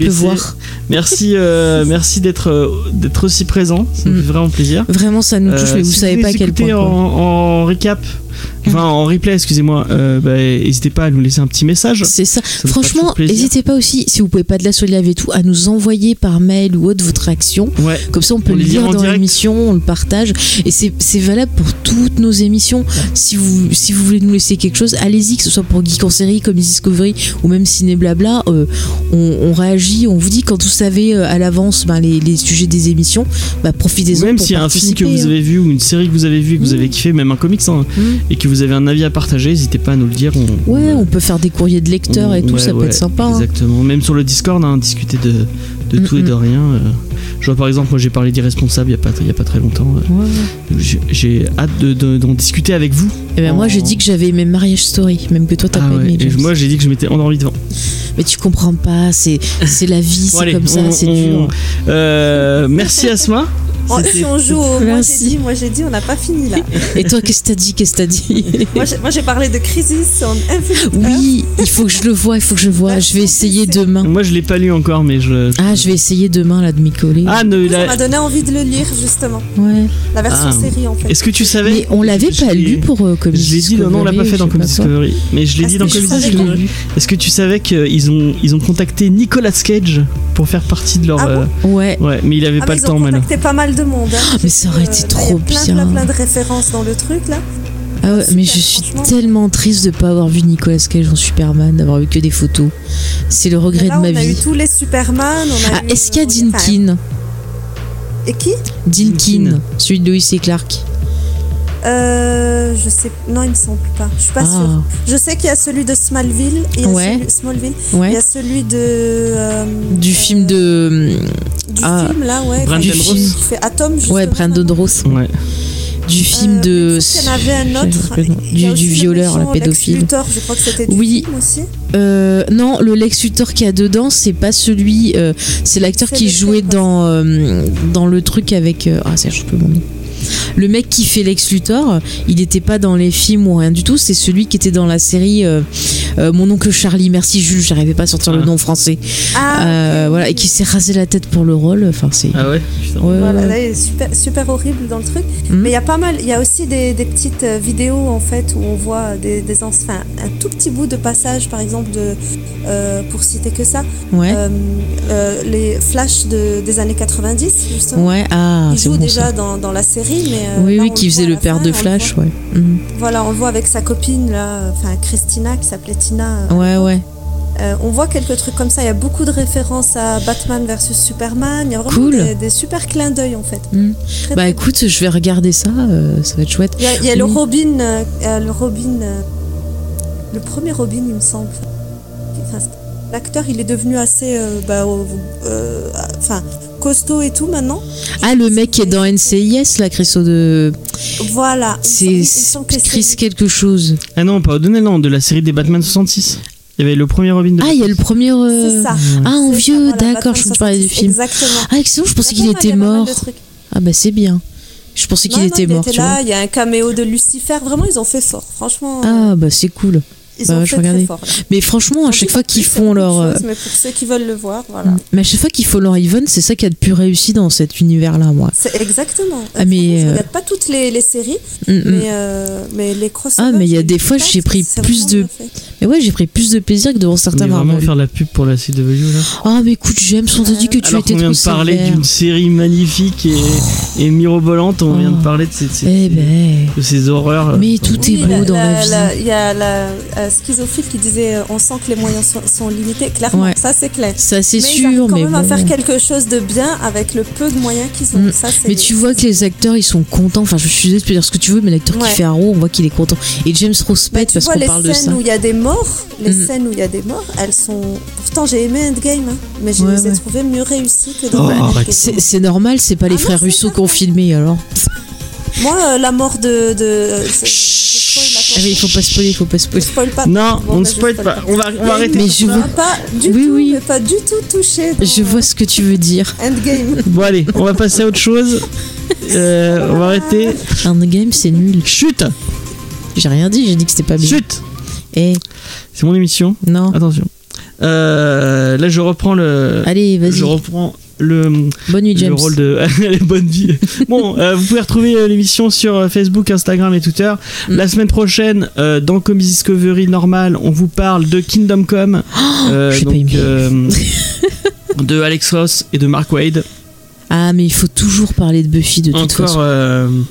Merci, euh, merci d'être euh, d'être aussi présent. Ça me Mm. fait vraiment plaisir. Vraiment, ça nous touche, Euh, mais vous si savez pas à quel point. En, recap, enfin en replay, excusez-moi, euh, bah, n'hésitez pas à nous laisser un petit message. C'est ça. Franchement, n'hésitez pas aussi, si vous pouvez pas de la live et tout, à nous envoyer par mail ou autre votre réaction. Ouais. Comme ça, on peut On le lire dans l'émission, on le partage. Et c'est valable pour toutes nos émissions. Si vous, si vous voulez nous laisser quelque chose, allez-y, que ce soit pour Geek en série, comme Discovery ou même Ciné Blabla. euh, on, on réagit, on vous dit quand vous savez euh, à l'avance ben, les, les sujets des émissions, bah, profitez-en. Même s'il y a un film que vous hein. avez vu ou une série que vous avez vu et que vous avez kiffé, même un comics, hein, Mm. et que vous avez un avis à partager, n'hésitez pas à nous le dire. On, Ouais, on peut faire des courriers de lecteurs et tout, Ouais, ça peut être sympa. hein. Exactement. Même sur le Discord, hein, discuter de, de Mm, tout et de mm. rien. euh. je vois par exemple, moi j'ai parlé d'irresponsable il n'y a, a pas très longtemps. euh. Ouais. J'ai- hâte de- de- d'en discuter avec vous. Eh ben, Moi, j'ai dit que j'avais aimé Marriage Story, même que toi, t'as Ah pas aimé. et moi j'ai dit que je m'étais endormi devant. Mais tu comprends pas, c'est la vie, c'est comme ça, c'est dur. Euh, merci Asma. Oh, si on joue au moi j'ai Merci. dit, moi j'ai dit, on n'a pas fini là. Et toi, qu'est-ce que t'as dit Qu'est-ce que t'as dit moi j'ai- parlé de Crisis on. Oui, il faut que je le vois, il faut que je le vois. Je vais essayer demain. Moi je l'ai pas lu encore, mais je. Ah, je vais essayer demain là de m'y coller. Ah, ne, Ça la- m'a donné envie de le lire justement. Ouais. La version Ah. série en fait. Est-ce que tu savais Mais on l'avait pas lu pour euh, Comedy Je l'ai dit, non, non, on l'a pas fait dans Comedy Discovery. Mais je l'ai dit dans que- Discovery. Est-ce que tu savais qu'ils ont, ils ont contacté Nicolas Cage pour faire partie de leur. Ah euh, Ouais. Ouais, mais il avait Ah, pas le ils ont temps maintenant. contacté pas mal de monde. hein. mais ça aurait été là, trop Il y a plein, bien. plein, plein de références dans le truc là. Ah ouais, Super, mais je suis tellement triste de pas avoir vu Nicolas Cage en Superman, d'avoir vu que des photos. C'est le regret Là, de ma on a eu vie. tous les Superman. On a Ah, eu, est-ce qu'il y a euh, Dinkin Et qui Dinkin, Dinkin. celui de Lois et Clark. Euh, Je sais. Non, il me semble pas. Je suis pas Ah. sûre. Je sais qu'il y a celui de Smallville. Et il y a Ouais. celui- Smallville. Il y Ouais. a celui de. euh, Du euh, film de. Du Ah. film là, ouais. Brandon qui- Ross. Qui fait Atom. justement, Ouais, Brandon. Ross. Ouais. Du film Euh, de. il y en avait un autre. Du, du le violeur, la méchant Lex pédophile. Luthor, je crois que c'était du Oui. film aussi. Euh, non, le Lex Luthor qui a dedans, c'est pas celui. euh, c'est l'acteur C'est qui jouait dans, euh, dans le truc avec. euh, ah, ça, je sais plus mon nom. Le mec qui fait Lex Luthor, il n'était pas dans les films ou rien du tout. C'est celui qui était dans la série euh, euh, Mon oncle Charlie. Merci Jules, j'arrivais pas à sortir le Ah. nom français. Ah, Euh, voilà, et qui s'est rasé la tête pour le rôle. Enfin, c'est. Ah ouais. Ouais, Voilà, ouais. là, il est super, super horrible dans le truc. Mhm. Mais il y a pas mal, il y a aussi des, des petites vidéos en fait où on voit des, des ans- enfin, un tout petit bout de passage, par exemple, de, euh, pour citer que ça, Ouais. euh, euh, les flashs de, des années 90, justement. ouais, ah, il c'est joue bon déjà dans, dans la série, mais. euh, Oui, là, oui, qui faisait le père fin, de Flash, ouais. Mhm. Voilà, on le voit avec sa copine, là, enfin Christina, qui s'appelait Tina. euh, Ouais, ouais. Euh, on voit quelques trucs comme ça. Il y a beaucoup de références à Batman versus Superman. Il y a vraiment Cool. des, des super clins d'œil en fait. Mhm. Très, Bah très écoute, je vais regarder ça, euh, ça va être chouette. Il y a, il y a le. Robin, euh, le Robin, le premier Robin, il me semble. Enfin, L'acteur, il est devenu assez, euh, bah, euh, enfin, costaud et tout maintenant. Ah, le mec qui est dans NCIS, là, Christo de. Voilà. C'est Chris quelque chose. Ah non, pas donner le nom de la série des Batman 66. Il y avait le premier Robin de Ah, il y a le premier. euh, C'est ça. Ah, en vieux, voilà, d'accord, je me parlais du 66, film. Exactement. Ah, excellent, je pensais qu'il était mort. Ah, bah c'est bien. Je pensais qu'il Non, non, était il mort, était tu là, vois. Il y a un caméo de Lucifer. Vraiment, ils ont fait fort. Franchement. Ah, bah c'est cool. Ils Bah, ont je fait regardais. très fort. là. Mais franchement, à chaque fois qu'ils font leur. euh, Mais pour ceux qui veulent le voir, voilà. Mais à chaque fois qu'ils font leur event, c'est ça qui a de plus réussi dans cet univers-là, moi. C'est exactement. Ah, mais, Je euh, regarde pas toutes les, les séries, Mm, mm. mais, euh, mais les crossovers. Ah, mais il y a des fois, j'ai pris plus de-. Mais ouais, j'ai pris plus de plaisir que devant On certains est vraiment Marvel. faire la pub pour la CW là. Ah, mais écoute, James, on t'a dit que tu Alors étais qu'on vient trop de parler d'une série magnifique et, et mirobolante, on vient Oh. de parler de ces, de ces- Eh ben. de ces horreurs. Mais euh, tout est beau dans la vie. Il y a la euh, schizophile qui disait euh, on sent que les moyens sont, sont limités. Clairement, Ouais. ça c'est clair. Ça, c'est mais ils sûr, quand mais même à faire quelque chose de bien avec le peu de moyens qu'ils ont. Mm. Ça, c'est- Mais tu vois que les acteurs, ils sont contents. Enfin, je suis désolée, peux dire ce que tu veux, mais l'acteur Ouais. qui fait Arrow, on voit qu'il est content. Et James Rospet, parce qu'on les parle de scènes ça. où il y a des morts, les Mm. scènes où il y a des morts, elles sont. Pourtant, j'ai aimé Endgame, hein, mais je Ouais, les ai trouvées mieux réussies que dans Oh. C'est c'est normal, c'est pas les Ah frères Russo qui ont filmé alors. Moi, euh, la mort de. de euh, Ah il faut pas spoiler, il faut pas spoiler. spoil pas. Non, Bon, on ne bah, spoil spoil pas. On va, on va arrêter. Mais je m'a Pas du Oui, tout, oui. pas du tout touché. dans Je vois ce que tu veux dire. Endgame. Bon allez, on va passer à autre chose. Euh, on va arrêter. Un game, c'est nul. Chut, J'ai rien dit, j'ai dit que c'était pas bien. chut. Eh, C'est mon émission. non. Attention. Euh, là, je reprends le. Allez, vas-y. Je reprends le, Bonne nuit, le James. rôle de bonne vie. Bon, euh, vous pouvez retrouver euh, l'émission sur euh, Facebook, Instagram et Twitter. Mm. La semaine prochaine, euh, dans Comedy Discovery normal, on vous parle de Kingdom Come, euh, j'ai pas donc euh, de Alex Ross et de Mark Wade. Ah, mais il faut toujours parler de Buffy de toute Encore, façon.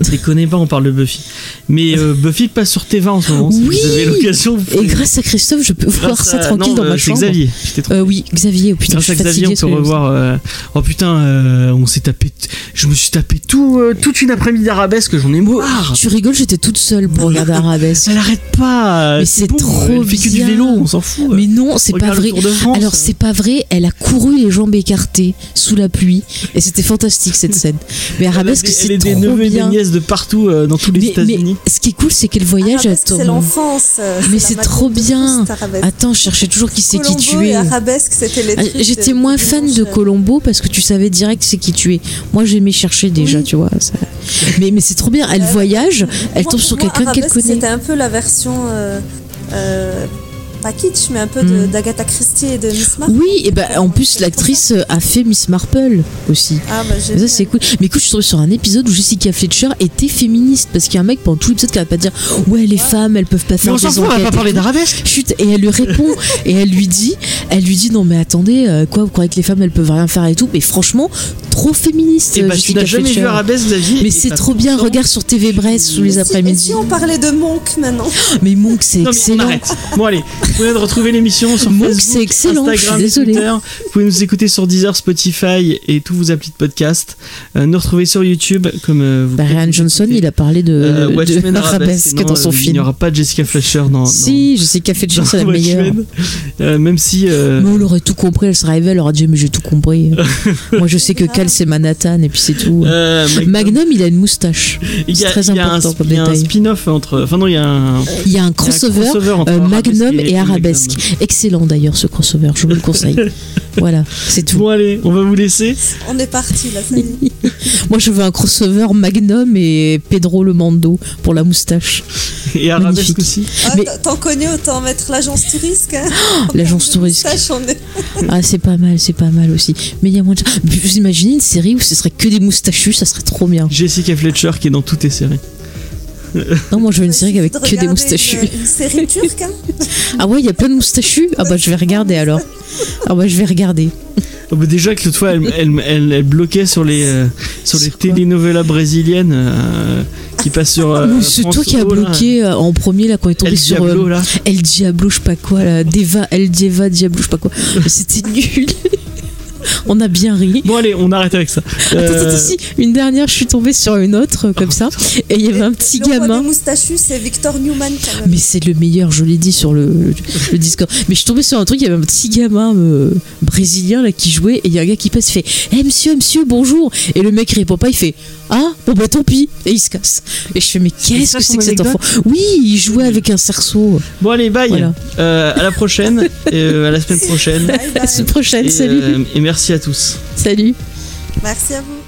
Euh, déconnez pas, on parle de Buffy. Mais euh, Buffy passe sur TV en ce moment. Si Oui vous avez l'occasion, vous Et grâce à Christophe, je peux voir ça à- tranquille non, dans euh, ma chambre. Xavier. Euh, oui, Xavier, oh putain, Grâce je à suis Xavier, fatiguée. on peut revoir. euh, Oh putain, euh, on s'est tapé. Je me suis tapé tout, euh, toute une après-midi d'arabesque, j'en ai marre. Tu rigoles, j'étais toute seule pour regarder Arabesque. Elle arrête pas. Mais c'est bon, trop Elle fait que du vélo, on s'en fout. Mais non, c'est pas vrai. Alors c'est pas vrai, elle a couru les jambes écartées sous la pluie et c'était fantastique cette scène. Mais Arabesque c'est trop bien. De partout euh, dans tous les Mais, mais États-Unis. ce qui est cool, c'est qu'elle voyage à Arabesque, c'est l'enfance. euh, Mais c'est trop bien. Attends, je cherchais toujours qui c'est qui tu es. Arabesque, c'était les Ah, J'étais moins fan de. Colombo parce que tu savais direct c'est qui tu es. Moi j'aimais chercher déjà, Oui. tu vois. ça. Mais, mais c'est trop bien. Elle Euh, voyage, elle Moi, tombe sur quelqu'un qu'elle connaît. C'était un peu la version. euh, euh, pas kitsch, mais un peu de- Mm. d'Agatha Christie et de Miss Marple. Oui, et ben en plus l'actrice a fait Miss Marple aussi. Ah, bah, Mais ça c'est cool. Mais écoute, je suis tombée sur un épisode où Jessica Fletcher était féministe parce qu'il y a un mec pendant tout l'épisode qui arrête pas de dire ouais les femmes elles peuvent pas Mais faire on s'en des fout, on va enquêtes. pas parler d'arabesque. Chut, et elle lui répond et elle lui dit, elle lui dit non mais attendez euh, quoi vous croyez que les femmes elles peuvent rien faire et tout? Mais franchement trop féministe. Et bah, tu Jessica n'as jamais Fletcher. vu arabesque, Xavier. Mais c'est trop bien, regarde sur TV Brest tous les après-midi. si on parlait de Monk maintenant? Mais Monk c'est mais excellent. Bon, allez, vous pouvez retrouver l'émission sur Monk, Facebook, c'est excellent, je suis Instagram. Twitter. Vous pouvez nous écouter sur Deezer, Spotify et tous vos applis de podcast. Euh, nous retrouver sur YouTube comme euh, vous Bah, Ryan Johnson il a parlé de, Euh, de Arabesque non, dans son euh, Il film. n'y aura pas de Jessica Fletcher dans. Si, je sais Fletcher dans, c'est la dans meilleure. Même si. Mais on aurait tout compris, elle serait elle aurait dit mais j'ai tout compris. Moi je sais que Cal c'est Manhattan et puis c'est tout. Magnum, Magnum il a une moustache. il y a, c'est très il important comme il y a un spin-off entre. Enfin, non, il y a un. Il y a un il crossover, Magnum et, Arabesque. Magnum. Excellent d'ailleurs ce crossover, je vous le conseille. voilà, c'est tout. Bon, allez, on va vous laisser. On est parti y est. Moi je veux un crossover Magnum et Pedro le Mando pour la moustache. Et Arabesque Magnifique. aussi. Ah, Mais- T'en connais autant mettre l'agence touriste. Hein L'agence est- Ah c'est pas mal, c'est pas mal aussi. Mais il y a moins de... Vous imaginez une série où ce serait que des moustachus, ça serait trop bien. Jessica Fletcher qui est dans toutes tes séries. Non moi je veux une série avec que des moustachus. Une, une série turque, hein Ah ouais, il y a plein de moustachus Ah bah je vais regarder alors. Ah bah je vais regarder. Oh, bah, déjà que l'autre fois, elle, elle, elle- elle bloquait sur les, euh, sur les telenovelas brésiliennes euh, qui passent sur. euh, Mais c'est toi qui là. bloqué euh, en premier là quand on est tombé El sur Diablo, euh, là. El Diablo, je sais pas quoi là, Deva, El Dieva, Diablo, je sais pas quoi. C'était nul. On a bien ri. Bon, allez, on arrête avec ça. Attends, Euh, attends, si, une dernière, je suis tombée sur une autre euh, comme ça, et il y avait un petit gamin. des moustachus, c'est Victor Newman quand même. Mais c'est le meilleur, je l'ai dit sur le, le, le Discord. Mais je suis tombée sur un truc, il y avait un petit gamin euh, brésilien là qui jouait, et il y a un gars qui passe, il fait Eh monsieur, monsieur, bonjour Et le mec répond pas, il fait Ah, bon bah tant pis Et il se casse. Et je fais Mais qu'est-ce que c'est que cet enfant Oui, il jouait avec un cerceau. Bon, allez, bye. Voilà. Euh, à la prochaine. euh, à la semaine prochaine. Bye, bye. À la semaine prochaine, Et, salut euh, et merci à tous. Salut Merci à vous.